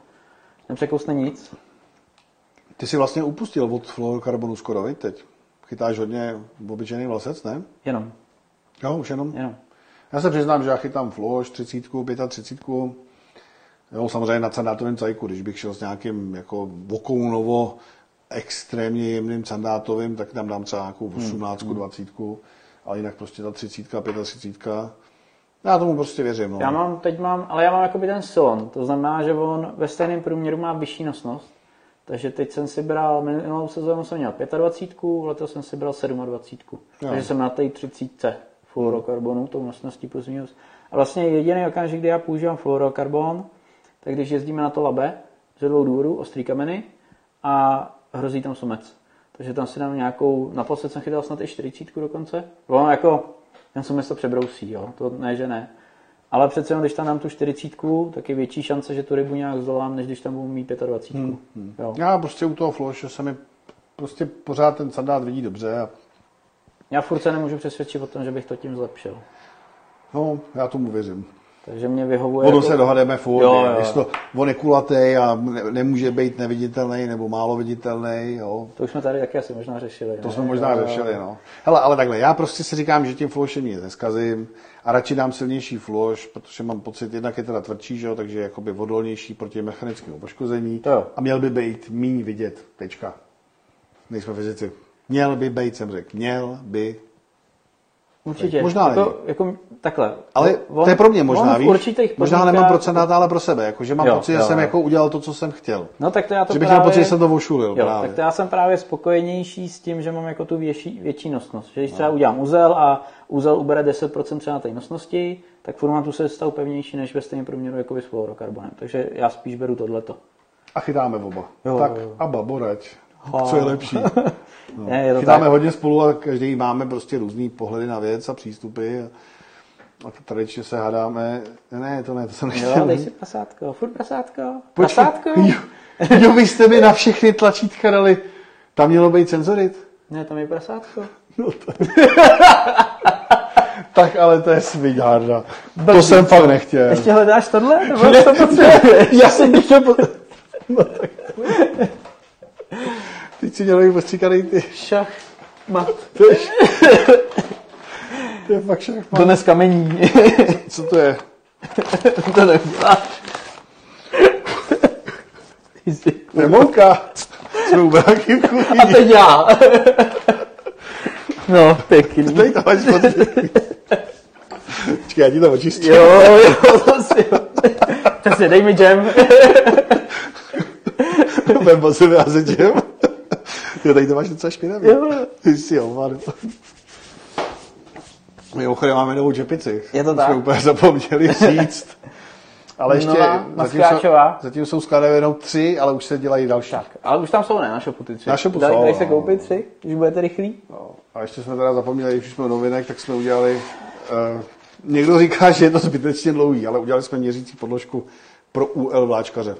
Nepřekousne nic.
Ty jsi vlastně upustil od fluorokarbonu skoro, veď teď? Chytáš hodně obyčejný vlasec, ne?
Jenom.
Jo, už jenom?
Jenom.
Já se přiznám, že já chytám fluoš 30, 35. Jo, samozřejmě na sandátovém cajku, když bych šel s nějakým jako vokounovo extrémně jemným sandátovým, tak tam dám třeba nějakou 18, hmm. 20 ale jinak prostě ta 30, 35. Já tomu prostě věřím. No.
Já mám, teď mám, ale já mám jakoby ten silon, to znamená, že on ve stejném průměru má vyšší nosnost, takže teď jsem si bral, minulou sezónu jsem měl 25, letos jsem si bral 27. Jo. Takže jsem na té 30 fluorokarbonu, tou nosností plus minus. A vlastně jediný okamžik, kdy já používám fluorokarbon, tak když jezdíme na to labe, ze dvou důvodů, ostrý kameny a hrozí tam sumec. Takže tam si dám nějakou, naposled jsem chytal snad i 40 dokonce. Ono jako, ten se to přebrousí, jo, to ne, že ne. Ale přece jenom, když tam dám tu 40, tak je větší šance, že tu rybu nějak zdolám, než když tam budu mít 25. Hmm, hmm.
Jo. Já prostě u toho floše se mi prostě pořád ten sandát vidí dobře. A...
Já furt se nemůžu přesvědčit o tom, že bych to tím zlepšil.
No, já tomu věřím.
Takže mě vyhovuje.
Ono jako... se dohademe furt, jo, jo. Když to, on je kulatý a nemůže být neviditelný nebo málo viditelný. Jo.
To už jsme tady taky asi možná řešili.
To ne? jsme možná jo, řešili, jo. no. Hele, ale takhle, já prostě si říkám, že tím flošem nic neskazím a radši dám silnější floš, protože mám pocit, jednak je teda tvrdší, že jo, takže je jakoby odolnější proti mechanickému poškození
to.
a měl by být míň vidět, tečka. Nejsme fyzici. Měl by být, jsem řekl, měl by
Určitě.
Možná
jako, jako, takhle.
Ale on, to je pro mě možná, víš? Možná nemám procentát, ale pro sebe. Jako, že mám jo, pocit, jo, že jo. jsem jako udělal to, co jsem chtěl.
No tak to já to
že bych
právě,
měl pocit, že jsem to vošulil.
Jo,
právě.
tak to já jsem právě spokojenější s tím, že mám jako tu větší, větší nosnost. Že když no. třeba udělám uzel a uzel ubere 10% třeba té nosnosti, tak furt mám tu sestavu pevnější než ve stejném průměru jako s fluorokarbonem. Takže já spíš beru tohleto.
A chytáme oba. Jo, tak jo. aba, borať. Co je lepší? No.
Ne, je to
Chytáme tak. hodně spolu a každý máme prostě různý pohledy na věc a přístupy. A, a tradičně se hádáme. Ne, to ne, to jsem nechtěl.
Jo, dej si prasátko, furt prasátko. Počkej, prasátko.
Jo, jo, vy jste mi na všechny tlačítka dali. Tam mělo být cenzorit.
Ne, tam je prasátko.
No to... tak ale to je sviňárna. To jsem fakt nechtěl.
Ještě hledáš tohle? Nebo ne, to
Já jsem chtěl... Po... no, tak... Teď si dělají postříkaný ty...
Šach. Mat.
To je, to je fakt šach.
To dnes kamení.
Co to je?
to neuděláš.
Mouka. Jsme u
A teď já. No, pěkný.
Tady to máš Počkej, já ti to očistím.
Jo, jo, to si, to si dej mi džem.
Vem po sebe a se džem. Jo, tady to máš docela špinavý.
Jo.
Ty jsi hovado. Mimochodem máme novou čepici.
Je to
Jsme
tak?
úplně zapomněli říct. Ale ještě
Nová,
zatím, jsou, zatím jsou skládané jenom tři, ale už se dělají další.
Tak, ale už tam jsou ne, na shopu ty tři.
Na shopu
Dají-
jsou,
se
no.
koupit tři, když budete rychlí.
No. A ještě jsme teda zapomněli, když jsme novinek, tak jsme udělali, uh, někdo říká, že je to zbytečně dlouhý, ale udělali jsme měřící podložku pro UL vláčkaře.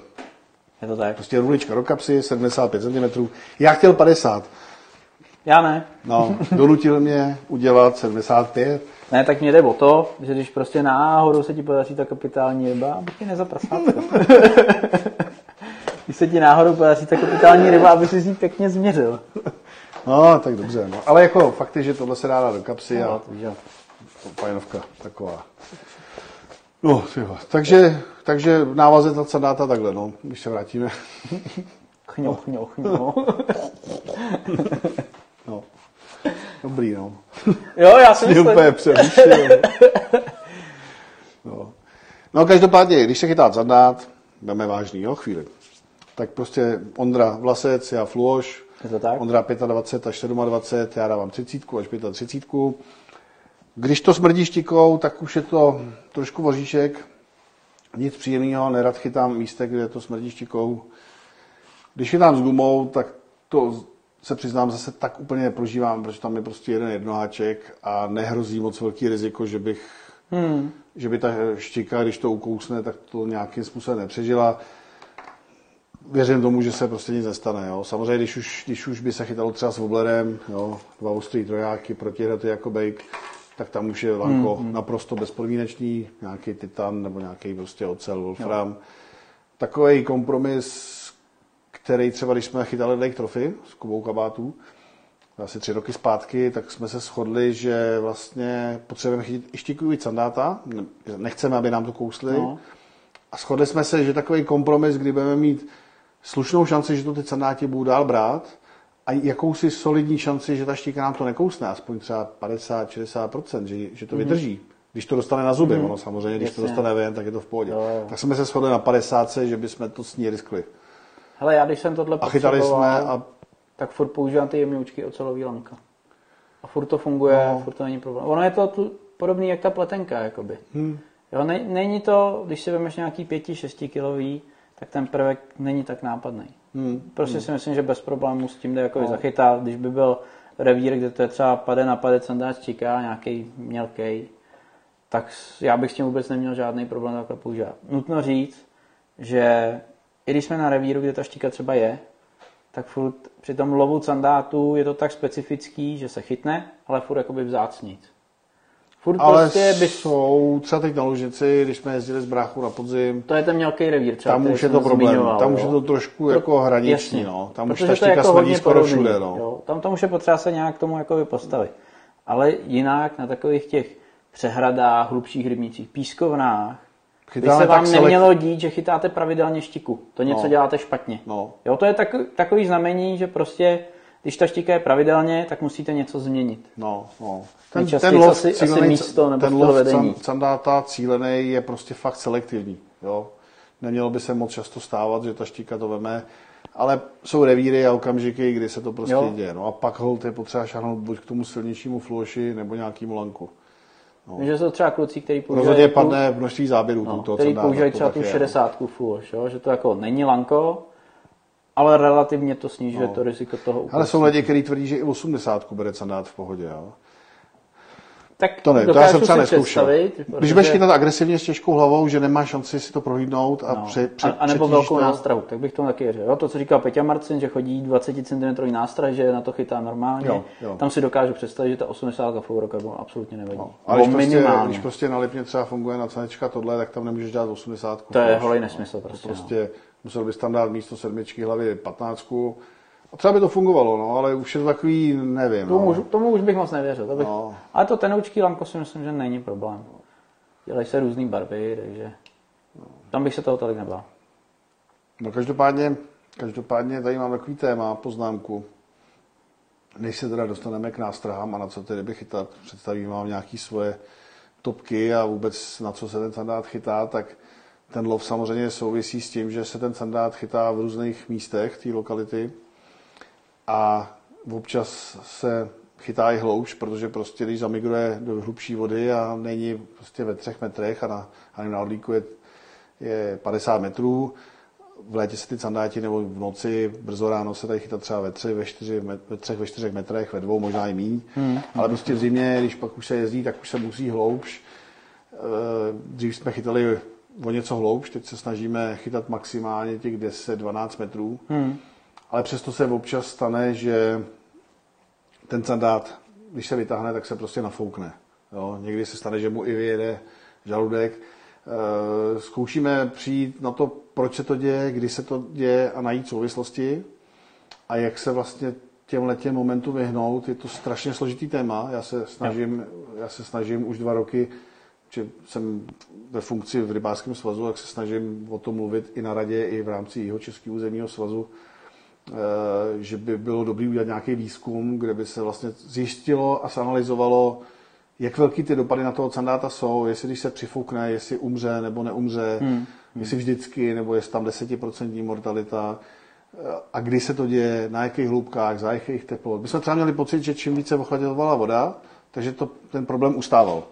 Je to tak.
Prostě rulička do kapsy, 75 cm. Já chtěl 50.
Já ne.
No, donutil mě udělat 75.
Ne, tak mě jde o to, že když prostě náhodou se ti podaří ta kapitální ryba, aby ti nezaprasátko. když se ti náhodou podaří ta kapitální ryba, aby si ji pěkně změřil.
No, tak dobře. No. Ale jako fakt je, že tohle se dá do kapsy a
No, jo.
fajnovka taková. No, tyjo. takže, takže návazet na sandáta takhle, no, když se vrátíme.
Chňo, chňo, chňo.
No. Dobrý, no.
Jo, já si
Mě
myslím.
úplně přerušil. No. no, každopádně, když se chytá sandát, jdeme vážný, jo, chvíli. Tak prostě Ondra Vlasec, já Fluoš,
Je to tak?
Ondra 25 až 27, já dávám 30 až 35. Když to smrdí štikou, tak už je to trošku voříšek. Nic příjemného, nerad chytám místek, kde to smrdí štikou. Když chytám s gumou, tak to se přiznám zase tak úplně neprožívám, protože tam je prostě jeden jednoháček a nehrozí moc velký riziko, že bych
Hmm.
že by ta štika, když to ukousne, tak to nějakým způsobem nepřežila. Věřím tomu, že se prostě nic nestane. Jo. Samozřejmě, když už, když už by se chytalo třeba s woblerem, jo, dva ostrý trojáky, protihraty jako bake, tak tam už je lanko hmm, naprosto bezpodmínečný, nějaký titan nebo nějaký prostě ocel, wolfram. Takový kompromis, který třeba, když jsme chytali Lake Trophy s Kubou Kabátů, asi tři roky zpátky, tak jsme se shodli, že vlastně potřebujeme chytit i štikový sandáta, ne- nechceme, aby nám to kousli.
No.
A shodli jsme se, že takový kompromis, kdy budeme mít slušnou šanci, že to ty sandáti budou dál brát a jakousi solidní šanci, že ta štika nám to nekousne, aspoň třeba 50-60%, že, že to vydrží. Když to dostane na zuby, ono samozřejmě, když to.
Jasně.
dostane ven, tak je to v pohodě.
Jo, jo.
Tak jsme se shodli na 50, že bychom to s ní riskli.
Hele, já když jsem tohle
A chytali jsme a
tak furt používám ty jemňoučky ocelový lanka. A furt to funguje,
No.
furt to není problém. Ono je to tu, podobný jak ta pletenka, jakoby.
Hmm.
Jo, ne, není to, když si vemeš nějaký 5-6 kilový, tak ten prvek není tak nápadný.
Hmm.
Prostě si myslím, že bez problémů s tím jde jako no. zachytat. Když by byl revír, kde to je třeba pade na pade sandáč číká, nějaký mělkej, tak já bych s tím vůbec neměl žádný problém takhle používat. Nutno říct, že i když jsme na revíru, kde ta štíka třeba je, tak furt při tom lovu sandátu je to tak specifický, že se chytne, ale furt jakoby vzácnit. Furt
Ale
prostě by...
jsou třeba teď na Lužici, když jsme jezdili z bráchu na podzim,
To je ten mělký revír třeba,
tam už je to problém.
zmiňoval,
tam už je to trošku
Pro-
jako hraniční.
Jasně.
No. Tam už
Protože
ta
to je
štika
jako
smrdí skoro
podobný,
všude. No.
Jo. Tam to už je potřeba se nějak k tomu jako postavit. Ale jinak na takových těch přehradách, hlubších rybnících, pískovnách, by
Chytáme
se vám
selek-
nemělo dít, že chytáte pravidelně štiku. To něco
No.
děláte špatně.
No.
Jo, to je tak, takový znamení, že prostě, když ta štika je pravidelně, tak musíte něco změnit.
No, no.
Nejčastěji asi- asi místo nebo
ten lov
vedení.
can- sandáta cílený je prostě fakt selektivní. Jo? Nemělo by se moc často stávat, že ta štíka to veme, ale jsou revíry a okamžiky, kdy se to prostě
Jo.
děje. No a pak hold je potřeba šáhnout buď k tomu silnějšímu fluoši nebo nějakému lanku.
No. Že jsou třeba kluci, kteří používají,
Rozhodně
tu-
padne množství záběrů
no,
toho
který používají
to
třeba tu
je, no.
60 fluoš, jo? že to jako není lanko, ale relativně to snižuje
No.
to riziko toho
Ale
úkosu.
jsou lidi, kteří tvrdí, že i 80 bere sandát v pohodě. Jo?
Tak
To ne, to já jsem třeba neskoušel. Když budeš chytat agresivně s těžkou hlavou, že nemá šanci si to prohlídnout a
No.
pře, pře,
a, a nebo velkou
to.
nástrahu, tak bych to taky řekl. To, co říkal Peťa Marcin, že chodí 20 cm nástrah, že na to chytá normálně.
Jo, jo.
Tam si dokážu představit, že ta 80 fluorokarbon absolutně nevadí.
No. Ale když prostě,
minimálně.
když prostě na Lipně třeba funguje na cenečka tohle, tak tam nemůžeš dát 80.
To je holej nesmysl prostě,
prostě musel bys tam dát místo sedmičky hlavy 15. A třeba by to fungovalo, no, ale už je to takový, nevím.
Tomu,
no.
už, tomu už bych moc nevěřil. To bych...
No.
Ale to tenoučký lanko si myslím, že není problém. Dělají se různé barvy, takže tam bych se toho tolik nebál.
No každopádně, každopádně tady mám takový téma, poznámku. Než se teda dostaneme k nástrahám a na co tedy by chytat, představím vám nějaký svoje topky a vůbec na co se ten sandát chytá, tak ten lov samozřejmě souvisí s tím, že se ten sandát chytá v různých místech té lokality. a občas se chytá i hlouš, protože prostě když zamigruje do hlubší vody a není prostě ve třech metrech a na, a na odlíku je, je 50 metrů, v létě se ty sandáti nebo v noci, brzo ráno se tady chytat třeba ve, tři, ve, čtyři, ve třech, ve čtyřech metrech, ve dvou, možná i míň. Hmm. Ale prostě v zimě, když pak už se jezdí, tak už se musí hloubš. Eh, dřív jsme chytali o něco hloubš, teď se snažíme chytat maximálně těch 10-12 metrů. Hmm. Ale přesto se občas stane, že ten sandát, když se vytáhne, tak se prostě nafoukne. Jo? Někdy se stane, že mu i vyjede žaludek. E, zkoušíme přijít na to, proč se to děje, kdy se to děje a najít souvislosti a jak se vlastně těm letěm momentům vyhnout. Je to strašně složitý téma. Já se snažím, já se snažím už dva roky, že jsem ve funkci v rybářském svazu, tak se snažím o tom mluvit i na radě, i v rámci jeho Českého územního svazu, Eh, že by bylo dobré udělat nějaký výzkum, kde by se vlastně zjistilo a zanalizovalo, jak velký ty dopady na toho sandáta jsou, jestli když se přifoukne, jestli umře nebo neumře, hmm. jestli vždycky, nebo jestli tam desetiprocentní mortalita eh, a kdy se to děje, na jakých hloubkách, za jakých teplot. My jsme třeba měli pocit, že čím více ochladěvala voda, takže to, ten problém ustával.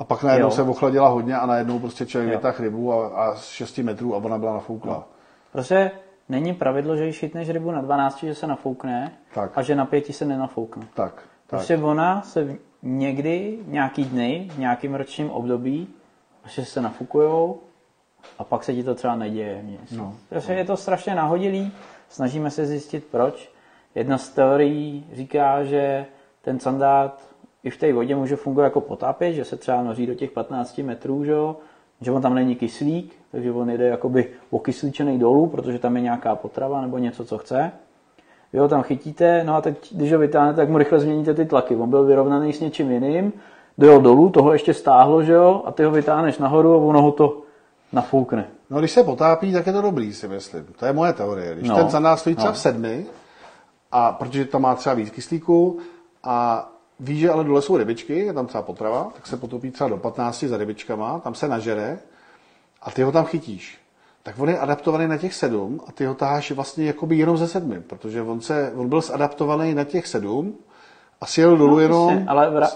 A pak najednou jo. se ochladila hodně a najednou prostě člověk vytáhl rybu a, a z 6 metrů a ona byla nafouklá.
Prostě není pravidlo, že ji šitneš rybu na 12, že se nafoukne tak. a že na pěti se nenafoukne.
Tak.
Prostě tak. ona se někdy, nějaký dny, v nějakým ročním období, že se nafukujou a pak se ti to třeba neděje. No, prostě no. je to strašně nahodilý, snažíme se zjistit proč. Jedna z teorií říká, že ten sandát i v té vodě může fungovat jako potápěč, že se třeba noří do těch 15 metrů, že, že on tam není kyslík, takže on jde jakoby okysličený dolů, protože tam je nějaká potrava nebo něco, co chce. Vy ho tam chytíte, no a teď, když ho vytáhnete, tak mu rychle změníte ty tlaky. On byl vyrovnaný s něčím jiným, dojel dolů, toho ještě stáhlo, že jo, a ty ho vytáhneš nahoru a ono ho to nafoukne.
No když se potápí, tak je to dobrý, si myslím. To je moje teorie. Když no, ten sandál stojí třeba no. v sedmi, a protože tam má třeba víc kyslíku a ví, že ale dole jsou rybičky, je tam třeba potrava, tak se potopí třeba do 15 za rybičkama, tam se nažere a ty ho tam chytíš, tak on je adaptovaný na těch sedm a ty ho táháš vlastně jakoby jenom ze sedmi, protože on, se, on byl zadaptovaný na těch sedm a sjel dolů no, jenom vlastně, ale vra...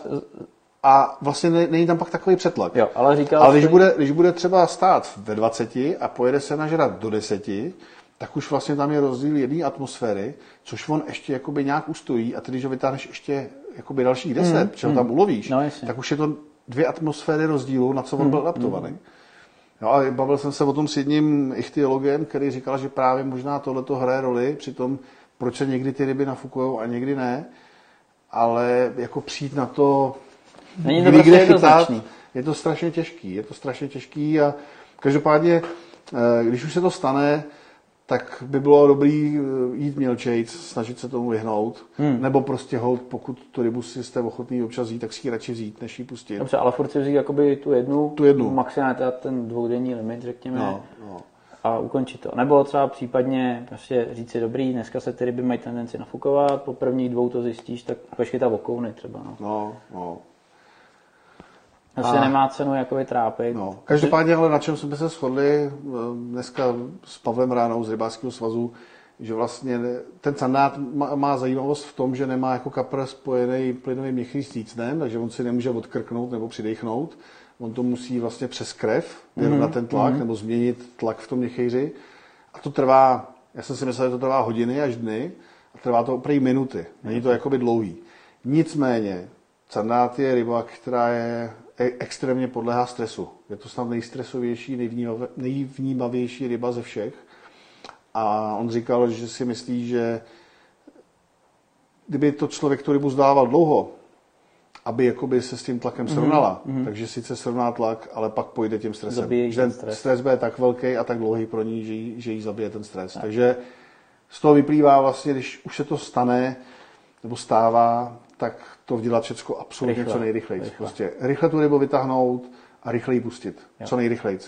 a vlastně není tam pak takový přetlak.
Jo, ale říkal
ale když, bude, když bude třeba stát ve 20 a pojede se nažrat do 10, tak už vlastně tam je rozdíl jedné atmosféry, což on ještě jakoby nějak ustojí a ty, když ho vytáhneš ještě jakoby dalších 10, mm, čeho mm. tam ulovíš, no, tak už je to dvě atmosféry rozdílu, na co on mm, byl adaptovaný. Mm. No a bavil jsem se o tom s jedním ichtyologem, který říkal, že právě možná tohleto hraje roli při tom, proč se někdy ty ryby nafukují a někdy ne, ale jako přijít na to,
Není to kdy, prostě chytat,
je to strašně těžký, je to strašně těžký a každopádně, eh, když už se to stane, tak by bylo dobrý eh, jít mělčejc, snažit se tomu vyhnout, hmm. nebo prostě hold, pokud tu rybu si jste ochotný občas jít, tak si ji radši vzít, než ji pustit.
Dobře, ale furt si vzít jakoby tu jednu,
tu jednu.
maximálně teda ten dvoudenní limit, řekněme,
no, no.
a ukončit to. Nebo třeba případně prostě říct si, dobrý, dneska se ty ryby mají tendenci nafukovat, po prvních dvou to zjistíš, tak počkej ta okouny třeba. No,
no. no.
Asi a... nemá cenu jako trápit.
No. Každopádně, ale na čem jsme se shodli eh, dneska s Pavlem Ránou z Rybářského svazu, že vlastně ten sandát má, zajímavost v tom, že nemá jako kapr spojený plynový měchý stícnem, takže on si nemůže odkrknout nebo přidechnout. On to musí vlastně přes krev vyrovnat mm-hmm. ten tlak mm-hmm. nebo změnit tlak v tom měchýři. A to trvá, já jsem si myslel, že to trvá hodiny až dny, a trvá to opravdu minuty. Není to jakoby dlouhý. Nicméně, sandát je ryba, která je extrémně podléhá stresu. Je to snad nejstresovější, nejvnímavější ryba ze všech. A on říkal, že si myslí, že kdyby to člověk tu rybu zdával dlouho, aby jakoby se s tím tlakem mhm, srovnala, mm-hmm. takže sice srovná tlak, ale pak pojde tím stresem.
Zabije
že ten
stres.
stres bude tak velký a tak dlouhý pro ní, že jí, že jí zabije ten stres. Tak. Takže z toho vyplývá vlastně, když už se to stane, nebo stává, tak to dělat všechno absolutně rychle, co nejrychleji. Rychle. Prostě rychle tu rybu vytáhnout a rychle ji pustit. Jo. Co nejrychleji.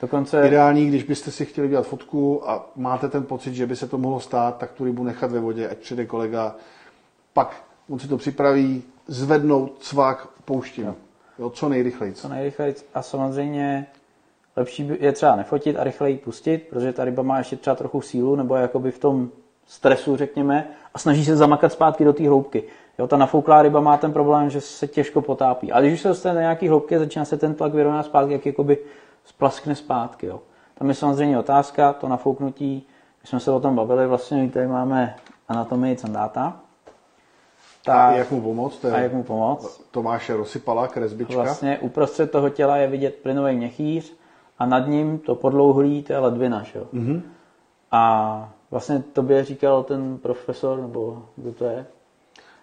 Dokonce...
Ideální, když byste si chtěli dělat fotku a máte ten pocit, že by se to mohlo stát, tak tu rybu nechat ve vodě, ať přijde kolega, pak on si to připraví, zvednout, cvak, pouštím. Jo. Jo, co nejrychleji.
Co nejrychleji. A samozřejmě lepší je třeba nefotit a rychleji pustit, protože ta ryba má ještě třeba trochu sílu, nebo je jakoby v tom stresu, řekněme, a snaží se zamakat zpátky do té hloubky. Jo, ta nafouklá ryba má ten problém, že se těžko potápí. A když už se dostane na nějaký hloubky, začíná se ten tlak vyrovnat zpátky, jak jakoby splaskne zpátky. Jo. Tam je samozřejmě otázka, to nafouknutí, když jsme se o tom bavili, vlastně tady máme anatomii candáta.
A jak mu pomoct? To je
a jak mu pomoct?
Tomáše Rosypala, kresbička.
Vlastně uprostřed toho těla je vidět plynový měchýř a nad ním to podlouhlý, to je ledvina. Že? Mm-hmm. A vlastně tobě říkal ten profesor, nebo kdo to je?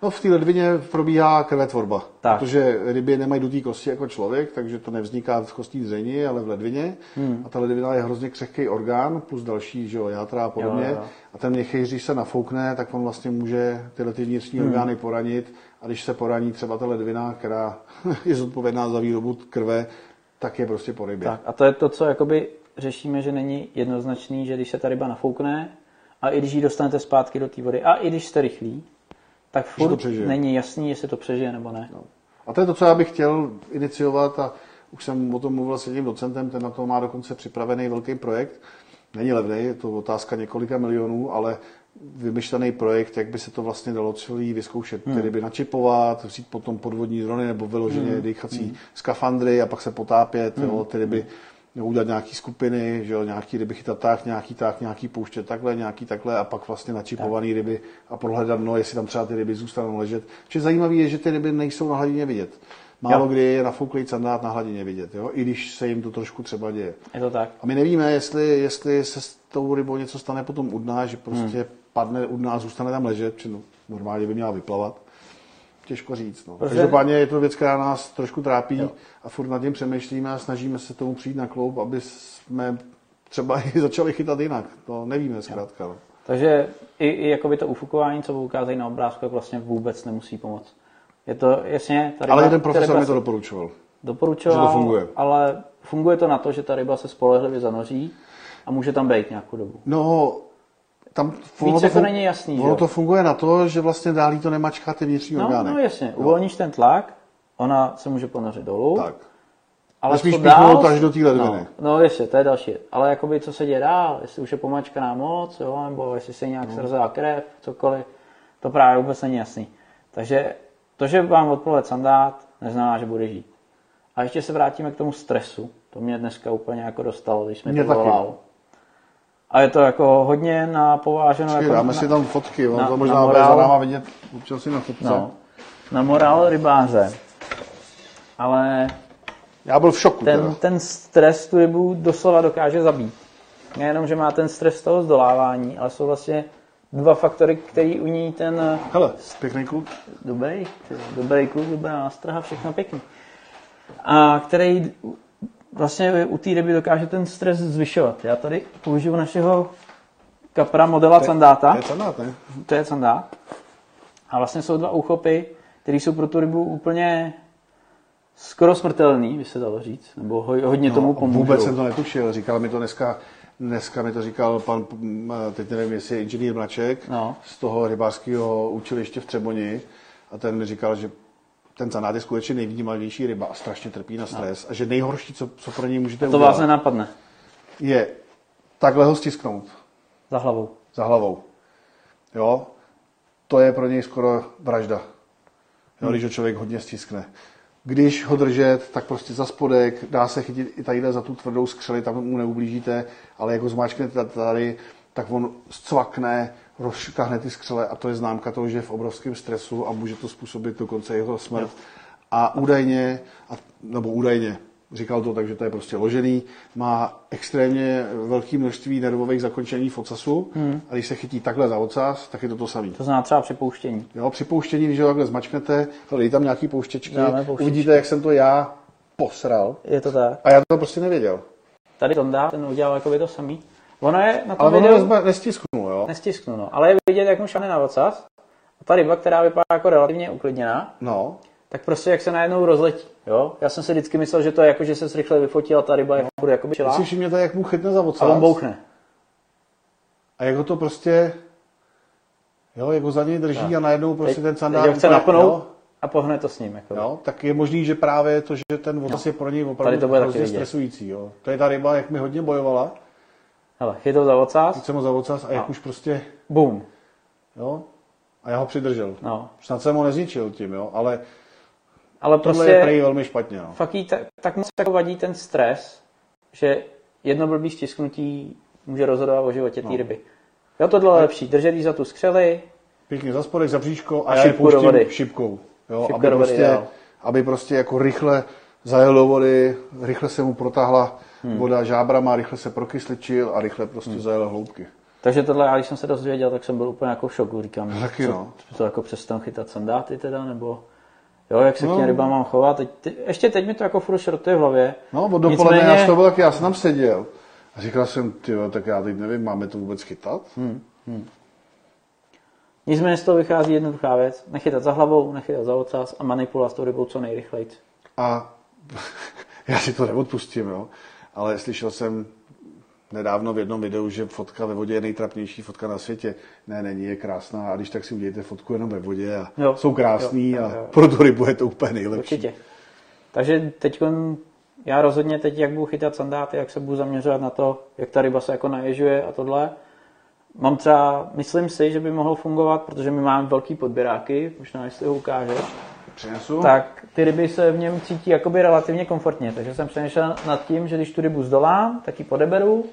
No v té ledvině probíhá krvetvorba,
Tak.
protože ryby nemají dutý kosti jako člověk, takže to nevzniká v kostní dřeni, ale v ledvině. Hmm. A ta ledvina je hrozně křehký orgán, plus další že jo, játra a podobně.
Jo, jo.
A ten měchýř, když se nafoukne, tak on vlastně může tyhle ty vnitřní hmm. orgány poranit. A když se poraní třeba ta ledvina, která je zodpovědná za výrobu krve, tak je prostě po rybě.
Tak a to je to, co jakoby řešíme, že není jednoznačný, že když se ta ryba nafoukne a i když ji dostanete zpátky do té vody a i když jste rychlí, tak furt není jasný, jestli to přežije nebo ne. No.
A to je to, co já bych chtěl iniciovat a už jsem o tom mluvil s jedním docentem, ten na to má dokonce připravený velký projekt. Není levný, je to otázka několika milionů, ale vymyšlený projekt, jak by se to vlastně dalo celý vyzkoušet. Hmm. Ty ryby načipovat, vzít potom podvodní drony nebo vyloženě hmm. dýchací hmm. skafandry a pak se potápět, hmm. jo, ty ryby nebo udělat nějaký skupiny, že jo, nějaký ryby chytat tak, nějaký tak, nějaký pouštět takhle, nějaký takhle a pak vlastně načipovaný tak. ryby a prohledat, no, jestli tam třeba ty ryby zůstanou ležet. Čiže zajímavé je, že ty ryby nejsou na hladině vidět. Málo
Jo.
kdy je nafouklý sandát na hladině vidět, jo? i když se jim to trošku třeba děje.
Je to tak.
A my nevíme, jestli, jestli se s tou rybou něco stane potom u dna, že prostě hmm. padne u dna a zůstane tam ležet, či no, normálně by měla vyplavat. Těžko říct. No.
Protože-
Každopádně je to věc, která nás trošku trápí jo. a furt nad tím přemýšlíme a snažíme se tomu přijít na kloub, aby jsme třeba i začali chytat jinak. To nevíme zkrátka. No.
Takže i, i jakoby to ufukování, co ukázají na obrázku, jak vlastně vůbec nemusí pomoct. Je to jasně, ta ryba,
Ale jeden profesor mi to doporučoval.
doporučoval,
že to funguje.
ale funguje to na to, že ta ryba se spolehlivě zanoří a může tam být nějakou dobu.
No, tam
Víc jako není jasný,
Ono to funguje na to, že vlastně dálí to nemačká ty vnitřní
No,
orgány.
no jasně, uvolníš ten tlak, ona se může ponořit dolů,
Tak.
ale
Nesmíš píchnout až do té ledviny.
No, no ještě, to je další. Ale jakoby, co se děje dál, jestli už je pomačkaná moc, jo, nebo jestli se nějak no. srzela krev, cokoliv, to právě vůbec není jasný. Takže to, že vám odplove sandát, neznamená, že bude žít. A ještě se vrátíme k tomu stresu. To mě dneska úplně jako dostalo, když
Mě
to volal. A je to jako hodně na pováženou.
Počkej,
jako
dáme
na,
si tam fotky, on
na-
to
na
možná bude
morál.
za náma vidět občas si na fotce.
no, na morál rybáře. Ale
Já byl v šoku.
ten,
teda.
ten stres tu rybu doslova dokáže zabít. Nejenom, že má ten stres toho zdolávání, ale jsou vlastně dva faktory, který u ní ten
Hele, pěkný kluk.
dobrý, dobrý kluk, dobrá nástraha, všechno pěkný. A který vlastně u té ryby dokáže ten stres zvyšovat. Já tady použiju našeho kapra modela Candáta.
To je sandát, ne?
To je sandát. A vlastně jsou dva úchopy, které jsou pro tu rybu úplně skoro smrtelný, by se dalo říct. Nebo ho, hodně tomu pomůžou.
No, Vůbec jsem to netušil. Říkal mi to dneska, dneska mi to říkal pan, teď nevím, jestli je inženýr Mraček
No.
z toho rybářského učiliště v Třeboni a ten mi říkal, že ten zanát je skutečně nejvýdimalnější ryba a strašně trpí na stres a že nejhorší, co, co pro něj můžete
To
udělat,
vás nenapadne
je takhle ho stisknout
za hlavou.
za hlavou. Jo? To je pro něj skoro vražda. Jo, když ho člověk hodně stiskne. Když ho držet, tak prostě za spodek, dá se chytit i tadyhle za tu tvrdou skřeli, tam mu neublížíte, ale jak ho zmáčknete tady, tak on zcvakne, rozškahne ty skřele a to je známka toho, že je v obrovském stresu a může to způsobit dokonce jeho smrt. A údajně, a, nebo údajně, říkal to tak, že to je prostě ložený, má extrémně velké množství nervových zakončení v ocasu hmm. a když se chytí takhle za ocas, tak je to to samé.
To znamená třeba připouštění.
Jo, při pouštění, když ho takhle zmačknete, dej tam nějaký pouštěčky,
pouštěčky.
uvidíte, jak jsem to já posral.
Je to tak.
A já to prostě nevěděl.
Tady Tonda, ten udělal jakoby to samý. Ono je na tom
Ale ono
videu...
nezma- nestisknul, jo.
Nestisknu, no. Ale je vidět, jak mu šahne na ocas. A ta ryba, která vypadá jako relativně uklidněná,
No,
tak prostě jak se najednou rozletí. Jo? Já jsem si vždycky myslel, že to je jako, že se rychle vyfotil a ta ryba je furt
Když
čelá.
si všimněte, jak mu chytne za
A on
ocas.
bouchne.
A jak ho to prostě, jo, jak ho za něj drží a najednou prostě
Teď-
ten
teď
sandál
ho chce napnout
jo,
a pohne to s ním. Jako.
jo, tak je možný, že právě to, že ten ocas je pro něj
Tady
opravdu
to bude
hrozně stresující. Jo. To je ta ryba, jak mi hodně bojovala.
Hele, chytil za ocas,
Teď jsem ho za ocas a jak už prostě,
bum.
jo, a já ho přidržel.
No.
Snad jsem ho nezničil tím, jo, ale
Ale
tohle
prostě
je prej velmi špatně, no.
fakt jí tak, tak moc jako vadí ten stres, že jedno blbý stisknutí může rozhodovat o životě té
No.
ryby. Jo, tohle je lepší. Držet jí za tu skřeli,
Pěkně za spodek, za bříško a
A já
pustím
vody.
šipkou. Jo,
Šipka
aby,
do vody,
prostě,
jo.
aby prostě jako rychle zajel do vody, rychle se mu protáhla
Hmm.
voda žábrama, rychle se prokysličil a rychle prostě zajel hloubky.
Takže tohle, já když jsem se dozvěděl, tak jsem byl úplně jako v šoku. Říkám,
Taky
co,
no.
to jako přestan chytat sandáty teda, nebo jo, jak se
No.
k těm rybám mám chovat. Teď, teď, ještě teď mi to jako furt šrotuje v hlavě.
No, od dopoledne
Nicméně-
já z toho byl taky, já jsem tam seděl. A říkal jsem, ty tak já teď nevím, máme to vůbec chytat?
Hmm. Nicméně z toho vychází jednoduchá věc. Nechytat za hlavou, nechytat za ocas a manipulovat s tou rybou co nejrychleji.
A já si to neodpustím, jo. Ale slyšel jsem nedávno v jednom videu, že fotka ve vodě je nejtrapnější fotka na světě. Ne, není, je krásná. A když tak si udějte fotku jenom ve vodě a
Jo.
jsou krásný
Jo, jo,
a
jo.
pro tu rybu je to úplně nejlepší.
Určitě. Takže teď já rozhodně teď, jak budu chytat sandáty, jak se budu zaměřovat na to, jak ta ryba se jako naježuje a tohle. Mám třeba, myslím si, že by mohlo fungovat, protože my máme velký podběráky, možná jestli ho ukážeš,
Přinesu?
tak ty ryby se v něm cítí jakoby relativně komfortně. Takže jsem přemýšlel nad tím, že když tu rybu zdolám, tak ji podeberu,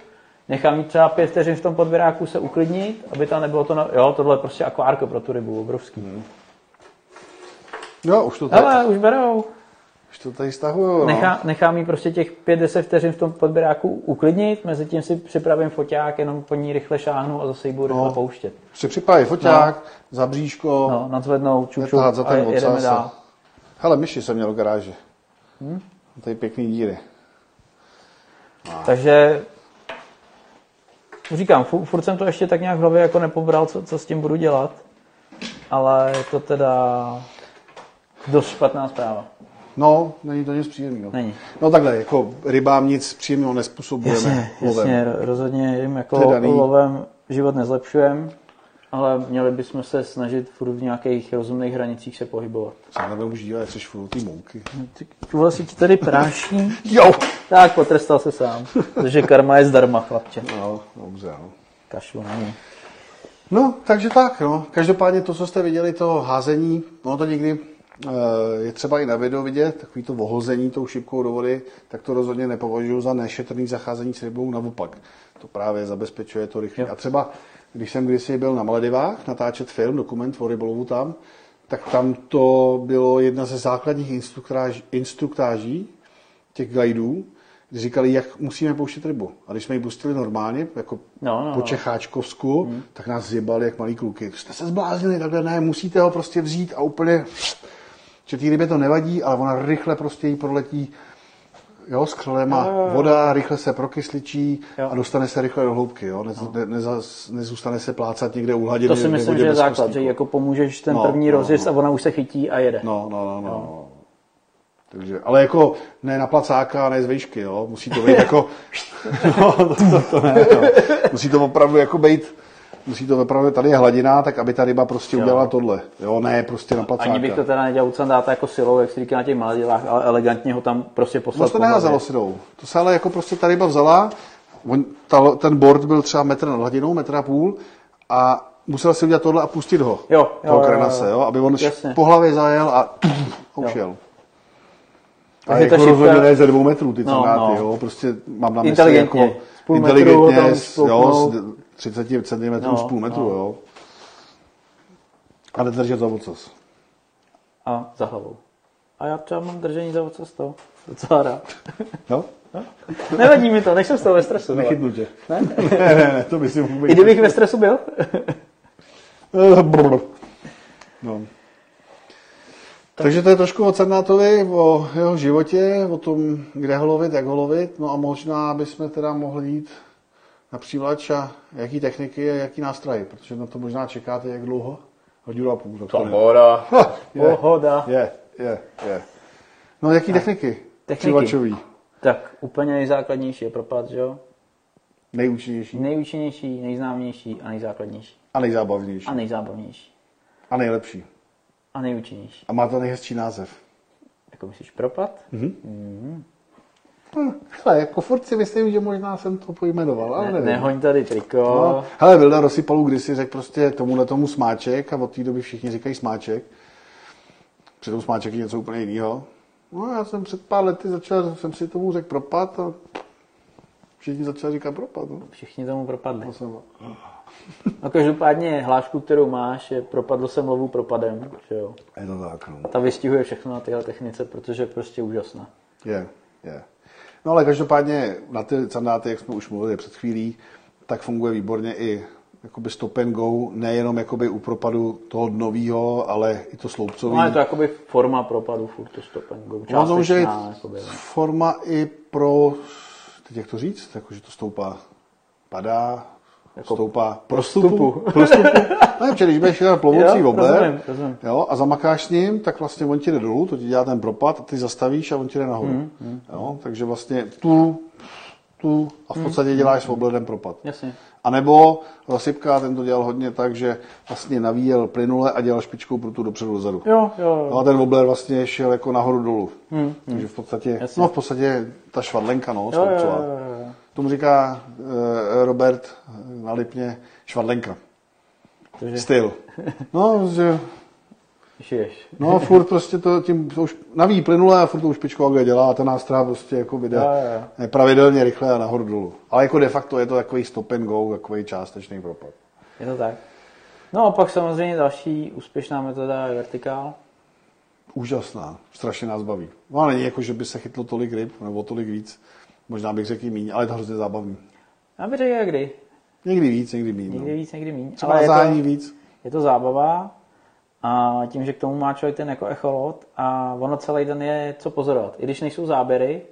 nechám ji třeba pět vteřin v tom podběráku se uklidnit, aby tam nebylo to, na... jo, tohle je prostě akvárko pro tu rybu, obrovský.
Hmm. Jo, už to tady,
Ale už berou.
Už to tady stahuju, no.
Nechá, nechám jí prostě těch 5-10 vteřin v tom podběráku uklidnit, mezi tím si připravím foťák, jenom po ní rychle šáhnu a zase ji budu rychle
No.
pouštět.
Si připraví foťák, za bříško,
No, nadzvednout, čuču
netahat za
a
ten ocas.
dál.
a- Hele, myši jsem měl v garáži.
Hmm?
Tady pěkný díry.
Takže říkám, fu- furt jsem to ještě tak nějak v hlavě jako nepobral, co, co s tím budu dělat, ale je to teda dost špatná zpráva.
No, není to nic příjemného.
Není.
No takhle, jako rybám nic příjemného nespůsobujeme
Jasně,
lovem.
jasně, ro- rozhodně jim jako
daný.
lovem život nezlepšujeme, ale měli bychom se snažit furt v nějakých rozumných hranicích se pohybovat.
Se nebudeme už jak jsi furt ty mouky.
Vole, si ti tady práší.
Jo!
Tak, potrestal se sám. Protože karma je zdarma, chlapče.
No, dobře, no.
Kašlu na ní.
No, takže tak, no. Každopádně to, co jste viděli, to házení, ono to někdy je třeba i na videu vidět, takový to vohození tou šipkou do vody, tak to rozhodně nepovažuji za nešetrný zacházení s rybou, naopak. To právě zabezpečuje to rychle. A třeba, když jsem kdysi byl na Maledivách natáčet film, dokument o rybolovu tam, tak tam to bylo jedna ze základních instruktáží, instruktáží těch guidů, kdy říkali, jak musíme pouštět rybu. A když jsme ji pustili normálně, jako
No, no,
po
no.
Čecháčkovsku, hmm. tak nás zjebali jak malí kluky. Jste se zbláznili, takhle ne, musíte ho prostě vzít a úplně, že té rybě to nevadí, ale ona rychle prostě jí proletí jo, s křelem a voda rychle se prokysličí
Jo.
a dostane se rychle do hloubky, jo. Nez, ne, nezas, nezůstane se plácat někde u hladiny.
To si myslím, že je základ, že jí jako pomůžeš ten
No,
první
no,
rozjezd
no.
a ona už se chytí a jede.
No, no, no, no. no. Takže, ale jako ne na placáka, ne z výšky, jo. Musí to být jako, no, to, to, to ne, no. Musí to opravdu jako být, musí to opravdu, tady je hladina, tak aby ta ryba prostě
Jo.
udělala tohle, jo, ne prostě na placáka.
Ani bych to teda nedělal sandáta jako silou, jak se říká na těch Maledivách, ale elegantně ho tam prostě poslat.
Moc to neházelo
hlavě.
silou. To se ale jako prostě ta ryba vzala, on, ta, ten board byl třeba metr nad hladinou, metr a půl a musel si udělat tohle a pustit ho.
Jo, jo,
toho
jo,
krenase,
jo.
jo, aby on
Jasně.
po hlavě zajel a, ušel. A jako rozhodně ne ze dvou metrů ty
No,
sandáty,
no.
jo, prostě mám na mysli
Inteligentně.
jako
metru
inteligentně, s- jo, 30 cm
No,
z půl metru,
no.
jo. A nedržet za ocas.
A za hlavou. A já třeba mám držení za ocas to. Docela rád.
Jo?
Nevadí mi to, nejsem z toho ve stresu.
Nechytnu tě.
Ne?
ne, ne, ne, to by si mohl být.
I kdybych ve stresu byl?
No. Takže to je trošku o Cernátovi, o jeho životě, o tom, kde ho lovit, jak ho lovit. No a možná bychom teda mohli jít na přívlač a jaký techniky a jaký nástroj, protože na to možná čekáte jak dlouho? Hodinu a půl. tak to je,
Pohoda.
je, je, je. No jaký techniky?
Techniky.
Přívlačový.
Tak úplně nejzákladnější je propad, že jo?
Nejúčinnější
Nejúčinnější, nejznámější a nejzákladnější.
a nejzábavnější.
A nejzábavnější.
A nejlepší.
A nejúčinnější.
A má to nejhezčí název.
Jako myslíš propad?
Mhm. Hm, hele, jako furt si myslím, že možná jsem to pojmenoval, ale
Ne,
nevím.
nehoň tady triko.
No, hele, Vilda Rosypalu kdysi řekl prostě tomuhle tomu smáček a od té doby všichni říkají smáček. Přitom smáček je něco úplně jiného. No já jsem před pár lety začal, jsem si tomu řekl propad a všichni začali říkat propad. No.
Všichni tomu propadli.
To jsem,
No každopádně hlášku, kterou máš, je propadl jsem lovu propadem. Že jo?
je to tak, no.
Ta vystihuje všechno na téhle technice, protože je prostě úžasná.
Je, je. No ale každopádně na ty sandáty, jak jsme už mluvili před chvílí, tak funguje výborně i jakoby stop and go, nejenom jakoby u propadu toho nového, ale i to sloupcový.
No je to jakoby forma propadu, furt to stop and go.
Ono to může být
Částečná, jakoby, no.
forma i pro, teď jak to říct, jako, že to stoupá, padá, jako stoupá prostupu. prostupu. Ne, protože když budeš dělat plovoucí
rozumím.
jo, a zamakáš s ním, tak vlastně on ti jde dolů, to ti dělá ten propad a ty zastavíš a on ti jde nahoru.
Hmm,
Jo, takže vlastně tu, tu a v podstatě děláš s woblerem propad.
Jasně.
A nebo Rosypka, ten to dělal hodně tak, že vlastně navíjel plynule a dělal špičkou pro tu dopředu dozadu.
Jo, jo, jo.
No a ten wobbler vlastně šel jako nahoru dolů. Hmm, Takže v podstatě,
Jasně.
no v podstatě ta švadlenka, no,
Jo, jo, jo, jo.
Tomu říká uh, Robert na Lipně švadlenka.
Takže
Styl. No, že,
žiješ.
no furt prostě to tím, to už naví plynule a furt to už špičkou kde dělá a ta nástroj prostě jako jde
Jo, jo, jo.
pravidelně rychle a nahoru dolů. Ale jako de facto je to takový stop and go, takový částečný propad.
Je to tak. No a pak samozřejmě další úspěšná metoda je vertikál.
Úžasná, strašně nás baví. No a není jako, že by se chytlo tolik ryb, nebo tolik víc. Možná bych řekl i míň, ale je to hrozně zábavný.
Já bych řekl, kdy.
Někdy víc, někdy míň.
Někdy
No.
víc, někdy méně.
Třeba
Ale je to,
víc.
je to zábava a tím, že k tomu má člověk ten jako echolot a ono celý den je co pozorovat. I když nejsou záběry,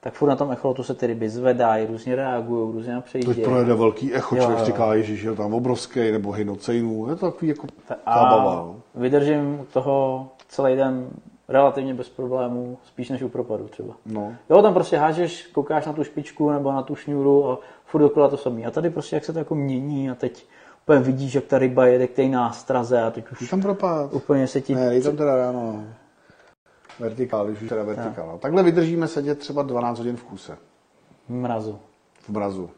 tak furt na tom echolotu se ty ryby zvedají, různě reagují, různě nám
Teď projede velký echo,
Jo,
člověk
jo.
říká, ježiš, je tam obrovský, nebo hynocejnů. Je to takový jako
A
zábava. No.
vydržím toho celý den relativně bez problémů, spíš než u propadu třeba.
no.
Jo, tam prostě hážeš, koukáš na tu špičku nebo na tu šňůru a furt dokola to samý. A tady prostě jak se to jako mění a teď úplně vidíš, jak ta ryba jede k té nástraze a teď
Je
už
tam propad.
úplně se ti...
Ne, je tam teda ráno. Vertikál, když už teda vertikál. No. Takhle vydržíme sedět třeba 12 hodin v kuse,
mrazu.
v mrazu.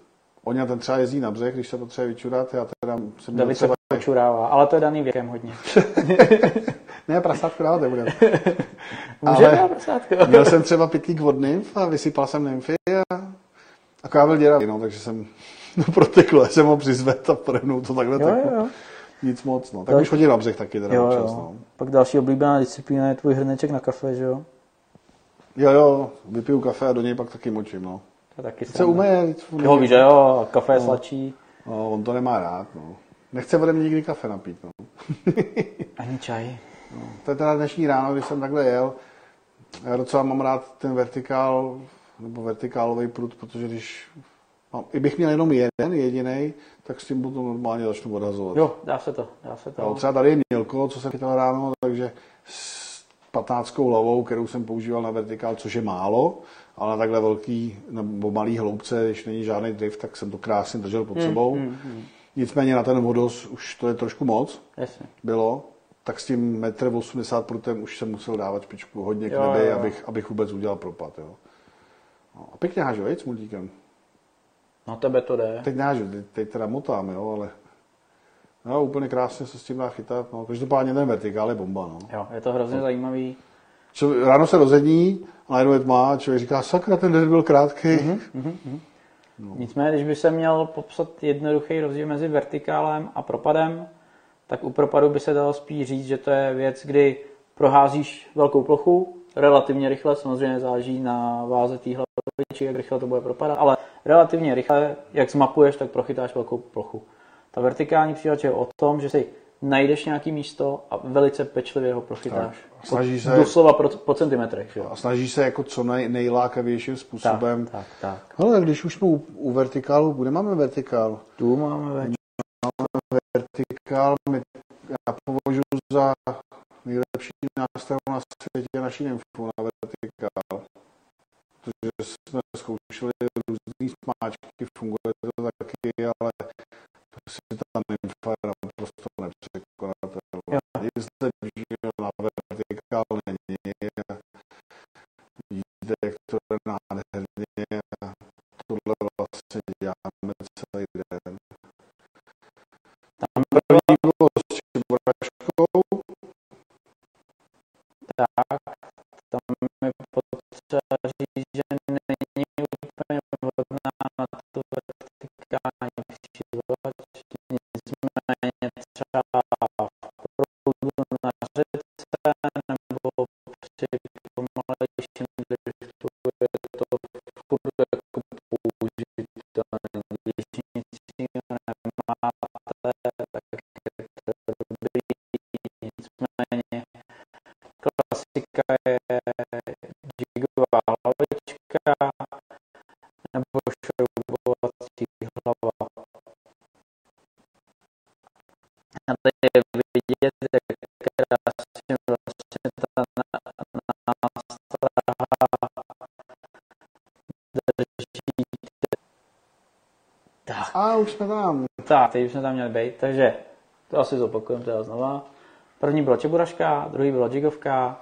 Oni ten třeba jezdí na břeh, když se potřebuje vyčurat, já teda jsem
David se
třeba...
počurává, ale to je daný věkem hodně.
Ne, prasátku dávat nebudem.
Může
Ale-
prasátko.
Měl jsem třeba pytlík od nymf a vysypal jsem nymfy a akorát byl děravý, no, takže jsem to proteklo, já jsem ho přizvedl a podemnou to takhle
Jo,
teklo.
jo.
Nic moc, no. Tak
Tak-
už chodí na břeh taky teda
jo, jo.
no.
Pak další oblíbená disciplína je tvůj hrneček na kafe, že jo?
Jo, jo, vypiju kafe a do něj pak taky močím, no.
Taky
Se umeje,
Jo, víš, jo, kafe je sladší.
no, on to nemá rád, no. Nechce ode mě nikdy kafe napít, no.
Ani čaj.
To je teda dnešní ráno, když jsem takhle jel. Já docela mám rád ten vertikál, nebo vertikálový prut, protože když mám, i bych měl jenom jeden, jediný, tak s tím potom normálně začnu odhazovat.
Jo, dá se to, dá se to.
Jo, třeba tady je mělko, co jsem chytal ráno, takže s 15 lavou, kterou jsem používal na vertikál, což je málo, ale na takhle velký nebo malý hloubce, když není žádný drift, tak jsem to krásně držel pod sebou. Nicméně na ten vodos už to je trošku moc,
Jasně.
bylo, tak s tím 1,80 m prutem už jsem musel dávat špičku hodně k nebi,
jo, jo.
abych, abych vůbec udělal propad. Jo. No, a pěkně hážu, s multíkem.
No tebe to jde.
Teď nehážu, teď, teď teda motám, jo, ale no, úplně krásně se s tím dá chytat. No. Každopádně ten vertikál je bomba. No.
Jo, je to hrozně zajímavý.
Ráno se rozední, a najednou je tma, člověk říká, sakra, ten den byl krátký.
Mhm. No. Nicméně, když by se měl popsat jednoduchý rozdíl mezi vertikálem a propadem, tak u propadu by se dalo spíš říct, že to je věc, kdy proházíš velkou plochu relativně rychle, samozřejmě záleží na váze té hlavy, jak rychle to bude propadat, ale relativně rychle, jak zmapuješ, tak prochytáš velkou plochu. Ta vertikální příleč je o tom, že si najdeš nějaký místo a velice pečlivě ho prochytáš.
Tak, snaží se-
Doslova pro, po centimetrech. Že? jo?
A snaží se jako co nej, nejlákavějším způsobem.
Tak, tak, tak.
Hele, když už jsme u, u vertikálu, kde máme vertikál?
Tu máme več.
Vertikál my, já považuji za nejlepší nástroj na světě naší nymfu na vertikál. Protože jsme zkoušeli různý smáčky, funguje to taky, ale prostě ta nymfa se držel na vertikál není. Vidíte, jak to je nádherně.
Tohle vlastně děláme celý den. Tam první bylo s čebračkou. Tak, tam je potřeba říct, že klasika je jigová hlavička nebo šroubovací hlava. A tady je vidět, jak krásně vlastně ta nástraha drží. Tak,
A už jsme tam.
tak, teď už jsme tam měli být, takže to asi zopakujeme teda znova. První byla čeburaška, druhý byla jigovka,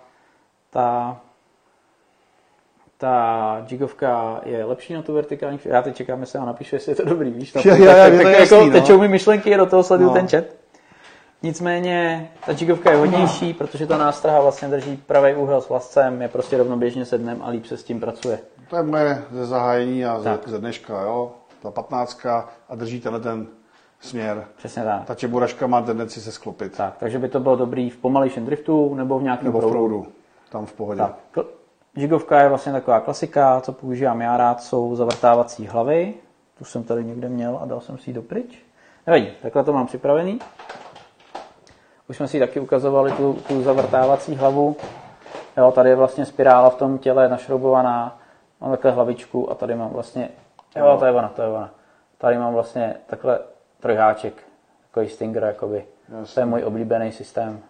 ta, ta jigovka je lepší na tu vertikální, já teď čekám, jestli já napíšu, jestli je to dobrý, víš, no,
Jo, jo,
tak, tak,
jasný,
jako
no.
tečou mi myšlenky, do toho sleduju
No.
ten chat. Nicméně ta jigovka je hodnější, protože ta nástraha vlastně drží pravý úhel s vlascem, je prostě rovnoběžně se dnem a líp se s tím pracuje.
To je moje ze zahájení a ze,
Tak.
ze dneška, jo. Ta patnáctka a drží tenhle ten směr.
Přesně tak.
Ta čeburaška má tendenci se sklopit.
tak takže by to bylo dobrý v pomalejším driftu nebo v nějakém
Nebo v
proudu.
Tam v pohodě.
Tak, Jigovka je vlastně taková klasika, co používám já rád, jsou zavrtávací hlavy. Tu jsem tady někde měl a dal jsem si ji dopryč. Nevadí, takhle to mám připravený. Už jsme si taky ukazovali tu, tu zavrtávací hlavu. Jo, tady je vlastně spirála v tom těle našroubovaná. Mám takhle hlavičku a tady mám vlastně, jo, to je ona, to je ona. Tady mám vlastně takhle trojháček, takový stinger, jakoby.
Jasně.
To je můj oblíbený systém.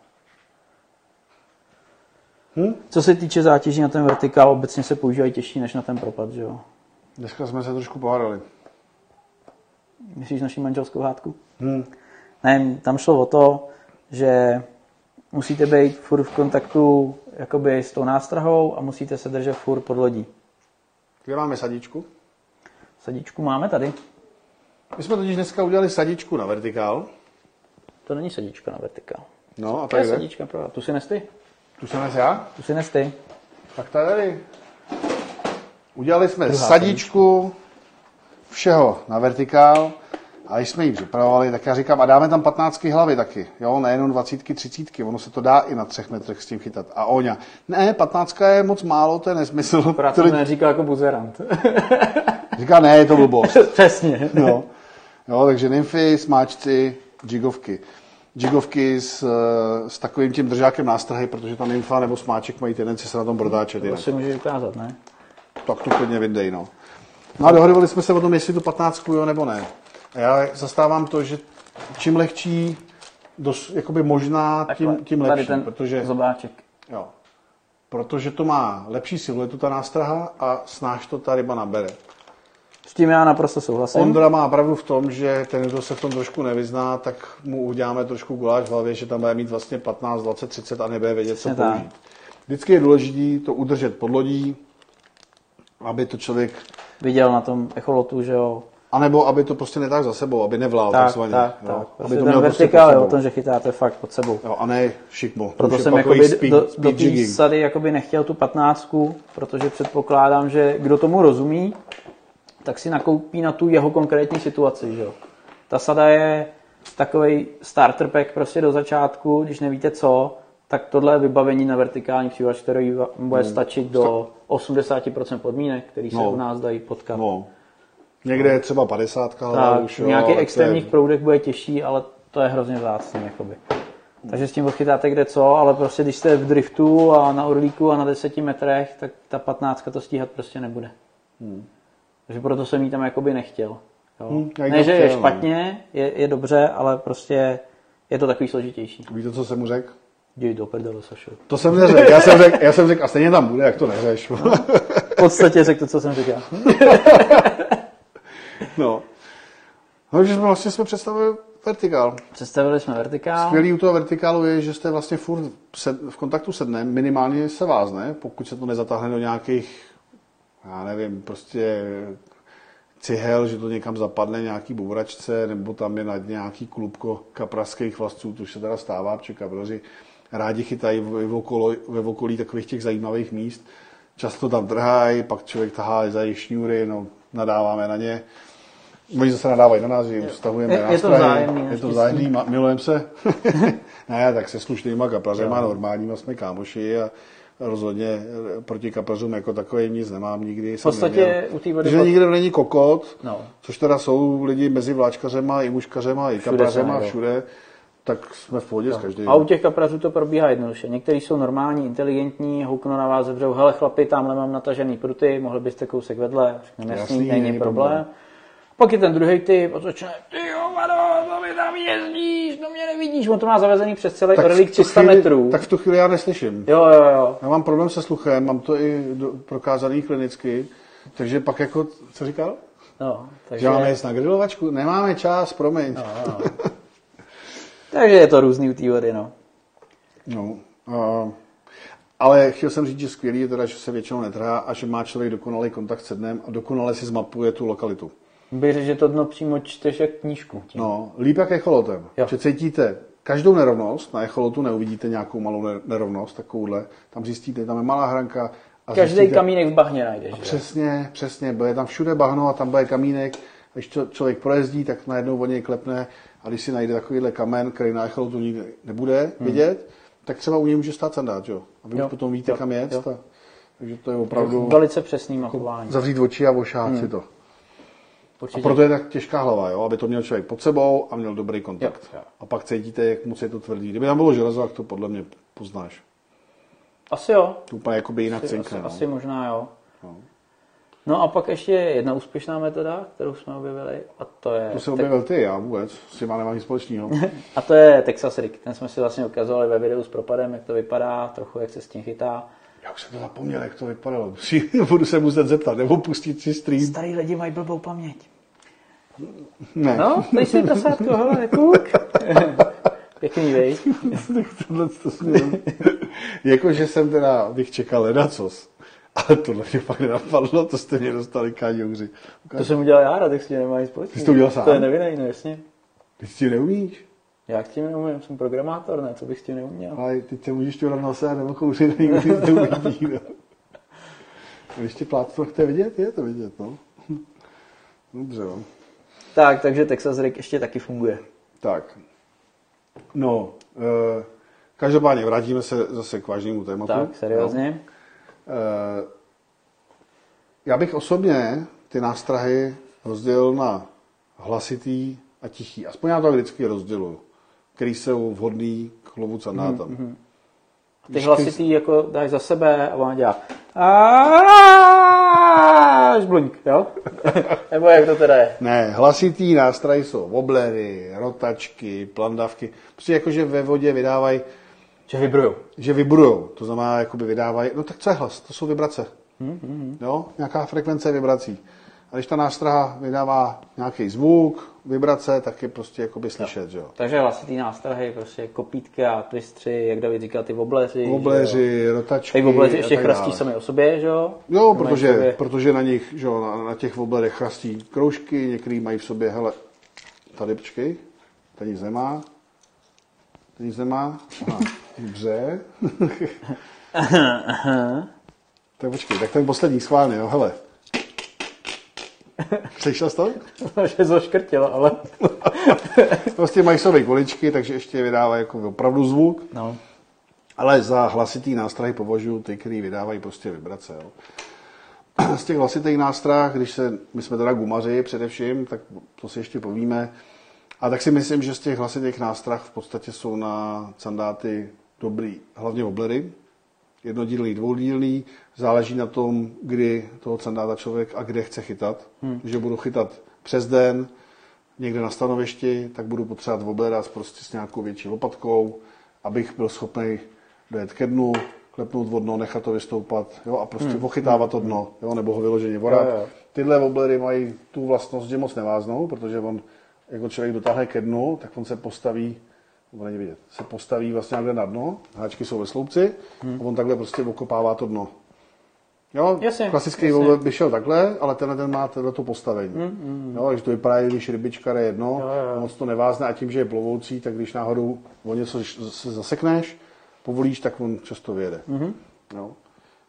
Co se týče zátěží na ten vertikál, obecně se používají těžší než na ten propad, že jo?
Dneska jsme se trošku pohádali.
Myslíš naši manželskou hádku?
Hm.
Ne, tam šlo o to, že musíte být furt v kontaktu jakoby s tou nástrahou a musíte se držet furt pod lodí.
Kde máme sadičku?
Sadičku máme tady.
My jsme totiž dneska udělali sadičku na vertikál.
To není sadička na vertikál.
No a
To je sadička pro Tu si nesty?
Tu jsem já?
Tu si nesty.
Tak tady. Udělali jsme
Druhá
sadičku všeho na vertikál a když jsme ji připravovali, tak já říkám, a dáme tam 15 hlavy taky, jo, nejenom 20, 30, ono se to dá i na třech metrech s tím chytat. A Oňa, ne, 15 je moc málo, to je nesmysl. To lidi-
neříkal jako buzerant.
Říká, ne, je to blbost.
Přesně.
Jo. jo, takže nymfy, smáčci, jigovky. Jigovky s, eh, s takovým tím držákem nástrahy, protože ta nymfa nebo smáček mají tendenci se na tom brodáčet
To
jinak.
si můžeš ukázat, ne?
Tak to klidně vyndej, no. No a dohodovali jsme se o tom, jestli tu 15 jo nebo ne. A já zastávám to, že čím lehčí, dos, jakoby možná, tím,
Takhle.
tím lepší.
ten
protože,
zobáček.
jo, protože to má lepší siluetu, ta nástraha, a snáš to ta ryba nabere.
S tím já naprosto souhlasím.
Ondra má pravdu v tom, že ten, kdo se v tom trošku nevyzná, tak mu uděláme trošku guláš v hlavě, že tam bude mít vlastně 15, 20, 30 a nebude vědět, co použít. Vždycky je důležité to udržet pod lodí, aby to člověk
Viděl na tom echolotu, že jo.
A nebo aby to prostě netáhl za sebou, aby nevlál
Tak,
takzvaně.
tak,
jo.
tak.
Aby
Prostě
to
ten
měl prostě
vertikál je o tom, že chytáte fakt pod sebou.
Jo, a ne šikmo. To
Proto jsem jakoby
speed,
do, do
speed
té
jigging.
sady jakoby nechtěl tu patnáctku, protože předpokládám, že kdo tomu rozumí, tak si nakoupí na tu jeho konkrétní situaci. Že jo. Ta sada je takový starter pack prostě do začátku, když nevíte co, tak tohle je vybavení na vertikální přívlač, který bude stačit do 80% podmínek, které se
No.
u nás dají potkat.
No. Někde je třeba 50, ale
Tak,
už
v
jo, to
extrémních
je,
proudech bude těžší, ale to je hrozně vzácný. Jakoby. Takže s tím odchytáte kde co, ale prostě když jste v driftu a na orlíku a na 10 metrech, tak ta 15 to stíhat prostě nebude. Takže proto jsem jí tam jakoby nechtěl. Jo.
Hmm,
ne, že je
no.
špatně, je, je dobře, ale prostě je to takový složitější.
Víte, co jsem mu řekl?
Jdi do prdele, Sašo.
To jsem neřekl. Já jsem řekl, já jsem řekl, a stejně tam bude, jak to neřeš.
V podstatě řekl to, co jsem říkal.
no. No, že jsme vlastně jsme představili vertikál.
Představili jsme vertikál.
Skvělý u toho vertikálu je, že jste vlastně furt v kontaktu se dnem, minimálně se vázne, pokud se to nezatáhne do nějakých, já nevím, prostě cihel, že to někam zapadne nějaký bouračce, nebo tam je nad nějaký klubko kapraských vlastců, to už se teda stává, protože kaproři rádi chytají ve okolí, ve okolí takových těch zajímavých míst, často tam trhají, pak člověk tahá za jejich šňůry, no, nadáváme na ně. Oni zase nadávají na nás, že jim vztahujeme
Je- je to vzájemný,
Je to vzájemný, milujeme se. ne, tak se slušnýma kaprařema, normálníma jsme kámoši a rozhodně eh, proti kaprařům jako takovým nic nemám nikdy.
V podstatě u té vody
Že nikde není kokot,
No.
což teda jsou lidi mezi vláčkařema, i muškařema, i
Všude
kaprařema, všude, tak jsme v pohodě s každým.
A u těch kaprařů to probíhá jednoduše. Někteří jsou normální, inteligentní, houknou na vás, zavřou, hele chlapi, tamhle mám natažený pruty, mohli byste kousek vedle, řekneme Jasný, není,
není
problém.
problém.
Pak je ten druhý typ, a začne, ty Vado, to mi tam jezdíš, to mě nevidíš, on to má zavezený přes celý orlík
tu
300
chvíli-
metrů.
Tak v tu chvíli já neslyším.
Jo, jo, jo.
Já mám problém se sluchem, mám to i do, prokázaný klinicky, takže pak jako, co říkal?
No, takže,
Že máme jíst na grilovačku? Nemáme čas, promiň. No,
takže je to různý u té vody, no.
no a, ale chtěl jsem říct, že skvělý je teda, že se většinou netrhá a že má člověk dokonalý kontakt se dnem a dokonale si zmapuje tu lokalitu.
Bych řekl, že to dno přímo čteš jak knížku. Tím.
No, líp jak echolotem.
Jo.
Že cítíte každou nerovnost, na echolotu neuvidíte nějakou malou ne- nerovnost, takovouhle, tam zjistíte, tam je malá hranka. A
Každý
zjistíte-
kamínek v bahně najdeš. že?
Přesně, přesně, bude tam všude bahno a tam bude kamínek. Když to člověk projezdí, tak najednou od něj klepne a když si najde takovýhle kamen, který na echolotu nikdy nebude vidět, tak třeba u něj může stát sandát, jo? A vy
Hmm. Jo.
už potom víte,
Jo.
kam. A, takže to je opravdu
Velice přesný mapování.
zavřít oči a ošát
Hmm.
si to. A
Určitě.
proto je tak těžká hlava, jo? aby to měl člověk pod sebou a měl dobrý kontakt.
Jo, jo.
A pak cítíte, jak moc je to tvrdý. Kdyby tam bylo železo, tak to podle mě poznáš.
Asi jo.
To úplně jakoby jinak
Asi,
cinkne.
asi,
no.
asi možná jo.
No.
No a pak ještě jedna úspěšná metoda, kterou jsme objevili, a to je,
To se objevil ty, já vůbec, s těma nemám nic společného.
a to je Texas Rig. Ten jsme si vlastně ukazovali ve videu s propadem, jak to vypadá, trochu jak se s tím chytá.
Já už jsem to zapomněl, jak to vypadalo. Budu se muset zeptat, nebo pustit si stream.
Starý lidi mají blbou paměť.
Ne,
No, dej si prasátko, hele, kuk. Pěkný, vej.
tohle to jako, že jsem teda, bych čekal ledacos. Ale tohle mě fakt nenapadlo, to jste mě dostali káňouři.
To jsem udělal já, rád, tak s tím nemá nic společného.
Ty jsi to udělal sám?
To je nevinný, no jasně.
Ty s tím neumíš,
Já s tím neumím, jsem programátor, ne, co bych s tím neuměl.
ale ty se můžeš tu nose nebo kouřit, nikdo nic neuvidí. No. Když ti plát, to chce vidět, je to vidět, no. Dobře, no.
Tak, takže Texas Rig ještě taky funguje.
Tak. No, eh, každopádně vrátíme se zase k vážnému tématu.
Tak, seriózně.
Eh, Já bych osobně ty nástrahy rozdělil na hlasitý a tichý. Aspoň já to vždycky rozděluju. Který jsou vhodný k lovu sandátám. Mm-hmm.
Ty hlasitý jako dáš za sebe a on dělá "Aaaaaaah", žbluňk, jo? Nebo jak to teda je?
Ne, hlasitý nástrahy jsou woblery, rotačky, plandavky. Prostě jakože ve vodě vydávají,
Že vibrujou.
že vibrujou. To znamená, jakoby vydávají, no tak co je hlas? To jsou vibrace. Jo? Nějaká frekvence vibrací. A když ta nástraha vydává nějaký zvuk, vibrace, tak je prostě jakoby slyšet, že jo.
Takže hlasitý nástrahy, prostě kopítka, twistři, jak David říkal, ty jo?
Obléři, rotačky
Ty wobleři
a
ještě chrastí sami o sobě, že jo?
Jo, protože,
sobě-
protože na nich, že jo, na, na těch woblerech chrastí kroužky, některý mají v sobě, hele, tady počkej, tady nic nemá, tady nic nemá, aha, dobře. tak počkej, tak ten poslední schválně, jo, hele. Slyšel jsi to?
že zoškrtilo, ale...
Prostě mají sobě količky, takže ještě vydávají jako opravdu zvuk.
No.
Ale za hlasitý nástrahy považuji ty, který vydávají prostě vibrace. Jo. Z těch hlasitých nástrah, když se, my jsme teda gumaři především, tak to si ještě povíme. A tak si myslím, že z těch hlasitých nástrah v podstatě jsou na sandáty dobrý, hlavně oblery. Jednodílný, dvoudílný, záleží na tom, kdy toho sandáta člověk a kde chce chytat. Hmm. Že budu chytat přes den, někde na stanovišti, tak budu potřebovat oblera s, prostě s nějakou větší lopatkou, abych byl schopný dojet ke dnu, klepnout vodno, nechat to vystoupat jo, a prostě hmm. ochytávat to dno, jo, nebo ho vyloženě vorat.
Jo, jo.
Tyhle oblery mají tu vlastnost, že moc neváznou, protože on, jako člověk dotáhne ke dnu, tak on se postaví, to není vidět, se postaví vlastně někde na dno, háčky jsou ve sloupci, hmm. a on takhle prostě okopává to dno. Jo,
Jasně,
klasický
jasně.
by šel takhle, ale tenhle ten má tohle to postavení. Mm, jo, takže to vypadá, když rybička jde jedno,
Jo, jo,
moc to nevázne a tím, že je plovoucí, tak když náhodou o něco se zasekneš, povolíš, tak on často vyjede.
Mhm.
Mm-hmm. Jo.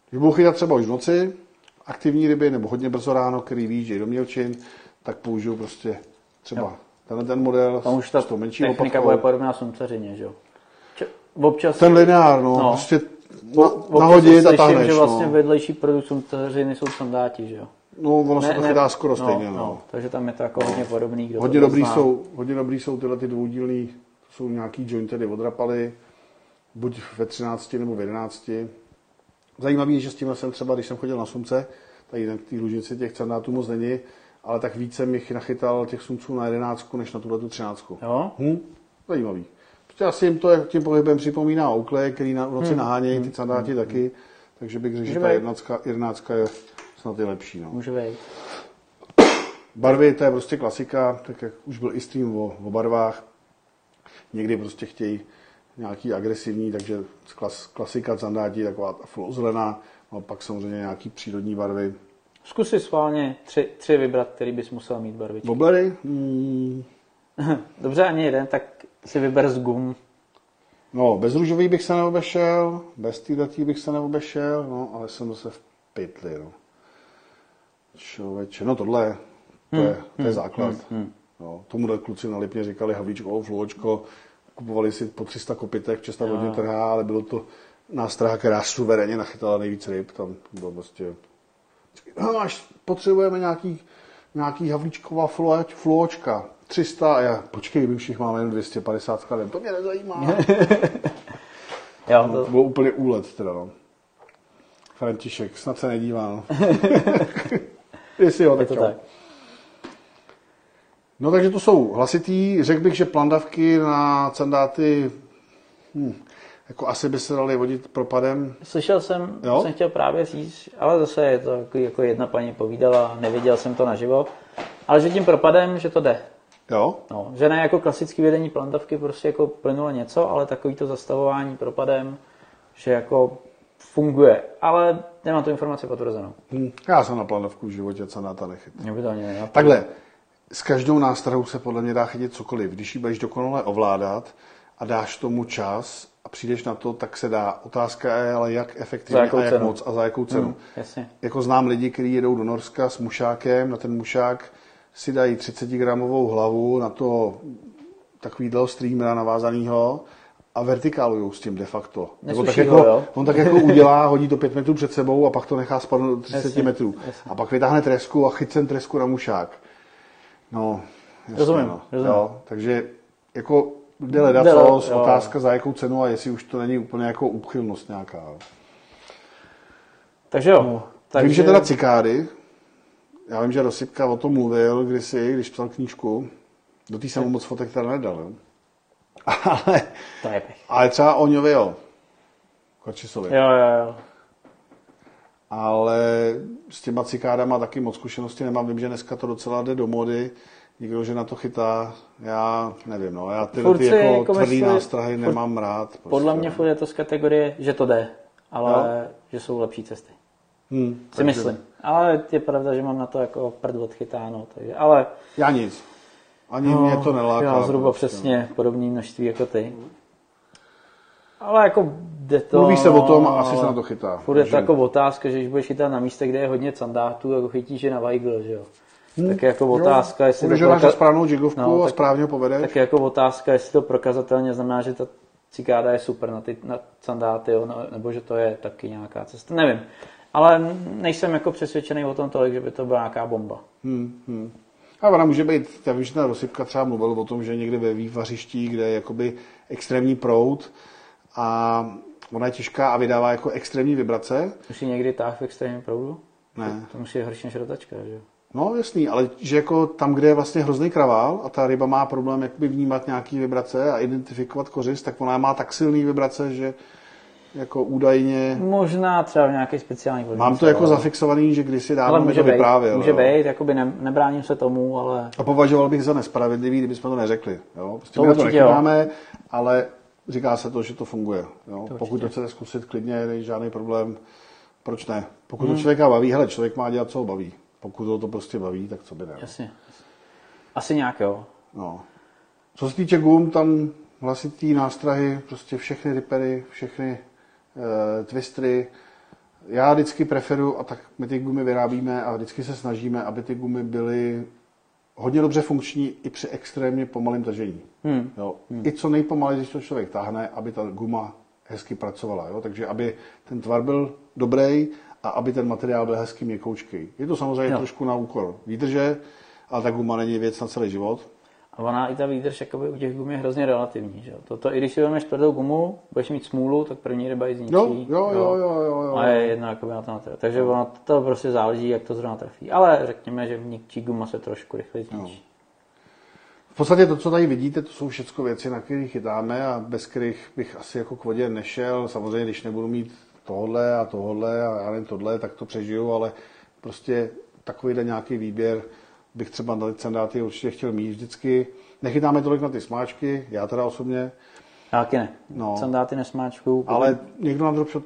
Když budu chytat třeba už v noci, aktivní ryby nebo hodně brzo ráno, který výjíždějí do mělčin, tak použiju prostě třeba
Jo.
Tenhle ten model
Tam už ta
s tou menší
technika bude podobná slunceřině, že jo? Občas
Ten lineár, no,
No.
prostě na,
občas
nahodit a tahneš,
že vlastně
no.
vedlejší produkt slunceřiny jsou sandáti, že jo?
no. ono se to chytá skoro
no,
stejně, no.
no. Takže tam je to jako hodně podobný. Kdo
Hodně
to
dobrý,
zná.
jsou, hodně dobrý jsou tyhle ty dvoudílný, to jsou nějaký jointery odrapaly, buď ve 13 nebo v 11. Zajímavý je, že s tímhle jsem třeba, když jsem chodil na slunce, tady na té lužnici těch candátů moc není, ale tak více mich nachytal těch sumců na 11 než na tuhle tu 13.
Jo?
Hm, zajímavý. Prostě asi jim to tím pohybem připomíná Oakley, který na, v noci
Hmm.
nahánějí ty sandáti taky, takže bych řekl, že ta. 11, 11 je snad je lepší. No.
Může být.
Barvy, to je prostě klasika, tak jak už byl i stream o, o barvách. Někdy prostě chtějí nějaký agresivní, takže klas, klasika zandáti, taková ta zelená, a pak samozřejmě nějaký přírodní barvy.
Zkus si schválně tři, tři vybrat, který bys musel mít barvičky.
Boblery? Hmm,
Dobře, ani jeden, tak si vyber z gum.
no, bez růžový bych se neobešel, bez týhletý bych se neobešel, no, ale jsem zase v pytli, no. Člověče, no tohle, to je, to je základ. No, tomuhle kluci na Lipně říkali havíčko, fluočko, kupovali si po 300 kopitek, česta hodně trhá, ale bylo to nástraha, která suverénně nachytala nejvíc ryb, tam bylo prostě... No, až potřebujeme nějaký, nějaký havlíčková fluoč, fluočka, 300 a já, počkej, my jich máme jen 250 skladem, to mě nezajímá.
Jo,
To
to,
bylo úplně úlet teda, no. František, snad se nedívá, no. Jestli jo,
je
tak
to
čau.
tak.
No takže to jsou hlasitý. Řekl bych, že plandavky na candáty hm, jako asi by se daly vodit propadem.
Slyšel jsem,
Jo?
jsem chtěl právě říct, ale zase je to jako, jako jedna paní povídala, neviděl jsem to naživo, ale že tím propadem, že to jde.
Jo?
No, že ne jako klasický vedení plantavky, prostě jako plynule něco, ale takový to zastavování propadem, že jako funguje. Ale nemám tu informaci potvrzenou.
Hm. Já jsem na plandavku v životě candáta nechytil.
Mě by to ani nenapadlo.
Takhle, s každou nástrahou se podle mě dá chytit cokoliv. Když ji budeš dokonale ovládat a dáš tomu čas a přijdeš na to, tak se dá. Otázka je ale jak efektivně a jak
cenu?
moc a za jakou cenu.
Hmm, jasně.
Jako znám lidi, kteří jedou do Norska s mušákem, na ten mušák si dají 30 gramovou hlavu, na to takovýhle streamera navázanýho a vertikálujou s tím de facto. Nebo tak jako,
ho,
on tak jako udělá, hodí to 5 metrů před sebou a pak to nechá spadnout do 30
Jasně,
metrů.
jasně.
A pak vytáhne tresku a chycen tresku na mušák. No, jasně,
Rozumím,
no.
rozumím.
Jo, takže jako jde ledat
Jde le-
co,
jo.
otázka za jakou cenu a jestli už to není úplně jako úchylnost nějaká. Jo.
Takže jo.
Takže... Vím, že teda cikády, já vím, že Rosypka o tom mluvil kdysi, když psal knížku, do té jsem moc fotek teda nedal, jo. Ale,
To je pech.
ale třeba Oňovi, jo. Kočisovi.
Jo, jo, jo.
Ale s těma cikádama taky moc zkušenosti nemám. Vím, že dneska to docela jde do mody. Někdo, že na to chytá, já nevím, no. Já tyhle
Furt
ty jako,
jako
tvrdý
myslím,
nástrahy
furt-
nemám rád. Prostě.
Podle mě furt je to z kategorie, že to jde, ale že jsou lepší cesty.
Hmm,
Si
takže
myslím. Ale je pravda, že mám na to jako prd odchytáno. Takže, ale
Já nic. Ani no, mě to neláká.
já zhruba
prostě.
přesně podobné množství jako ty. Ale jako jde to...
Mluví se o tom a asi se na to chytá.
Furt je to jako otázka, že když budeš chytat na místě, kde je hodně sandátů, jako chytíš je na Weigl, že jo. Tak je jako otázka, jestli
Když
to
máš
proka-
na správnou jigovku
No,
a správně ho povedeš.
tak je jako otázka, jestli to prokazatelně znamená, že ta cikáda je super na ty na sandáty, jo, no, nebo že to je taky nějaká cesta. Nevím. Ale nejsem jako přesvědčený o tom tolik, že by to byla nějaká bomba.
Hmm, hmm. A ona může být, já vím, že ta rozsypka třeba mluvil o tom, že někde ve vývařiští, kde je jakoby extrémní proud a ona je těžká a vydává jako extrémní vibrace.
Si někdy táh v extrémním proudu?
Ne.
To musí je horší než rotačka, že jo?
No jasný, ale že jako tam, kde je vlastně hrozný kravál a ta ryba má problém jakoby vnímat nějaký vibrace a identifikovat kořist, tak ona má tak silný vibrace, že jako údajně...
Možná třeba v nějaké speciální podmínce.
Mám to jako
ale-
zafikcovaný, že kdysi
ale
dávno mi
může
to vyprávěl.
může
jo.
být, jakoby ne, nebráním se tomu, ale
A považoval bych za nespravedlivý, kdybychom to neřekli. Jo? Prostě
To
my na to
určitě jo.
ale říká se to, že to funguje. Jo?
To
Pokud
určitě.
to chcete zkusit klidně, není žádný problém. Proč ne? Pokud
Hmm.
to člověka baví, hele, člověk má dělat, co ho baví. Pokud ho to prostě baví, tak co by ne.
jasně. Asi nějak jo.
No. Co se týče gum, tam hlasitý nástrahy, prostě všechny ripery, všechny uh, twistry, Já vždycky preferu, a tak my ty gumy vyrábíme a vždycky se snažíme, aby ty gumy byly hodně dobře funkční i při extrémně pomalém tažení. Hmm. Jo. Hmm. I co nejpomalej, když to člověk táhne, aby ta guma hezky pracovala. Jo. Takže aby ten tvar byl dobrý a aby ten materiál byl hezky měkoučký. Je to samozřejmě jo. trošku na úkor výdrže, ale ta guma není věc na celý život.
A ona i ta výdrž jakoby, u těch gum je hrozně relativní. Že? Toto, I když si vezmeš tvrdou gumu, budeš mít smůlu, tak první ryba ji zničí.
Jo, jo, jo, jo, jo, jo.
A je jedna jakoby na to na to. Takže ono to prostě záleží, jak to zrovna trefí. Ale řekněme, že měkčí guma se trošku rychleji zničí. Jo.
V podstatě to, co tady vidíte, to jsou všechno věci, na kterých chytáme a bez kterých bych asi jako k vodě nešel. Samozřejmě, když nebudu mít tohle a tohle a já nevím tohle, tak to přežiju, ale prostě takovýhle nějaký výběr bych třeba na ty sandáty určitě chtěl mít vždycky. Nechytáme tolik na ty smáčky, já teda osobně.
Já taky ne. No. Sandáty nesmáčku.
Ale někdo na dropshot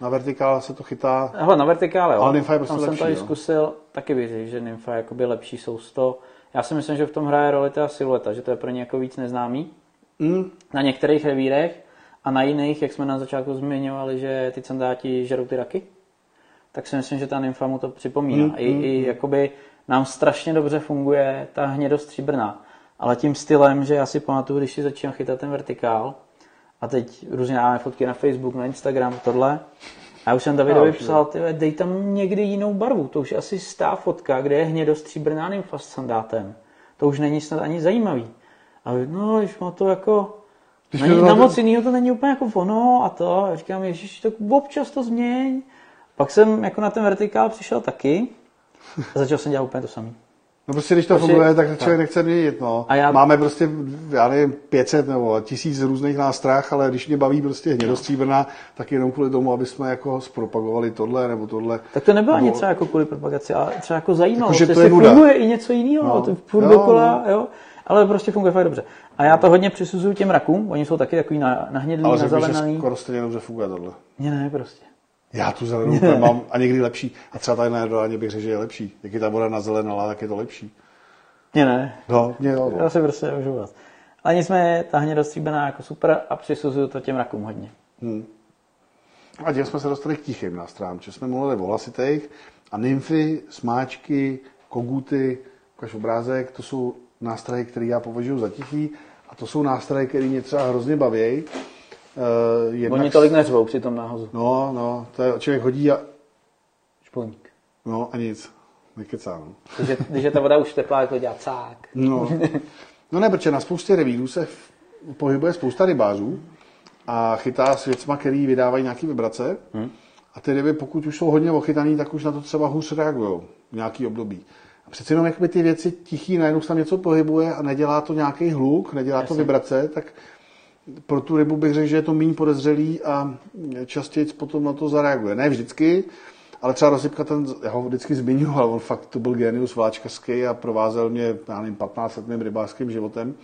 na vertikál se to chytá.
Hele, na vertikále, jo.
Ale Nymfa je prostě
Tam
lepší,
jsem to i
jo.
zkusil, taky bych řekl, že Nymfa je jakoby lepší sousto. Já si myslím, že v tom hraje roli ta silueta, že to je pro ně jako víc neznámý.
Mm.
Na některých revírech a na jiných, jak jsme na začátku zmiňovali, že ty sandáti žerou ty raky, tak si myslím, že ta nymfa mu to připomíná.
Mm,
I,
mm,
I jakoby nám strašně dobře funguje ta hnědostříbrná. Ale tím stylem, že já si pamatuju, když si začínal chytat ten vertikál, a teď různě dáme fotky na Facebook, na Instagram, tohle, a já už jsem Davidovi
už
psal, ty, dej tam někdy jinou barvu. To už je asi stá fotka, kde je hnědostříbrná nymfa s sandátem. To už není snad ani zajímavý. A no, když má to jako...
Když
na
na-
moc jinýho to není úplně jako ono a to. Já říkám, ježiš, tak občas to změň. Pak jsem jako na ten vertikál přišel taky a začal jsem dělat úplně to samé.
No prostě, když to
Prostě-
funguje, tak
tak.
člověk nechce měnit, no.
A já-
Máme prostě, já nevím, 500 nebo tisíc různých nástrah, ale když mě baví prostě hnědostříbrná, tak jenom kvůli tomu, aby jsme jako zpropagovali tohle nebo tohle.
Tak to nebylo
Nebo-
něco jako kvůli propagaci, ale třeba jako zajímalo,
Jako, že to je nuda.
funguje i něco jiného,
No.
no. to furt
Jo,
dokola, jo. Ale prostě funguje fakt dobře. A já to hodně přisuzuju těm rakům, oni jsou taky takový na- nahnědlý,
Ale že
nazelenaný.
skoro stejně dobře funguje tohle.
Mně ne, prostě.
Já tu zelenou mám a někdy lepší. A třeba tady na Erdoáně bych řekl, že je lepší. Jak je ta voda nazelenala, tak je to lepší.
Mně ne.
No, mě jo,
Já
no.
si prostě nemůžu vás. Ale nicméně ta hnědostříbená jako super a přisuzuju to těm rakům hodně.
A tím jsme se dostali k tichým nástrojům, že jsme mluvili o hlasitých a nymfy, smáčky, koguty, ukaž obrázek, to jsou nástroje, které já považuji za tichý a to jsou nástroje, které mě třeba hrozně baví. Uh, jednak...
Oni tolik neřvou při tom náhozu.
No, no, to je, člověk hodí a,
Špulník.
no a nic, nekecá, no.
Takže když je ta voda už teplá, to dělá cák.
No, no ne, protože na spoustě revírů se pohybuje spousta rybářů a chytá s věcma, který vydávají nějaký vibrace. Hmm. A ty ryby, pokud už jsou hodně ochytaný, tak už na to třeba hůř reagují v nějaký období. A přece jenom jakoby ty věci tichý, najednou se tam něco pohybuje a nedělá to nějaký hluk, nedělá to
Jasně.
vibrace, tak pro tu rybu bych řekl, že je to méně podezřelý a častěji potom na to zareaguje. Ne vždycky, ale třeba rozsypka ten, já ho vždycky zmiňuji, ale on fakt to byl genius vláčkařský a provázel mě, já nevím, 15 let mým rybářským životem.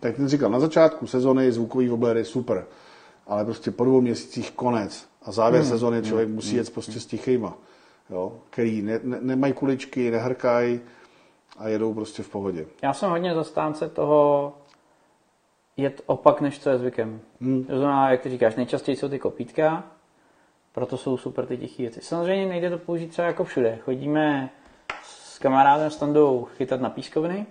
Tak ten říkal, na začátku sezony zvukový oblery super, ale prostě po dvou měsících konec a závěr hmm. sezony člověk musí jet prostě s tichýma, jo, který ne, ne, nemají kuličky, nehrkají a jedou prostě v pohodě.
Já jsem hodně zastánce toho jet opak, než co je zvykem. Hmm. To znamená, jak ty říkáš, nejčastěji jsou ty kopítka, proto jsou super ty tiché věci. Samozřejmě nejde to použít třeba jako všude. Chodíme s kamarádem standou chytat na pískovny,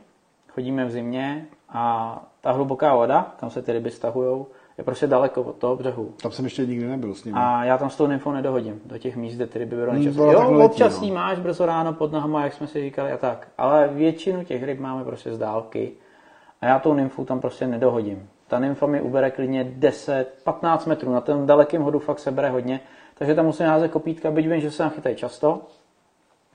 chodíme v zimě a ta hluboká voda, tam se ty ryby stahují, je prostě daleko od toho břehu.
Tam jsem ještě nikdy nebyl s nimi.
A já tam s tou nymfou nedohodím do těch míst, kde ty ryby
Hmm,
nejčastěji.
bylo tak
Jo,
letí,
občas
no.
jí máš brzo ráno pod nohama, jak jsme si říkali a tak. Ale většinu těch ryb máme prostě z dálky. A já tou nymfu tam prostě nedohodím. Ta nymfa mi ubere klidně 10, 15 metrů. Na tom dalekém hodu fakt se bere hodně. Takže tam musím házet kopítka, byť vím, že se tam chytají často.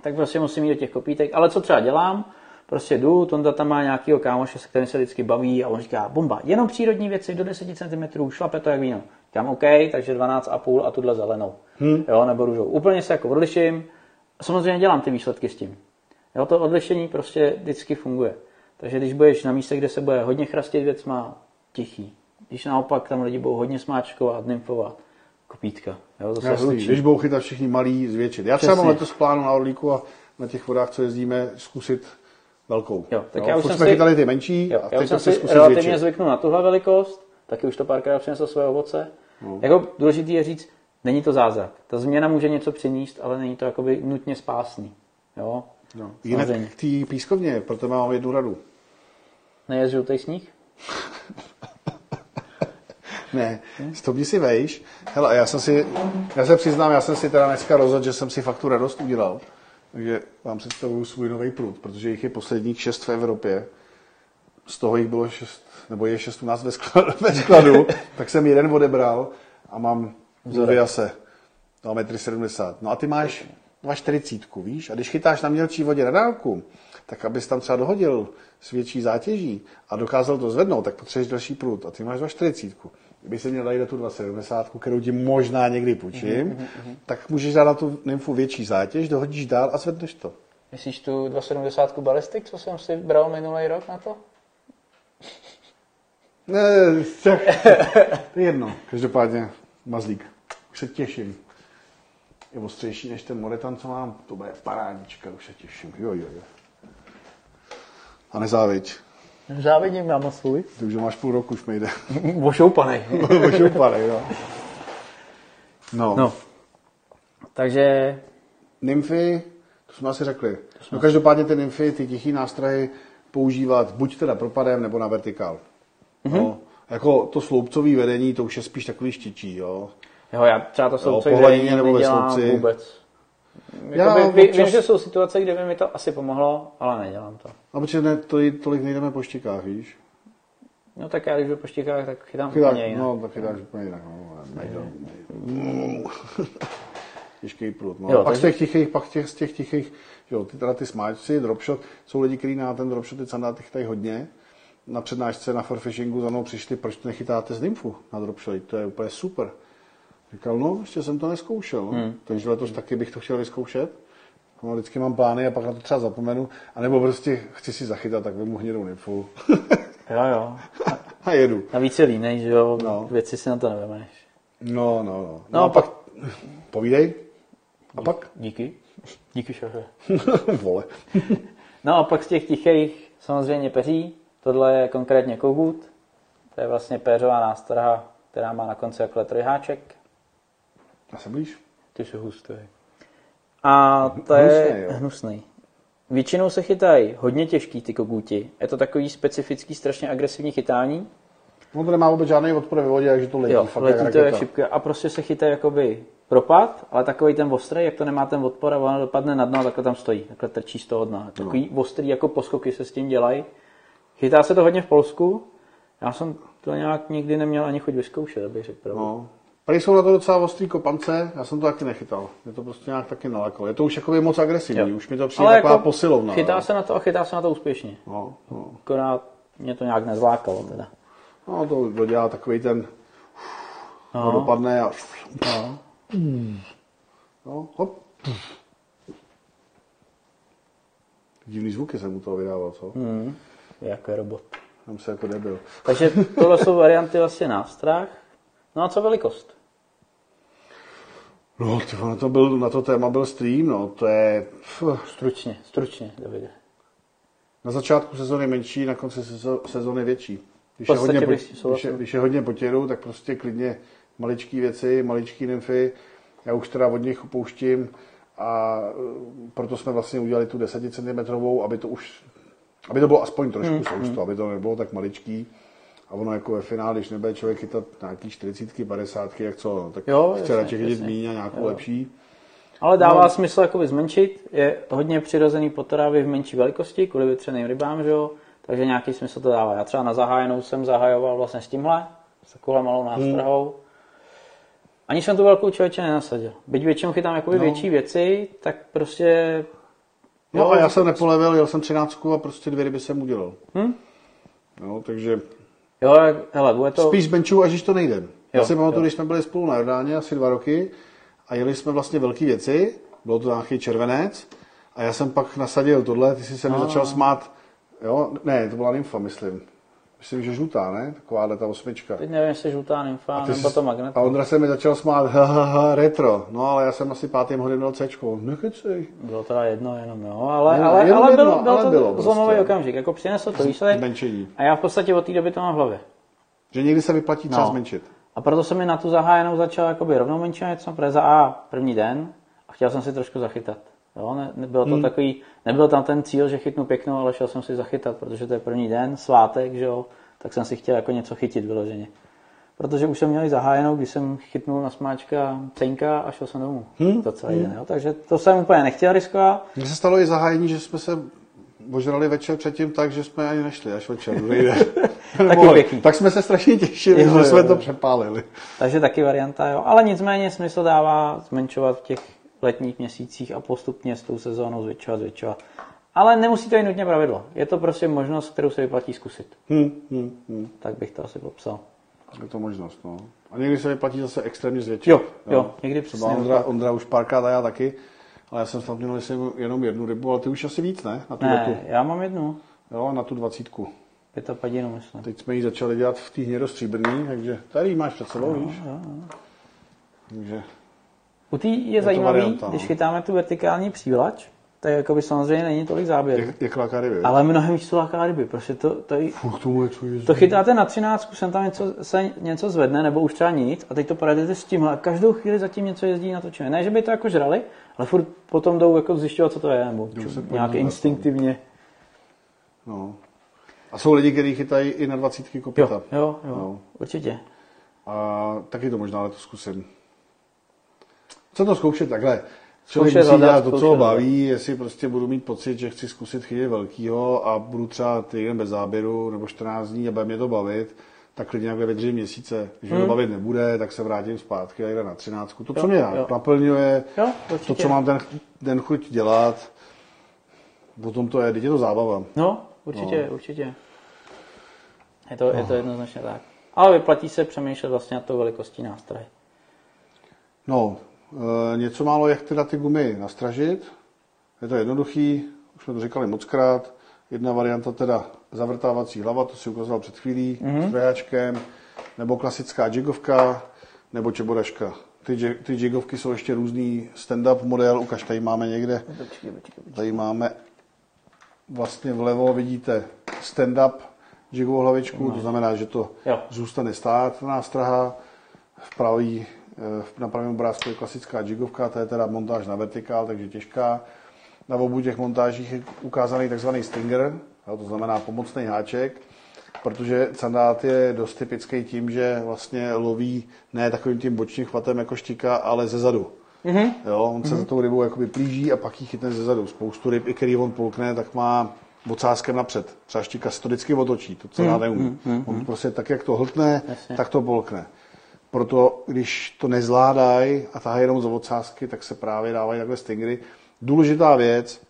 Tak prostě musím jít do těch kopítek. Ale co třeba dělám? Prostě jdu, Tonda tam má nějakýho kámoše, se kterým se vždycky baví a on říká, bomba, jenom přírodní věci do 10 cm, šlape to jak víno. Říkám, OK, takže 12,5 a tuhle zelenou. Hmm. Jo, nebo růžou. Úplně se jako odliším. Samozřejmě dělám ty výsledky s tím. Jo, to odlišení prostě vždycky funguje. Takže když budeš na místě, kde se bude hodně chrastit věcma, tichý. Když naopak tam lidi budou hodně smáčkovat, nymfovat, kopítka. Jo, zase
Jasný,
hlučí.
když budou chytat všichni malí, zvětšit. Já třeba mám
Přesně.
letos plánu na Orlíku a na těch vodách, co jezdíme, zkusit velkou.
Jo, tak já už jsem
jsme
si-
ty menší
Jo,
a
já
teď
už
to
jsem si relativně
zvětšit.
zvyknul na tuhle velikost, taky už to párkrát přinesl své ovoce. No. Jako důležité je říct, není to zázrak. Ta změna může něco přinést, ale není to jakoby nutně spásný. Jo?
No. Jinak k té pískovně, proto mám jednu radu.
Nejez žlutý sníh?
Ne, stopni si vejš. Hele, já jsem si, já se přiznám, já jsem si teda dneska rozhodl, že jsem si fakt tu radost udělal. Takže vám představuju svůj nový prut, protože jich je posledních šest v Evropě. Z toho jich bylo šest, nebo je šest u nás ve skladu, ve skladu tak jsem jeden odebral a mám dvěase. 2,70 m. No a ty máš 2,40 víš? A když chytáš na mělčí vodě na dálku, tak abys tam třeba dohodil s větší zátěží a dokázal to zvednout, tak potřebuješ další prut. A ty máš 2,40. Kdyby se měl dát na tu 2,70, kterou ti možná někdy půjčím, tak můžeš dát na tu nymfu větší zátěž, dohodíš dál a zvedneš to.
Myslíš tu 270 balistik, co jsem si bral minulý rok na to?
Ne, tak, to je jedno. Každopádně mazlík. Už se těším. Je ostřejší než ten moretan, co mám. To bude parádička, už se těším. Jo, jo, jo. A nezáviď.
Závidím mám svůj.
Ty už ho máš půl roku, už mi jde.
Vošoupanej.
Ošoupanej, no. No.
No. Takže
Nymfy, to jsme asi řekli. No každopádně ty nymfy, ty tichý nástrahy používat buď teda propadem, nebo na vertikál.
Mhm.
No, jako to sloupcový vedení, to už je spíš takový štičí, jo.
jo, já třeba to
po hladině nebo ve
nedělám
sloupci.
vůbec.
Já
ví,
občas-
Vím, že jsou situace, kde by mi to asi pomohlo, ale nedělám to.
No, protože ne, to, tolik nejdeme po štikách, víš.
No tak já když jdu po štikách, tak chytám
Chytáš,
úplně jinak.
no, tak chytáš úplně jinak. No, nejde, nejde. Těžký prut. No.
Jo,
pak
takže-
z těch tichých, pak těch, z těch tichých, jo, ty teda ty smáčci, dropshot, jsou lidi, kteří na ten dropshot ty sandáty chytají hodně. Na přednášce na forfishingu za mnou přišli, proč to nechytáte z nymfu na dropshot, to je úplně super. Říkal, no, ještě jsem to neskoušel, no. hmm. takže letos taky bych to chtěl vyzkoušet. No, vždycky mám plány a pak na to třeba zapomenu. A nebo prostě chci si zachytat, tak vemu hnědou nymfu.
Jo, jo.
a jedu.
Navíc je línej, že jo,
No.
věci si na to nevemeš.
No, no, no.
No a
a pak... Povídej. A pak?
Díky. Díky, šéfe.
Vole.
No a pak z těch tichých samozřejmě peří. Tohle je konkrétně kogut. To je vlastně péřová nástraha, která má na konci takhle trojháček.
A jsem blíž?
Ty jsi hustý. A to je
jo.
hnusný. Většinou se chytají hodně těžký ty koguti. Je to takový specifický, strašně agresivní chytání.
No to nemá vůbec žádný odpor ve vodě, takže to letí.
Jo,
fakt
letí
jak
to jak šipka a prostě se chytají jakoby propad, ale takový ten ostrý, jak to nemá ten odpor a ono dopadne na dno a takhle tam stojí, takhle trčí z toho dna. Takový
No.
ostrý jako poskoky se s tím dělají. Chytá se to hodně v Polsku. Já jsem to nějak nikdy neměl ani chuť vyzkoušet, abych řekl pravdu.
No. Tady jsou na to docela ostrý kopance, já jsem to taky nechytal. Mě to prostě nějak taky nalakalo. Je to už jakoby moc agresivní,
Jo.
už mi to přijde taková posilovna.
chytá
no.
se na to a chytá se na to úspěšně.
No, no.
Akorát mě to nějak nezlákalo teda.
no, to dodělá takový ten, no.
No,
dopadne a
no.
no, hop. Divný zvuky jsem u toho vydával, co?
Hmm, jako je robot.
Tam se jako debil.
Takže tohle jsou varianty vlastně nástrah. No a co velikost?
No, na to, byl, na to téma byl stream, no, to je... Pff.
Stručně, stručně, Davide.
Na začátku sezóny menší, na konci sezóny větší. Když, je hodně, po, když, je, když je hodně potěru, tak prostě klidně maličký věci, maličký nymfy. Já už teda od nich upouštím a e, proto jsme vlastně udělali tu 10 cm, aby to už, aby to bylo aspoň trošku
hmm,
sousto, aby to nebylo tak maličký. A ono jako ve finále, když nebude člověk chytat nějaký 40, 50, jak co, no, tak
Jo,
chce radši chytit míň a nějakou
Jo.
lepší.
Ale dává
No.
no. smysl jakoby zmenšit, je hodně přirozený potravy v menší velikosti, kvůli vytřeným rybám, že jo? takže nějaký smysl to dává. Já třeba na zahájenou jsem zahajoval vlastně s tímhle, s takovou malou nástrahou. Hmm. Ani jsem tu velkou člověče nenasadil. Byť většinou chytám jakoby
No.
no. větší věci, tak prostě...
No
Jo,
a já jsem nepolevil, jel jsem 13 a prostě dvě ryby jsem udělal.
Hm?
No, takže
Jo, hele, bude to...
Spíš z benchu, až když to nejde. Já
Jo,
si pamatuju, když jsme byli spolu na Jordáně asi dva roky a jeli jsme vlastně velké věci, bylo to nějaký červenec a já jsem pak nasadil tohle, ty jsi se mi začal smát, jo, ne, to byla nymfa, myslím. Myslím, že žlutá, ne? Taková ta osmička.
Teď nevím, jestli žlutá nymfa, nebo
jsi-
to magnet.
A Ondra se mi začal smát, ha, ha, ha, retro. No, ale já jsem asi pátým hodin dal Cčko. Nekecej.
Bylo teda jedno jenom, jo, ale,
No,
ale,
jenom
ale,
jedno,
byl, byl
ale
to
bylo prostě.
zlomový okamžik, jako přinesl to výsledek
Zmenšení.
a já v podstatě od té doby to mám v hlavě.
Že někdy se vyplatí třeba
No.
zmenšit.
A proto jsem mi na tu zahájenou začal jakoby rovnou menšit něco, protože za A první den a chtěl jsem si trošku zachytat. Jo, ne, nebylo to hmm. takový, nebyl tam ten cíl, že chytnu pěknou, ale šel jsem si zachytat, protože to je první den, svátek, že jo, tak jsem si chtěl jako něco chytit vyloženě. Protože už jsem měl zahájenou, když jsem chytnul na smáčka cenka a šel jsem domů. Hmm. To celý hmm. den, jo. Takže to jsem úplně nechtěl riskovat.
Mně se stalo i zahájení, že jsme se ožrali večer předtím tak, že jsme ani nešli až večer. Tak jsme se strašně těšili, jo, že jsme jo. to přepálili.
Takže taky varianta, jo. Ale nicméně smysl dává zmenšovat v těch letních měsících a postupně s tou sezónou zvětšovat, zvětšovat. Ale nemusí to být nutně pravidlo. Je to prostě možnost, kterou se vyplatí zkusit. Hmm, hmm, hmm. Tak bych to asi popsal.
Je to možnost, no. A někdy se vyplatí zase extrémně zvětšit.
Jo, jo, jo. někdy
přesně. Ondra, Ondra už párkrát a já taky. Ale já jsem snad měl jenom jednu rybu, ale ty už asi víc, ne?
Na tu ne, letu. já mám jednu.
Jo, na tu dvacítku.
padinu, myslím.
Teď jsme ji začali dělat v té hnědostříbrný, takže tady máš před sebou, no, víš? Jo, jo.
Takže u té je, je zajímavý, varianta, když no. chytáme tu vertikální přívlač, tak jako by samozřejmě není tolik záběr.
Jak, jak láká ryby.
Ale mnohem víc to láká ryby, prostě to, to,
Fuh, tomu je
to chytáte na 13, sem tam něco, se něco zvedne, nebo už třeba nic, a teď to pojedete s tímhle a každou chvíli zatím něco jezdí na to čem. Ne, že by to jako žrali, ale furt potom jdou jako zjišťovat, co to je, nebo čum, nějak instinktivně.
No. A jsou lidi, kteří chytají i na 20 kopita.
Jo, jo, jo no. určitě.
A taky to možná letos zkusím. Co to zkoušet takhle? Člověk musí dělat to, co ho baví, jestli prostě budu mít pocit, že chci zkusit chytit velkýho a budu třeba týden bez záběru nebo 14 dní a bude mě to bavit, tak klidně nějak ve tři měsíce. Když hmm. to bavit nebude, tak se vrátím zpátky a jde na 13. To, co jo, mě jo. naplňuje, jo, to, co mám ten, den chuť dělat, potom to je, teď je to zábava.
No, určitě, no. určitě. Je to, no. je to jednoznačně tak. Ale vyplatí se přemýšlet vlastně na tou velikostí nástroje.
No, něco málo, jak teda ty gumy nastražit. Je to jednoduchý, už jsme to říkali mockrát. Jedna varianta teda zavrtávací hlava, to si ukazoval před chvílí, mm-hmm. s nebo klasická jigovka, nebo čeboraška. Ty, ty jigovky jsou ještě různý stand-up model, ukaž, tady máme někde, tady máme vlastně vlevo, vidíte stand-up jigovou hlavičku, to znamená, že to jo. zůstane stát nástraha, v pravý, eh, na pravém obrázku je klasická jigovka, to je teda montáž na vertikál, takže těžká. Na obou těch montážích je ukázaný takzvaný stinger, to znamená pomocný háček, protože sandát je dost typický tím, že vlastně loví ne takovým tím bočním chvatem jako štika, ale ze zadu. Mm-hmm. Jo, on se mm-hmm. za tou rybou jakoby plíží a pak ji chytne ze zadu. Spoustu ryb, i který on polkne, tak má ocáskem napřed. Třeba štika se to vždycky otočí, to co mm-hmm. neumí. Mm-hmm. On prostě tak, jak to hltne, Jasně. tak to polkne. Proto, když to nezvládají a tahají jenom z ocásky, tak se právě dávají takhle stingry. Důležitá věc,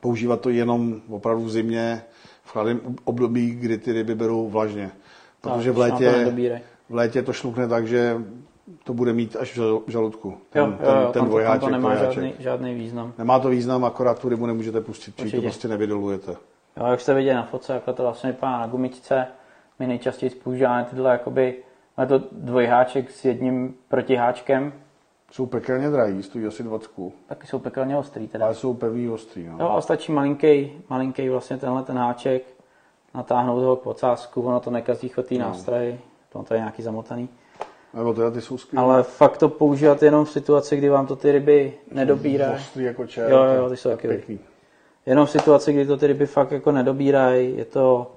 používat to jenom opravdu v zimě, v chladném období, kdy ty ryby berou vlažně. Protože v létě, v létě to šlukne tak, že to bude mít až v žaludku.
Ten, jo, jo, jo, ten dvojáček, to nemá žádný, žádný význam.
Nemá to význam, akorát tu rybu nemůžete pustit, či to prostě nevydolujete.
Jo, jak jste viděli na fotce, jako to vlastně vypadá na gumičce, my nejčastěji používáme tyhle jakoby, máme to dvojháček s jedním protiháčkem,
jsou pekelně drahý, stojí asi 20.
Taky jsou pekelně ostrý teda.
Ale jsou pevný ostrý, no.
Jo, a stačí malinký, malinký vlastně tenhle ten háček, natáhnout ho k podsázku, ono to nekazí chotý no. nástroj, to, to je nějaký zamotaný.
Nebo teda ty jsou skvělé.
Ale fakt to používat jenom v situaci, kdy vám to ty ryby nedobírají.
Ostrý jako čer.
Jo, jo, ty jsou taky pěkný. Jenom v situaci, kdy to ty ryby fakt jako nedobírají, je to,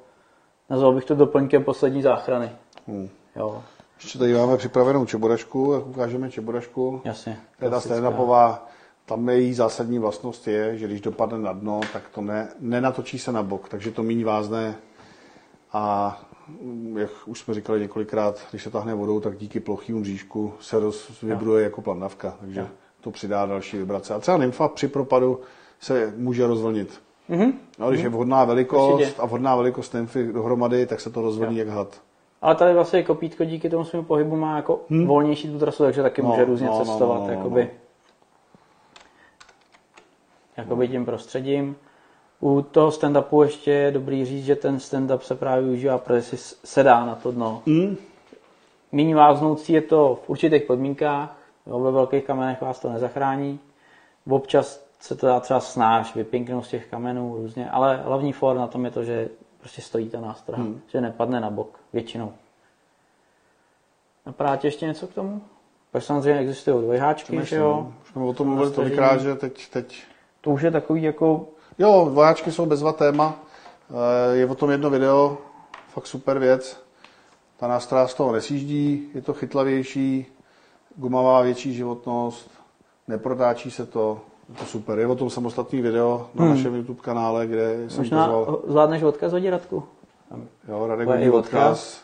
nazval bych to doplňkem poslední záchrany. Hmm. Jo.
Ještě tady máme připravenou čeborašku, jak ukážeme čeborašku.
Jasně.
To je ta stand tam její zásadní vlastnost je, že když dopadne na dno, tak to ne, nenatočí se na bok, takže to méně vázne a jak už jsme říkali několikrát, když se tahne vodou, tak díky plochým říšku se rozvibruje jako planavka, takže jo. to přidá další vibrace. A třeba nymfa při propadu se může rozvlnit. Mm-hmm. No, když mm-hmm. je vhodná velikost Určitě. a vhodná velikost nymfy dohromady, tak se to rozvlní jo. jak had.
Ale tady vlastně kopítko díky tomu svému pohybu má jako hmm. volnější tu trasu, takže taky no, může různě no, no cestovat no, no, no, jakoby, no. jakoby tím prostředím. U toho stand-upu ještě je dobrý říct, že ten stand-up se právě využívá, protože si sedá na to dno. Hmm. Míň váznoucí je to v určitých podmínkách, jo, ve velkých kamenech vás to nezachrání. Občas se to dá třeba snáš, vypinknout z těch kamenů různě, ale hlavní for na tom je to, že prostě stojí ta nástroj, hmm. že nepadne na bok většinou. Napadá tě ještě něco k tomu? Pak samozřejmě existují dvojháčky, že jo?
Už jsme o tom mluvili tolikrát, že teď, teď...
To už je takový jako...
Jo, dvojáčky jsou bezva téma. Eh, Je o tom jedno video, fakt super věc. Ta nástroj z toho nesjíždí, je to chytlavější, guma má větší životnost, neprotáčí se to, je to super. Je o tom samostatný video na
Hmm.
našem YouTube kanále, kde jsem
Možná
pozval
zvládneš odkaz hodit Radku?
Jo, Radek
Bude odkaz.
odkaz.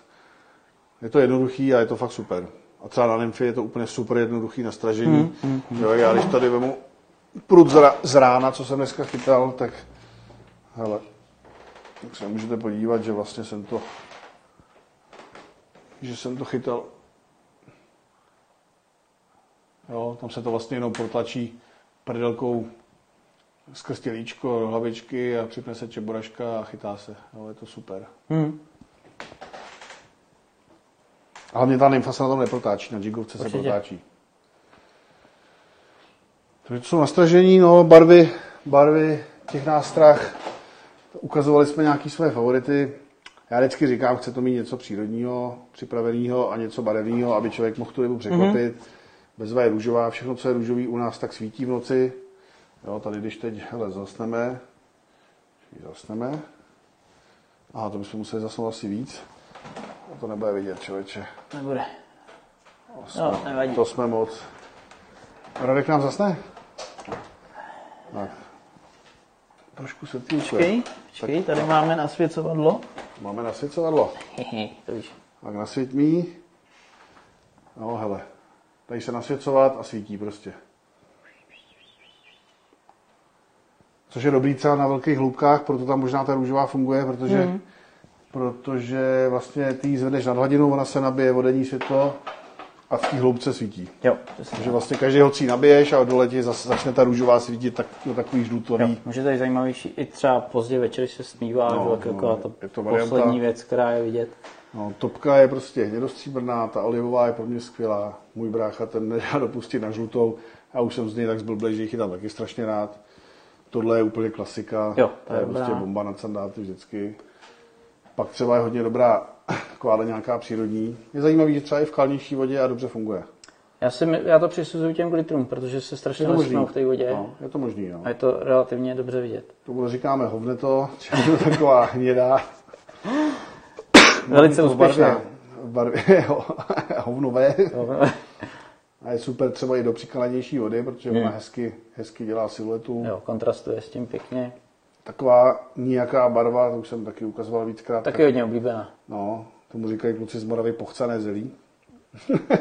Je to jednoduchý a je to fakt super. A třeba na Nymfy je to úplně super jednoduchý na stražení.
Hmm,
Jo, já když tady vemu prut z rána, co jsem dneska chytal, tak hele, tak se můžete podívat, že vlastně jsem to že jsem to chytal jo, tam se to vlastně jenom protlačí prdelkou skrz tělíčko do hlavičky a připne se čeboraška a chytá se. Jo, je to super.
Hmm.
A hlavně ta nymfa se na tom neprotáčí, na jigovce se
Určitě.
protáčí. Takže to jsou nastražení, no, barvy, barvy těch nástrah. Ukazovali jsme nějaký své favority. Já vždycky říkám, chce to mít něco přírodního, připraveného a něco barevného, aby člověk mohl tu rybu překvapit. Mm-hmm. Bezva je růžová, všechno, co je růžový u nás, tak svítí v noci. Jo, tady když teď, hele, zasneme, zasneme. Aha, to bychom museli zasnout asi víc. To nebude vidět, člověče.
Nebude.
To jsme,
No, nevadí.
to jsme moc. Radek nám zasne? Tak. Trošku světlíčko.
Počkej, počkej, tady máme nasvěcovadlo.
Máme nasvěcovadlo.
Hehe, to víš.
Tak nasvětmí. No hele, dají se nasvěcovat a svítí prostě. Což je dobrý třeba na velkých hloubkách, proto tam možná ta růžová funguje, protože, mm. protože vlastně ty ji zvedneš nad hladinu, ona se nabije vodenní světlo a v té hloubce svítí.
Jo.
Takže vlastně každý hocí nabiješ a dole ti zase začne ta růžová svítit tak, do takový žlutový.
Jo, může to být zajímavější i třeba pozdě večer, když se smívá,
No,
no,
no,
jako ta
je to varianta.
poslední věc, která je vidět.
No, topka je prostě hnědostříbrná, ta olivová je pro mě skvělá. Můj brácha ten nedá dopustit na žlutou. Já už jsem z něj tak zblblej, že ji chytám taky strašně rád. Tohle je úplně klasika.
Jo,
to je
dobrá.
prostě bomba na sandáty vždycky. Pak třeba je hodně dobrá taková nějaká přírodní. Je zajímavý, že třeba i v kalnější vodě a dobře funguje.
Já, si, já to přisuzuju těm glitrům, protože se strašně
Je
lesknou v té vodě
No, je to možný, no.
a je to relativně dobře vidět.
Tomu říkáme je to taková hnědá.
Velice
To v barvě-
úspěšná.
V barvě jo, hovnové. A je super třeba i do přikalanější vody, protože ona hezky, hezky dělá siluetu.
Jo, kontrastuje s tím pěkně.
Taková nějaká barva, to už jsem taky ukazoval víckrát.
Taky hodně oblíbená.
No, tomu říkají kluci z Moravy pochcané zelí.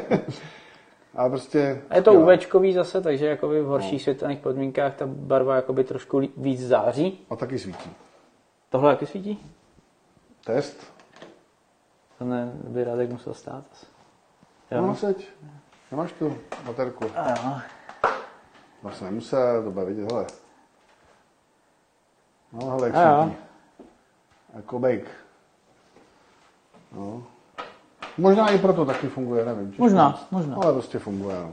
a prostě...
A je to. UVčkový zase, takže jakoby v horších no. světelných podmínkách ta barva jakoby trošku víc září.
A taky svítí.
Tohle jaký svítí?
Test?
To ne, by Radek musel stát. asi. Jo.
No, seď. Nemáš tu baterku?
A jo.
Vlastně nemusel, to bude vidět, hele. No, hele, jak
A.
Jako bake. No. Možná i proto taky funguje, nevím. těžko
Možná, možná.
Ale prostě funguje, no.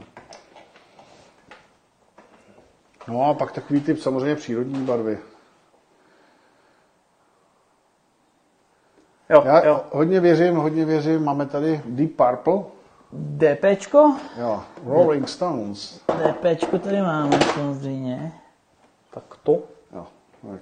No a pak takový typ samozřejmě přírodní barvy.
Jo,
Já
jo.
hodně věřím, hodně věřím, máme tady Deep Purple,
DPčko?
jo, Rolling Stones,
DPčko tady máme samozřejmě. Tak to.
jo, tak.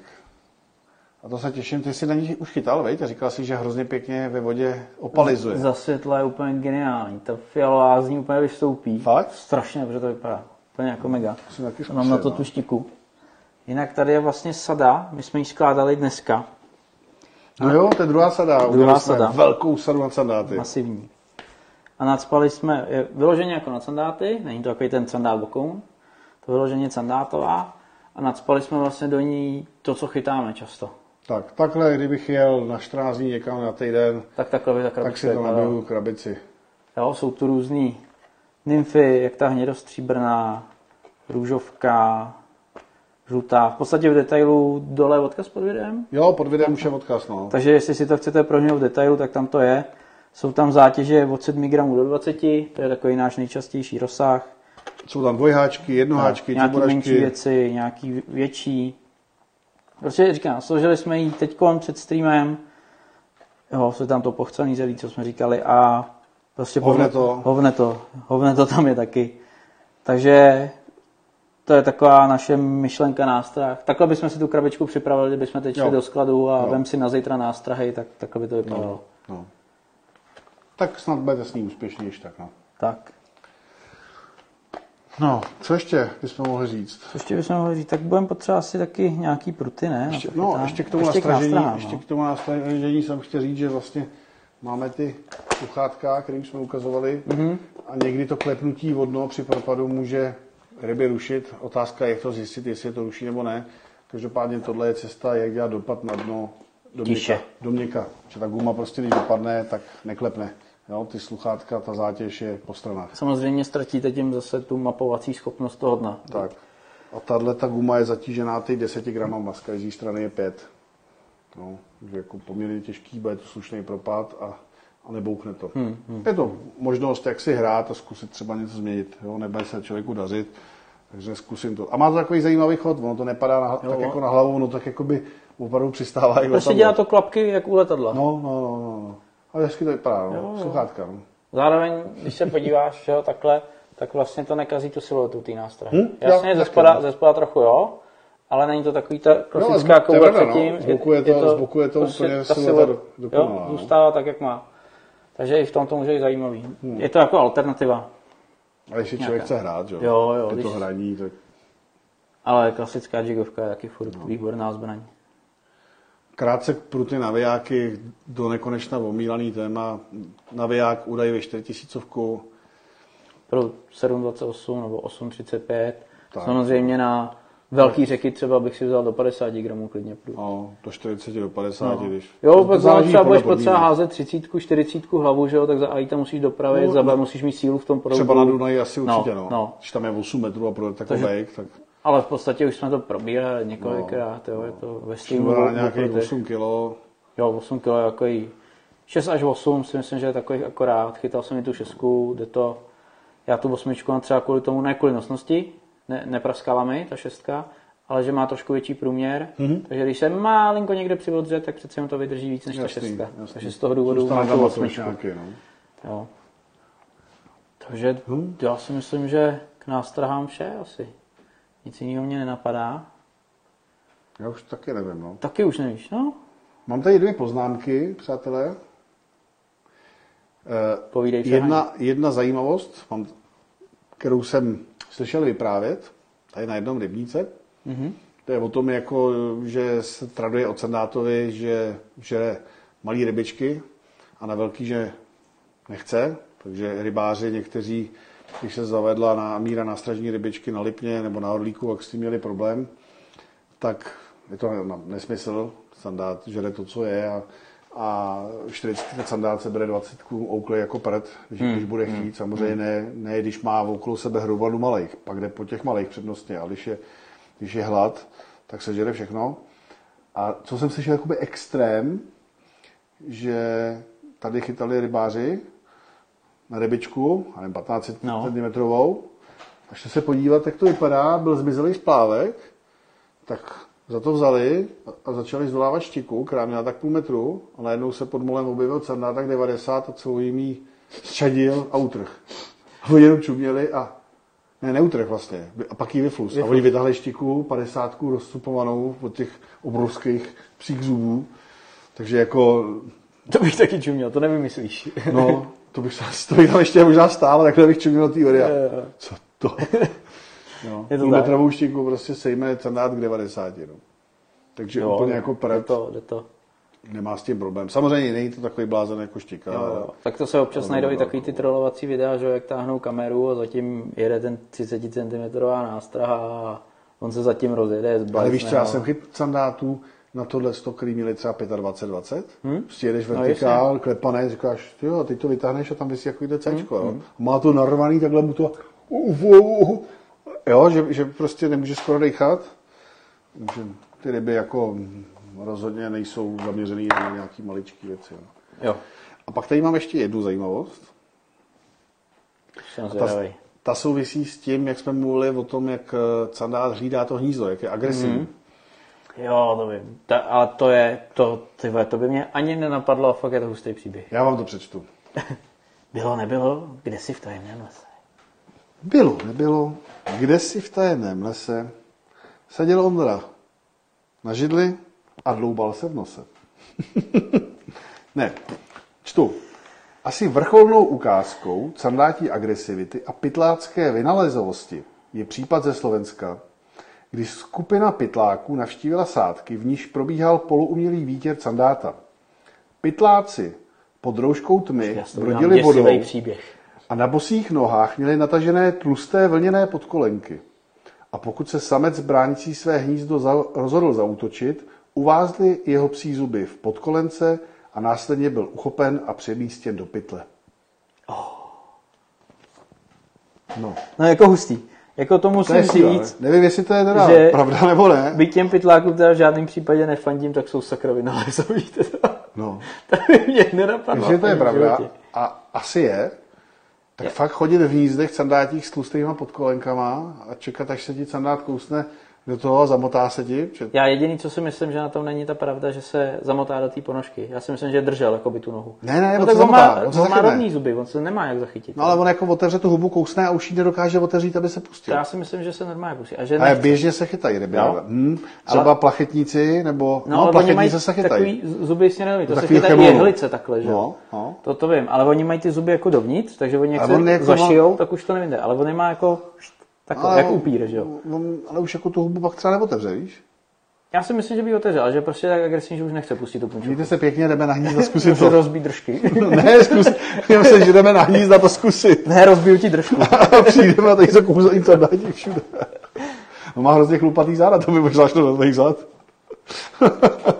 A to se těším, ty jsi na ní už chytal, veď? A říkal jsi, že hrozně pěkně ve vodě opalizuje.
Za světla je úplně geniální. Ta fialová z ní úplně vystoupí.
Fakt?
Strašně dobře to vypadá. Úplně jako mega.
Taky
Mám na to
zkusil,
tu štiku. Jinak tady je vlastně sada. My jsme ji skládali dneska.
No jo, to je druhá sada. Udělali jsme
sada.
velkou sadu na sandáty.
Masivní. A nadspali jsme, je vyloženě jako na sandáty, není to takový ten sandál bokoun, to vyloženě sandátová. A nadspali jsme vlastně do ní to, co chytáme často.
Tak, takhle, kdybych jel na 14 dní někam na týden,
Tak takhle by ta
tak si to nabiju krabici.
Jo, jsou tu různý nymfy, jak ta hnědostříbrná, růžovka, žlutá. V podstatě v detailu dole odkaz pod videem.
Jo, pod videem už je odkaz, no.
Takže jestli si to chcete prohnout v detailu, tak tam to je. Jsou tam zátěže od 7 gramů do 20, to je takový náš nejčastější rozsah.
Jsou tam dvojháčky, jednoháčky, čeboračky.
menší věci, nějaký větší. Prostě říkám, složili jsme ji teď před streamem. Jo, jsou tam to pochcený zelí, co jsme říkali, a Prostě
Hovne to.
Hovne to. Hovne to tam je taky. Takže to je taková naše myšlenka nástrah. Takhle bychom si tu krabičku připravili, kdybychom teď šli do skladu a
Jo.
vem si na zítra nástrahy, tak takhle by to vypadalo.
No. Tak snad budete s ní úspěšnější, tak no.
Tak.
No, co ještě bychom mohli říct?
Co ještě bychom mohli říct? Tak budeme potřebovat asi taky nějaký pruty, ne?
Ještě, no, ještě k tomu
Ještě
nastražení,
nástrahám,
ještě
no.
k tomu nastražení jsem chtěl říct, že vlastně máme ty sluchátka, kterým jsme ukazovali
Mhm.
a někdy to klepnutí vodno při propadu může ryby rušit. Otázka je, jak to zjistit, jestli je to ruší nebo ne. Každopádně tohle je cesta, jak dělat dopad na dno do měka. Do měka. Že ta guma prostě, když dopadne, tak neklepne. Jo, ty sluchátka, ta zátěž je po stranách.
Samozřejmě ztratíte tím zase tu mapovací schopnost toho dna.
Tak. A tahle ta guma je zatížená teď 10 gramama, z každé strany je 5. No, takže jako poměrně těžký, bude to slušný propad a, a nebouchne to. Hmm, hmm. Je to možnost, jak si hrát a zkusit třeba něco změnit. Jo? Nebude se člověku dařit, takže zkusím to. A má to takový zajímavý chod, ono to nepadá na, tak jako na hlavu, ono tak jako by opravdu přistává.
Prostě dělá to klapky jak u letadla.
No, no, no, no. No. Ale hezky to vypadá, no. Sluchátka, no.
Zároveň, když se podíváš, jo, takhle, tak vlastně to nekazí tu siluetu té nástrahy.
Hm?
Jasně,
Jo,
ze spoda,
no.
ze spoda trochu jo, ale není to takový ta
No,
klasická
a to je
koule
pravda, no.
předtím.
Z boku je to- z boku je to
prostě
úplně
ta
silueta do- dokonalá,
jo,
no.
zůstává tak, jak má. Takže i v tom to může být zajímavý. Je to jako alternativa,
Ale ještě člověk chce hrát, že
Jo, jo,
Je to
když-
hraní, tak
ale klasická jigovka je taky furt no. výborná zbraň.
Krátce pro ty navijáky do nekonečna omílaný téma. Naviják údaj ve 4000
Pro 728 nebo 835.
Tak.
Samozřejmě na velký řeky třeba bych si vzal do 50 gramů klidně prut.
no, do 40 do 50,
No.
když...
Jo,
to
pak
záleží
třeba budeš potřeba házet 30, 40 hlavu, že jo, tak za A tam musíš dopravit,
No,
za B
no.
musíš mít sílu v tom proudu.
Třeba na Dunaji asi
No,
určitě, no.
no.
Když tam je 8 metrů a pro takový tak
Ale v podstatě už jsme to probírali několikrát, jo, je to ve streamu.
nějakých
o-
8 kilo.
Jo, 8 kg jako jí. 6 až 8 si myslím, že je takových akorát. Chytal jsem i tu šestku, jde to. Já tu osmičku mám třeba kvůli tomu, ne kvůli nosnosti, ne, nepraskala mi ta šestka, ale že má trošku větší průměr, mm-hmm. takže když se malinko někde přivodře, tak přece jenom to vydrží víc než ta
Jasný,
šestka.
jasný.
Takže z toho důvodu mám tu osmičku.
nějaký, no.
Jo. Takže
Hm.
já si myslím, že k nástrahám vše asi. Nic jiného mě nenapadá.
Já už taky nevím, no.
Taky už nevíš, no?
Mám tady dvě poznámky, přátelé. Eh,
Povídej všechno.
Jedna, jedna zajímavost, mám, kterou jsem slyšel vyprávět, tady na jednom rybníce.
Mhm.
To je o tom, jako, že se traduje od sandátovi, že žere malý rybičky a na velký, že nechce. Takže rybáři někteří, když se zavedla na míra nástražní rybičky na Lipně nebo na Orlíku, jak s tím měli problém, tak je to nesmysl. Sandát žere to, co je a, a 40 sandát se bere 20 ouklej jako prd, když, hmm. když bude chtít. Samozřejmě ne, ne, když má okolo sebe hromadu malých, pak jde po těch malých přednostně, ale když je, když je hlad, tak se žere všechno. A co jsem slyšel, jakoby extrém, že tady chytali rybáři na rybičku, nevím, 15
No.
cm, a šli se podívat, jak to vypadá, byl zmizelý splávek, tak za to vzali a- začali zdolávat štiku, která měla tak půl metru a najednou se pod molem objevil tak 90 a celou jim jí zčadil a utrh. A oni jenom čuměli a ne, neutrh vlastně. A pak jí vyflus. A oni vytáhli štiku, 50 rozcupovanou od těch obrovských psích zubů. Takže jako,
To bych taky čuměl, to nevymyslíš.
no, to bych, se- to bych tam ještě možná stál, takhle bych čuměl tý oria. Co to? No,
Je to
půlmetrovou štiku prostě sejme cernát k 90. No. Takže jo, úplně jako
jde
pred,
to, jde to.
nemá s tím problém. Samozřejmě není to takový blázen jako štika.
Jo, jo. Tak to se občas najdou i
no,
takový ty trolovací videa, že jak táhnou kameru a zatím jede ten 30 cm nástraha a on se zatím rozjede.
Ale víš,
bajsného.
třeba jsem chyt sandátů na tohle 100, který měli třeba 25-20. Hmm? Prostě jedeš
No,
vertikál, klepané, říkáš, ty jo, teď to vytáhneš a tam vysí jako jde
Hmm,
Cčko, jo. Má to narvaný, takhle mu to, jo, že, že prostě nemůže skoro dechat. Takže ty ryby jako rozhodně nejsou zaměřený na nějaký maličký věci. Jo.
Jo,
A pak tady mám ještě jednu zajímavost.
jsem
Ta, ta souvisí s tím, jak jsme mluvili o tom, jak sandát hlídá to hnízdo, jak je agresivní.
Mhm. Jo, to vím. Ta, ale to je, to, ty vole, to by mě ani nenapadlo a fakt je to hustý příběh.
Já vám to přečtu.
Bylo, nebylo, kde si v tajemném lese?
Bylo, nebylo. Kde si v tajemném lese seděl Ondra na židli a dloubal se v nose. ne, čtu. Asi vrcholnou ukázkou candátí agresivity a pytlácké vynalezovosti je případ ze Slovenska, kdy skupina pytláků navštívila sádky, v níž probíhal poluumělý výtěr candáta. Pytláci pod rouškou tmy
udělám
brodili vodou
příběh.
a na bosých nohách měli natažené tlusté vlněné podkolenky. A pokud se samec bránící své hnízdo za, rozhodl zautočit, uvázly jeho psí zuby v podkolence a následně byl uchopen a přemístěn do pytle. No,
No jako hustý. Jako to
to
musím
je síla,
říct,
ne? Nevím, jestli to je teda
že-
pravda nebo ne.
byť těm pytlákům teda v žádném případě nefandím, tak jsou sakra vynalezový teda.
No.
To by mě nenapadlo.
Jestli to je pravda,
životě.
a asi je, tak
Je.
fakt chodit v hnízdech sandátích s tlustýma podkolenkama a čekat, až se ti sandát kousne do toho zamotá se ti. Že...
Já jediný, co si myslím, že na tom není ta pravda, že se zamotá do té ponožky. Já si myslím, že držel jako by tu nohu.
Ne, ne,
no,
on
tak
se
on má,
on se
on má rovný zuby, on se nemá jak zachytit.
No ale on jako otevře tu hubu, kousne a už ji nedokáže otevřít, aby se
To
pustil.
já si myslím, že se normálně pustí. A že
Ale
nechce.
běžně se chytají ryby.
Jo.
ale- Hm, třeba
Ale-
plachetníci, nebo
No,
no,
ale oni mají
plachetníci se chytají.
takový zuby sněrový, to se
Takový
chytají
chemolu.
jehlice takhle, že? jo?
No, no.
To, to vím, ale oni mají ty zuby jako dovnitř, takže oni jak se
jako
zašijou, tak už to nevyjde. Ale on má jako takhle,
Ale
jak
on-
upír, že jo?
On, ale už jako tu hubu pak třeba neotevře, víš?
Já si myslím, že by ji otevřel, že prostě tak agresivní, že už nechce pustit tu punču.
Mějte se pěkně, jdeme na hnízda zkusit to.
rozbít držky.
ne, zkus, já myslím, že jdeme na hnízda to zkusit.
ne, rozbiju ti držku.
A přijdeme a tady se kouzelní sandátí všude. No má hrozně chlupatý záda, to by možná šlo do těch zad.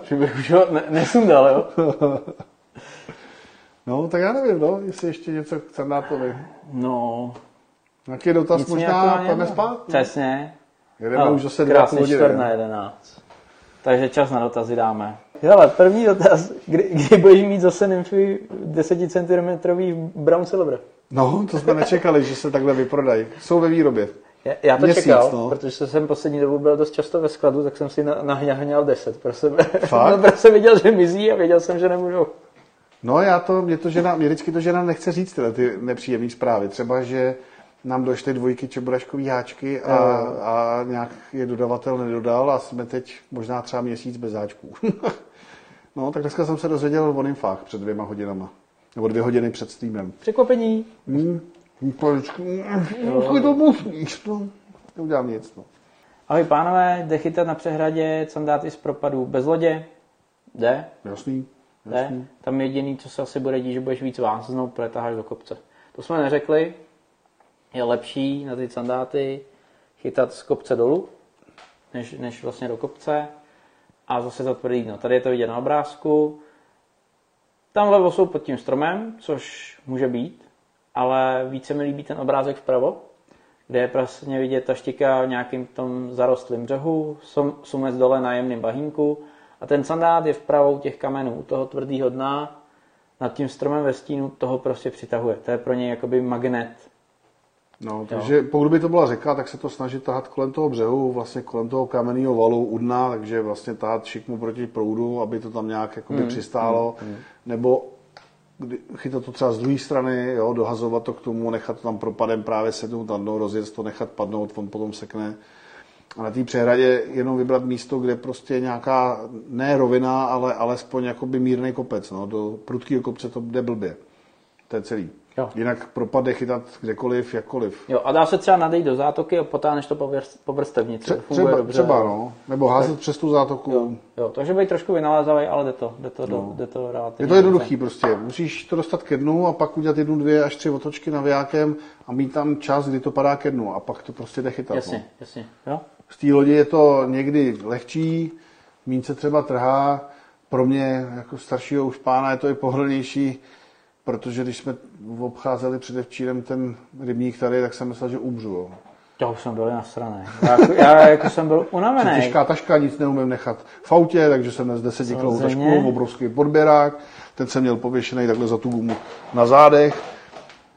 že bych už ho ne, nesundal, jo?
No, tak já nevím, no, jestli ještě něco k sandátovi.
No,
Nějaký dotaz
nic
možná
nebylo.
spát?
Přesně.
Jedeme už zase hodiny.
čtvrt na jedenáct. Takže čas na dotazy dáme. Hele, první dotaz, kdy, kdy budeš mít zase nymfy 10 cm brown silver?
No, to jsme nečekali, že se takhle vyprodají. Jsou ve výrobě.
Já, já to
Měsíc,
čekal,
no.
protože jsem poslední dobu byl dost často ve skladu, tak jsem si na- nahňal 10 pro sebe.
Fakt?
no, protože jsem viděl, že mizí a věděl jsem, že nemůžu.
No já to, mě to žena, mě vždycky to žena nechce říct tyhle ty nepříjemné zprávy. Třeba, že nám došly dvojky čebraškový háčky a, a nějak je dodavatel nedodal a jsme teď možná třeba měsíc bez háčků. no, tak dneska jsem se dozvěděl o nymfách před dvěma hodinama. Nebo dvě hodiny před streamem.
Překvapení.
Hmm, paličku, chuj to musíš, no. Neudělám nic, no.
Ahoj pánové, jde chytat na přehradě sandáty z propadu bez lodě? Jde,
Jasný?
jde. Tam jediný, co se asi bude dít, že budeš víc váznout, protože do kopce. To jsme neřekli. Je lepší na ty sandáty chytat z kopce dolů, než, než vlastně do kopce. A zase to tvrdý dno. Tady je to vidět na obrázku. Tam vlevo jsou pod tím stromem, což může být, ale více mi líbí ten obrázek vpravo, kde je prostě vidět ta štika v nějakým tom zarostlém břehu, sum- sumec dole na jemném bahínku a ten sandát je vpravo u těch kamenů, toho tvrdého dna, nad tím stromem ve stínu, toho prostě přitahuje. To je pro něj jakoby magnet.
No, takže pokud by to byla řeka, tak se to snaží tahat kolem toho břehu, vlastně kolem toho kamenného valu u dna, takže vlastně tahat šikmu proti proudu, aby to tam nějak jakoby
Hmm,
přistálo, nebo kdy, chytat to třeba z druhé strany, jo, dohazovat to k tomu, nechat to tam propadem právě sednout na dno, rozjet to, nechat padnout, on potom sekne. A na té přehradě jenom vybrat místo, kde prostě nějaká, ne rovina, ale alespoň jakoby mírný kopec. No. Do prudkého kopce to jde blbě. To je celý.
Jo.
Jinak propad je chytat kdekoliv, jakkoliv.
Jo, a dá se třeba nadejít do zátoky a potáhneš to po, vrst- po vrstevnici.
Tře- třeba,
dobře.
třeba, no. Nebo házet přes tu zátoku.
Jo, jo, takže být trošku vynalézavý, ale jde to, jde to, no. jde to relativně.
Je to jednoduchý prostě. Musíš to dostat ke dnu a pak udělat jednu, dvě až tři otočky navijákem a mít tam čas, kdy to padá ke dnu a pak to prostě jde chytat.
Jasně,
No.
jasně, jo.
Z té lodi je to někdy lehčí, míň se třeba trhá. Pro mě jako staršího už pána je to i pohodlnější, protože když jsme obcházeli předevčírem ten rybník tady, tak jsem myslel, že umřu. Jo.
Já už jsem byl nasraný. Já, jako, já jako jsem byl unavený.
Těžká taška, nic neumím nechat v autě, takže jsem dnes 10 kilovou
Samozřejmě.
tašku, obrovský podběrák, ten jsem měl pověšený takhle za tu gumu na zádech.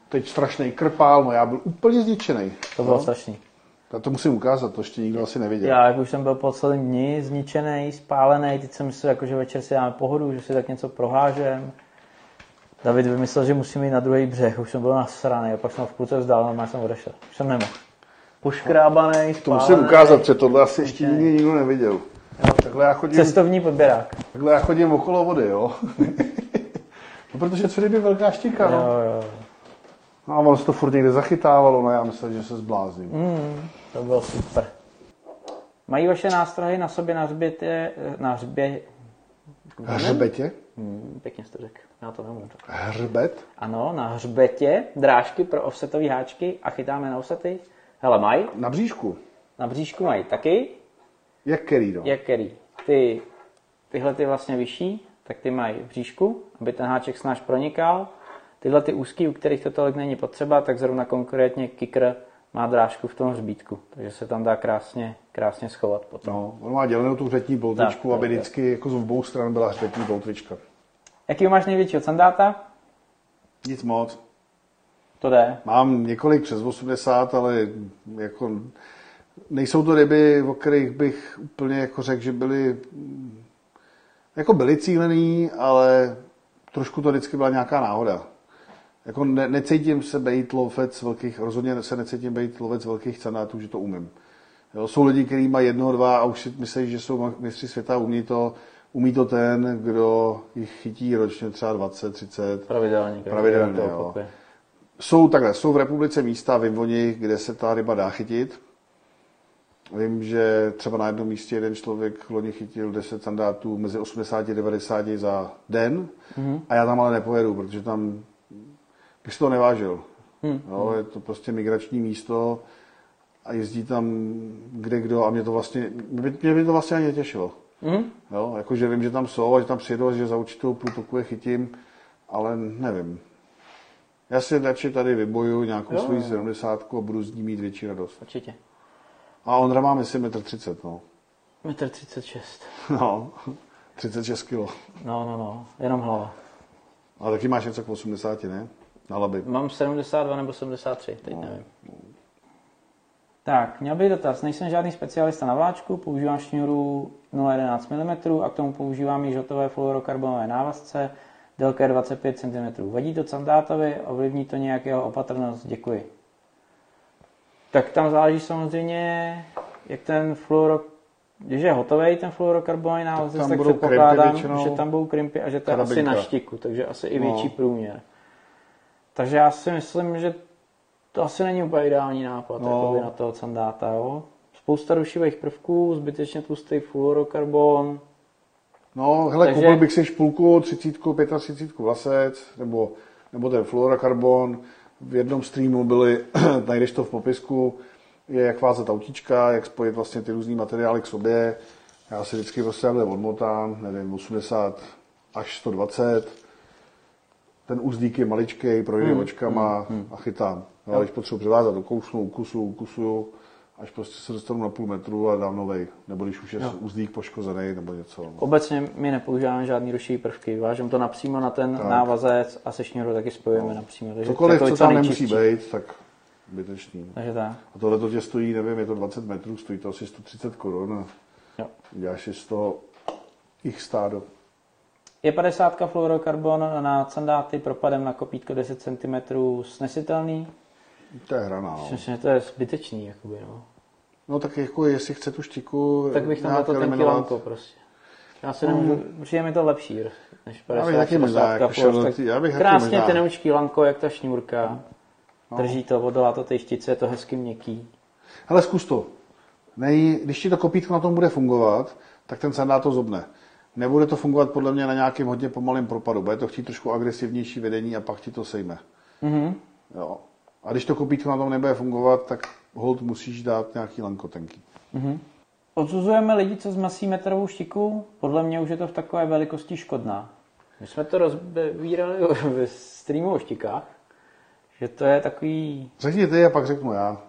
Teď strašný krpál, no já byl úplně zničený.
To bylo strašný.
Já to musím ukázat, to ještě nikdo asi neviděl.
Já jak už jsem byl po celém dni zničený, spálený, teď jsem myslel, jako, že večer si dáme pohodu, že si tak něco prohážem. David vymyslel, že musím jít na druhý břeh, už jsem byl nasraný a pak jsem v půlce vzdál, ale jsem odešel. Už jsem nemohl. Poškrábaný,
To musím ukázat, že tohle asi ještě nikdy nikdo neviděl. Jo, takhle já chodím,
Cestovní podběrák.
takhle já chodím okolo vody, jo. no, protože co kdyby velká štika, no.
Jo, jo.
No a ono se to furt někde zachytávalo, no já myslím, že se zblázním.
Mm, to bylo super. Mají vaše nástrahy na sobě na hřbětě, na hřbě...
Hřbetě?
Hmm, pěkně jste řekl, já to nemůžu.
Hřbet?
Ano, na hřbetě drážky pro offsetové háčky a chytáme na offsety. Hele, mají,
Na bříšku.
na bříšku mají taky,
Jak který, no?
jak který. Ty, tyhle ty vlastně vyšší, tak ty mají bříšku, aby ten háček snáš pronikal. Tyhle ty úzký, u kterých to tolik není potřeba, tak zrovna konkrétně kicker má drážku v tom hřbítku, takže se tam dá krásně, krásně schovat potom.
No, on má dělenou tu hřbetní boltričku,
Tak,
aby
tak, tak.
vždycky jako z obou stran byla hřbetní boltrička.
Jaký máš největšího sandáta?
Nic moc.
To jde.
Mám několik přes 80, ale jako nejsou to ryby, o kterých bych úplně jako řekl, že byly jako byly cílený, ale trošku to vždycky byla nějaká náhoda. Jako ne, necítím se být lovec velkých, rozhodně se necítím být lovec velkých cenátů, že to umím. Jo, jsou lidi, kteří mají jedno, dva a už si myslí, že jsou mistři světa, umí to, umí to ten, kdo jich chytí ročně třeba 20, 30.
Pravidelně.
Pravidelně, jo. Jsou takhle, jsou v republice místa, vím o nich, kde se ta ryba dá chytit. Vím, že třeba na jednom místě jeden člověk loni chytil 10 sandátů mezi 80 a 90 za den mm-hmm. a já tam ale nepojedu, protože tam bych si to nevážil. Mm-hmm. Jo, je to prostě migrační místo a jezdí tam kde kdo a mě to vlastně, mě by, mě by to vlastně ani netěšilo.
Mhm.
Jo, jakože vím, že tam jsou a že tam přijedu a že za určitou průtoku je chytím, ale nevím. Já si radši tady vyboju nějakou
Jo,
svou
jo.
70 a budu z ní mít větší radost.
Určitě.
A Ondra má, myslím, 1,30 m, no.
Metr 36.
No, 36 kg.
No, no, no, jenom hlava.
A taky máš něco k 80, ne? Na laby.
Mám 72 nebo 73, teď nevím. Tak, měl bych dotaz. Nejsem žádný specialista na vláčku, používám šňůru 0,11 mm a k tomu používám již hotové fluorokarbonové návazce, délka je 25 cm. Vadí to sandátovi, ovlivní to nějak jeho opatrnost? Děkuji. Tak tam záleží samozřejmě, jak ten fluoro, když je hotový ten fluorokarbonový návazec, tak
budou
předpokládám,
většinou.
že tam budou krimpy a že to je asi na štiku, takže asi i
No.
větší průměr. Takže já si myslím, že to asi není úplně ideální nápad
No.
jakoby na toho sandáta. Jo? Spousta rušivých prvků, zbytečně tlustý fluorokarbon.
No, hele,
Takže-
koupil bych si špulku, 30, 35 vlasec, nebo, nebo ten fluorokarbon. V jednom streamu byly, najdeš to v popisku, je jak vázat autíčka, jak spojit vlastně ty různé materiály k sobě. Já si vždycky prostě takhle odmotám, nevím, 80 až 120. Ten uzdík je maličkej, projde
Hmm,
očkama a chytám. No, když potřebuji převázat do kousnu, ukusu, ukusuju, až prostě se dostanu na půl metru a dám novej. Nebo když už je uzdík poškozený nebo něco. No.
Obecně my nepoužíváme žádný rušivý prvky, vážeme to napřímo na ten návazec a se šňůrou taky spojujeme napřímo. Takže
Cokoliv,
takový
co tam nemusí být, tak zbytečný.
Takže tak.
A tohle to tě stojí, nevím, je to 20 metrů, stojí to asi 130 korun
Jo.
děláš si z toho jich stádo.
Je 50 fluorokarbon na sandáty propadem na kopítko 10 cm snesitelný.
To je hraná. No.
Myslím, že to je zbytečný. Jakoby, no.
no tak jako jestli chce tu štiku
Tak bych tam to ten kilanko prostě. Já si nemůžu, přijde mi to lepší, než
Já bych
50
taky možná
60
jako šel
tak
já bych
Krásně tenoučký lanko, jak ta šňůrka. Drží to, odolá to té štice, je to hezky měkký.
Hele, zkus to. Nej, když ti to kopítko na tom bude fungovat, tak ten sandát to zobne. Nebude to fungovat podle mě na nějakém hodně pomalém propadu. Bude to chtít trošku agresivnější vedení a pak ti to sejme.
Mhm.
Jo. A když to kopítko na tom nebude fungovat, tak hold musíš dát nějaký lankotenký.
Odsuzujeme lidi, co zmasí metrovou štiku. Podle mě už je to v takové velikosti škodná. My jsme to rozbírali ve streamu o štikách, že to je takový,
Řekni ty a pak řeknu já.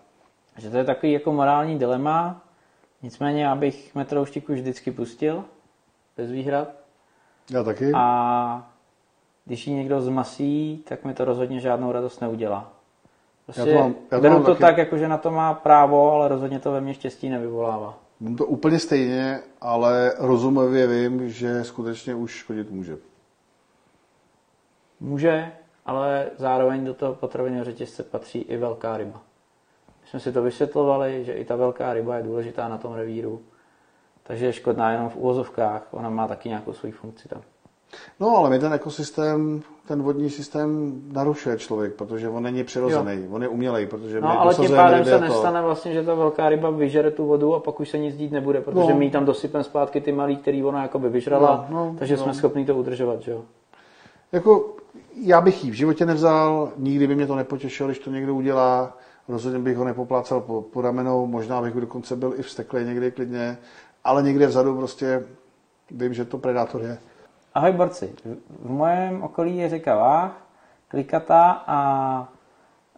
že to je takový jako morální dilema. Nicméně já bych metrovou štiku vždycky pustil, bez výhrad.
Já taky.
A když ji někdo zmasí, tak mi to rozhodně žádnou radost neudělá. Prostě
Já to mám- já to
beru
mám
to
taky.
tak, jako že na to má právo, ale rozhodně to ve mně štěstí nevyvolává.
Mám to úplně stejně, ale rozumově vím, že skutečně už škodit může.
Může, ale zároveň do toho potravinového řetězce patří i velká ryba. My jsme si to vysvětlovali, že i ta velká ryba je důležitá na tom revíru, takže je škodná jenom v úvozovkách, ona má taky nějakou svoji funkci tam.
No, ale my ten ekosystém, ten vodní systém narušuje člověk, protože on není přirozený, jo. on je umělej, protože my
No, ale tím pádem se
a to.
nestane vlastně, že ta velká ryba vyžere tu vodu a pak už se nic dít nebude, protože
No.
my tam dosypem zpátky ty malý, který ona jakoby vyžrala,
No, no,
takže
no.
jsme schopni to udržovat, že jo.
Jako, já bych ji v životě nevzal, nikdy by mě to nepotěšilo, když to někdo udělá, rozhodně bych ho nepoplácal po, po ramenou, možná bych dokonce byl i vsteklý někdy klidně, ale někde vzadu prostě vím, že to predátor je.
Ahoj borci, v mém okolí je řeka Váh, klikatá a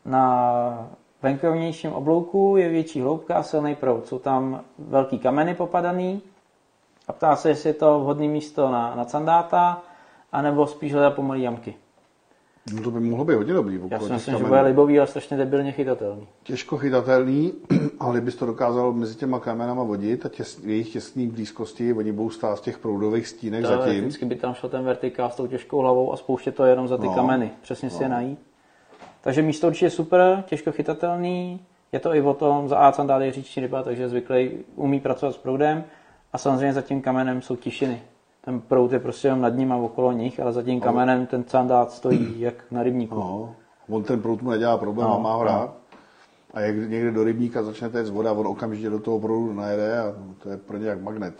na venkovnějším oblouku je větší hloubka a silný proud. Jsou tam velký kameny popadaný a ptá se, jestli je to vhodné místo na, na candáta, anebo spíš hledat pomalý jamky.
No to by mohlo být hodně dobrý.
Já si myslím, že bude libový, ale strašně debilně chytatelný.
Těžko chytatelný, ale bys to dokázal mezi těma kamenama vodit a těs, jejich těsné blízkosti, oni budou stát v těch proudových stínek zatím.
Teoreticky by tam šel ten vertikál s tou těžkou hlavou a spouštět to jenom za ty
No.
kameny. Přesně si je najít. Takže místo určitě super, těžko chytatelný. Je to i o tom, za A je říční ryba, takže zvyklý, umí pracovat s proudem. A samozřejmě za tím kamenem jsou tišiny. Ten proud je prostě jenom nad ním a okolo nich, ale za tím kamenem ten sandát stojí jak na rybníku.
No, on ten prout mu nedělá problém
No,
a má ho
no.
rád. A jak někde do rybníka začne téct voda, on okamžitě do toho proudu najede a to je pro ně jak magnet.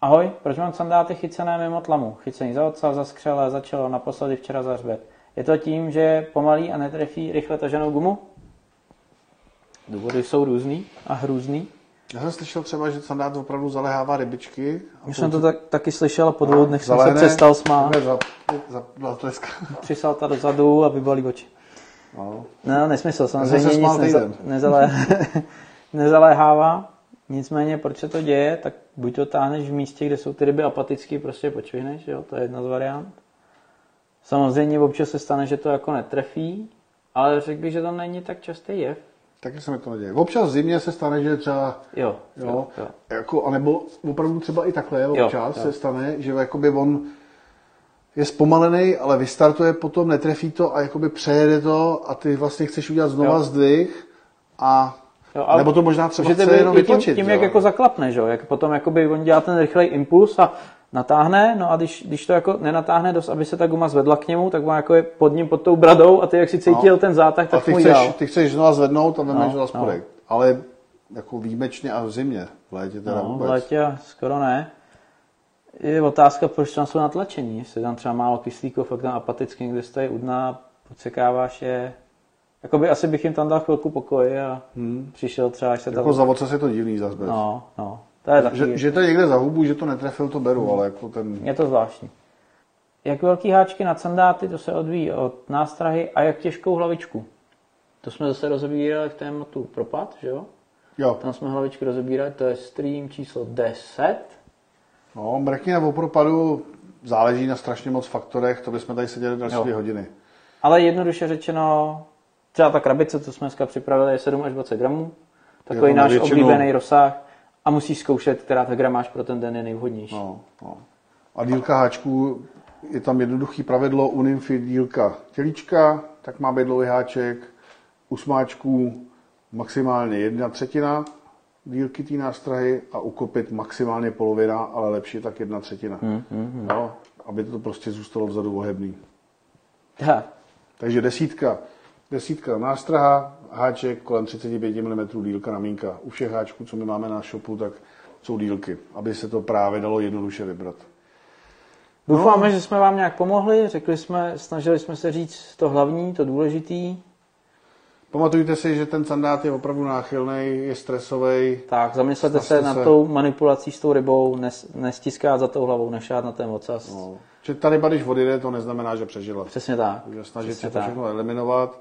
Ahoj, proč mám sandáty chycené mimo tlamu? Chycení za oca, za skřele, za čelo, naposledy včera za hřbet. Je to tím, že je pomalý a netrefí rychle taženou gumu? Důvody jsou různý a hrůzný.
Já jsem slyšel třeba, že sandát opravdu zalehává rybičky.
Už jsem to tak, taky slyšel a po dvou dnech jsem se přestal smát.
Za, za, za.
Přisalta dozadu a vybalí oči.
No.
No, nesmysl, samozřejmě
se
nic neza, nezalé, nezaléhává. Nicméně, proč se to děje, tak buď to táhneš v místě, kde jsou ty ryby apaticky, prostě počvihneš, jo, to je jedna z variant. Samozřejmě občas se stane, že to jako netrefí, ale řekl bych, že to není tak častý jev.
Taky se mi to neděje. Občas v zimě se stane, že třeba
Jo,
Jo,
jo, jo.
Jako, anebo opravdu třeba i takhle
Jo,
občas
jo.
se stane, že jakoby on je zpomalený, ale vystartuje potom, netrefí to a jakoby přejede to a ty vlastně chceš udělat znova
Jo.
zdvih a
Jo, ale
nebo to možná třeba chce jenom
tím,
vytlačit.
tím
že
jak
jo?
jako zaklapne, že jo? Jak potom jakoby on dělá ten rychlej impuls a natáhne, no a když, když to jako nenatáhne dost, aby se ta guma zvedla k němu, tak on jako je pod ním, pod tou bradou a ty jak si cítil
No.
ten zátah,
a
tak
ty
mu
chceš,
dál.
ty chceš znova zvednout a vemeš
No,
no, spodek. No. Ale jako výjimečně a v zimě, v létě teda
No,
vůbec.
v létě skoro ne. Je otázka, proč tam jsou natlačení. Jestli tam třeba málo kyslíku, fakt tam apaticky někde stojí u dna, podsekáváš je. Jakoby asi bych jim tam dal chvilku pokoje a hmm. přišel třeba, až se tam...
Jako za oce je to divný zase.
No, no. To je taky...
Že, že to někde za hubu, že to netrefil, to beru, ale jako ten...
Je to zvláštní. Jak velký háčky na sandáty, to se odvíjí od nástrahy a jak těžkou hlavičku. To jsme zase rozebírali v tématu propad, že jo?
Jo,
Tam jsme hlavičky rozebírali, to je stream číslo 10.
no, mrkni nebo propadu záleží na strašně moc faktorech, to bychom tady seděli další dvě hodiny.
Ale jednoduše řečeno, třeba ta krabice, co jsme dneska připravili, je 7 až 20 gramů. Takový náš
většinu-
oblíbený rozsah. A musíš zkoušet, která ta gramáž pro ten den je nejvhodnější.
No, no. A dílka háčků, je tam jednoduchý pravidlo u nymfy dílka tělíčka, tak má být dlouhý háček, u smáčků maximálně jedna třetina dílky té nástrahy a u kopit maximálně polovina, ale lepší tak jedna třetina.
Hmm, hmm,
Jo, aby to prostě zůstalo vzadu ohebný.
Tak.
Takže desítka, desítka nástraha, háček kolem 35 mm dílka na mínka. U všech háčků, co my máme na shopu, tak jsou dílky, aby se to právě dalo jednoduše vybrat.
Doufáme, že jsme vám nějak pomohli. Řekli jsme, snažili jsme se říct to hlavní, to důležitý.
Pamatujte si, že ten sandát je opravdu náchylný, je stresový.
Tak, zamyslete se
Snažte
nad
se.
tou manipulací s tou rybou, nes, nestiskat za tou hlavou, nešát na ten ocas.
No. Že ta ryba, když odjede, to neznamená, že přežila.
Přesně tak.
Takže snažit
Přesně
se to
tak.
všechno eliminovat.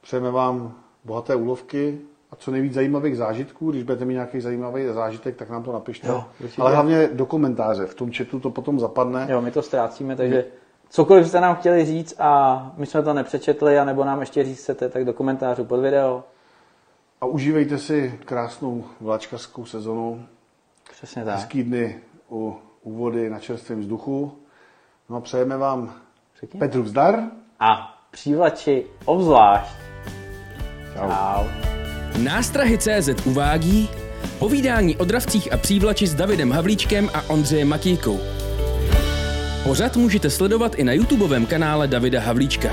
Přejeme vám bohaté úlovky a co nejvíc zajímavých zážitků. Když budete mít nějaký zajímavý zážitek, tak nám to napište.
Jo, určitě.
Ale hlavně do komentáře. V tom chatu to potom zapadne.
Jo, my to ztrácíme, takže cokoliv jste nám chtěli říct a my jsme to nepřečetli, anebo nám ještě říct chcete, tak do komentářů pod video.
A užívejte si krásnou vláčkařskou sezonu.
Přesně tak.
Hezký dny u, u vody na čerstvém vzduchu. No a přejeme vám
Řekni.
Petru vzdar.
A přívlači obzvlášť.
Čau.
Čau.
Nástrahy CZ uvádí povídání o dravcích a přívlači s Davidem Havlíčkem a Ondřejem Matíkou. Pořad můžete sledovat i na YouTubeovém kanále Davida Havlíčka.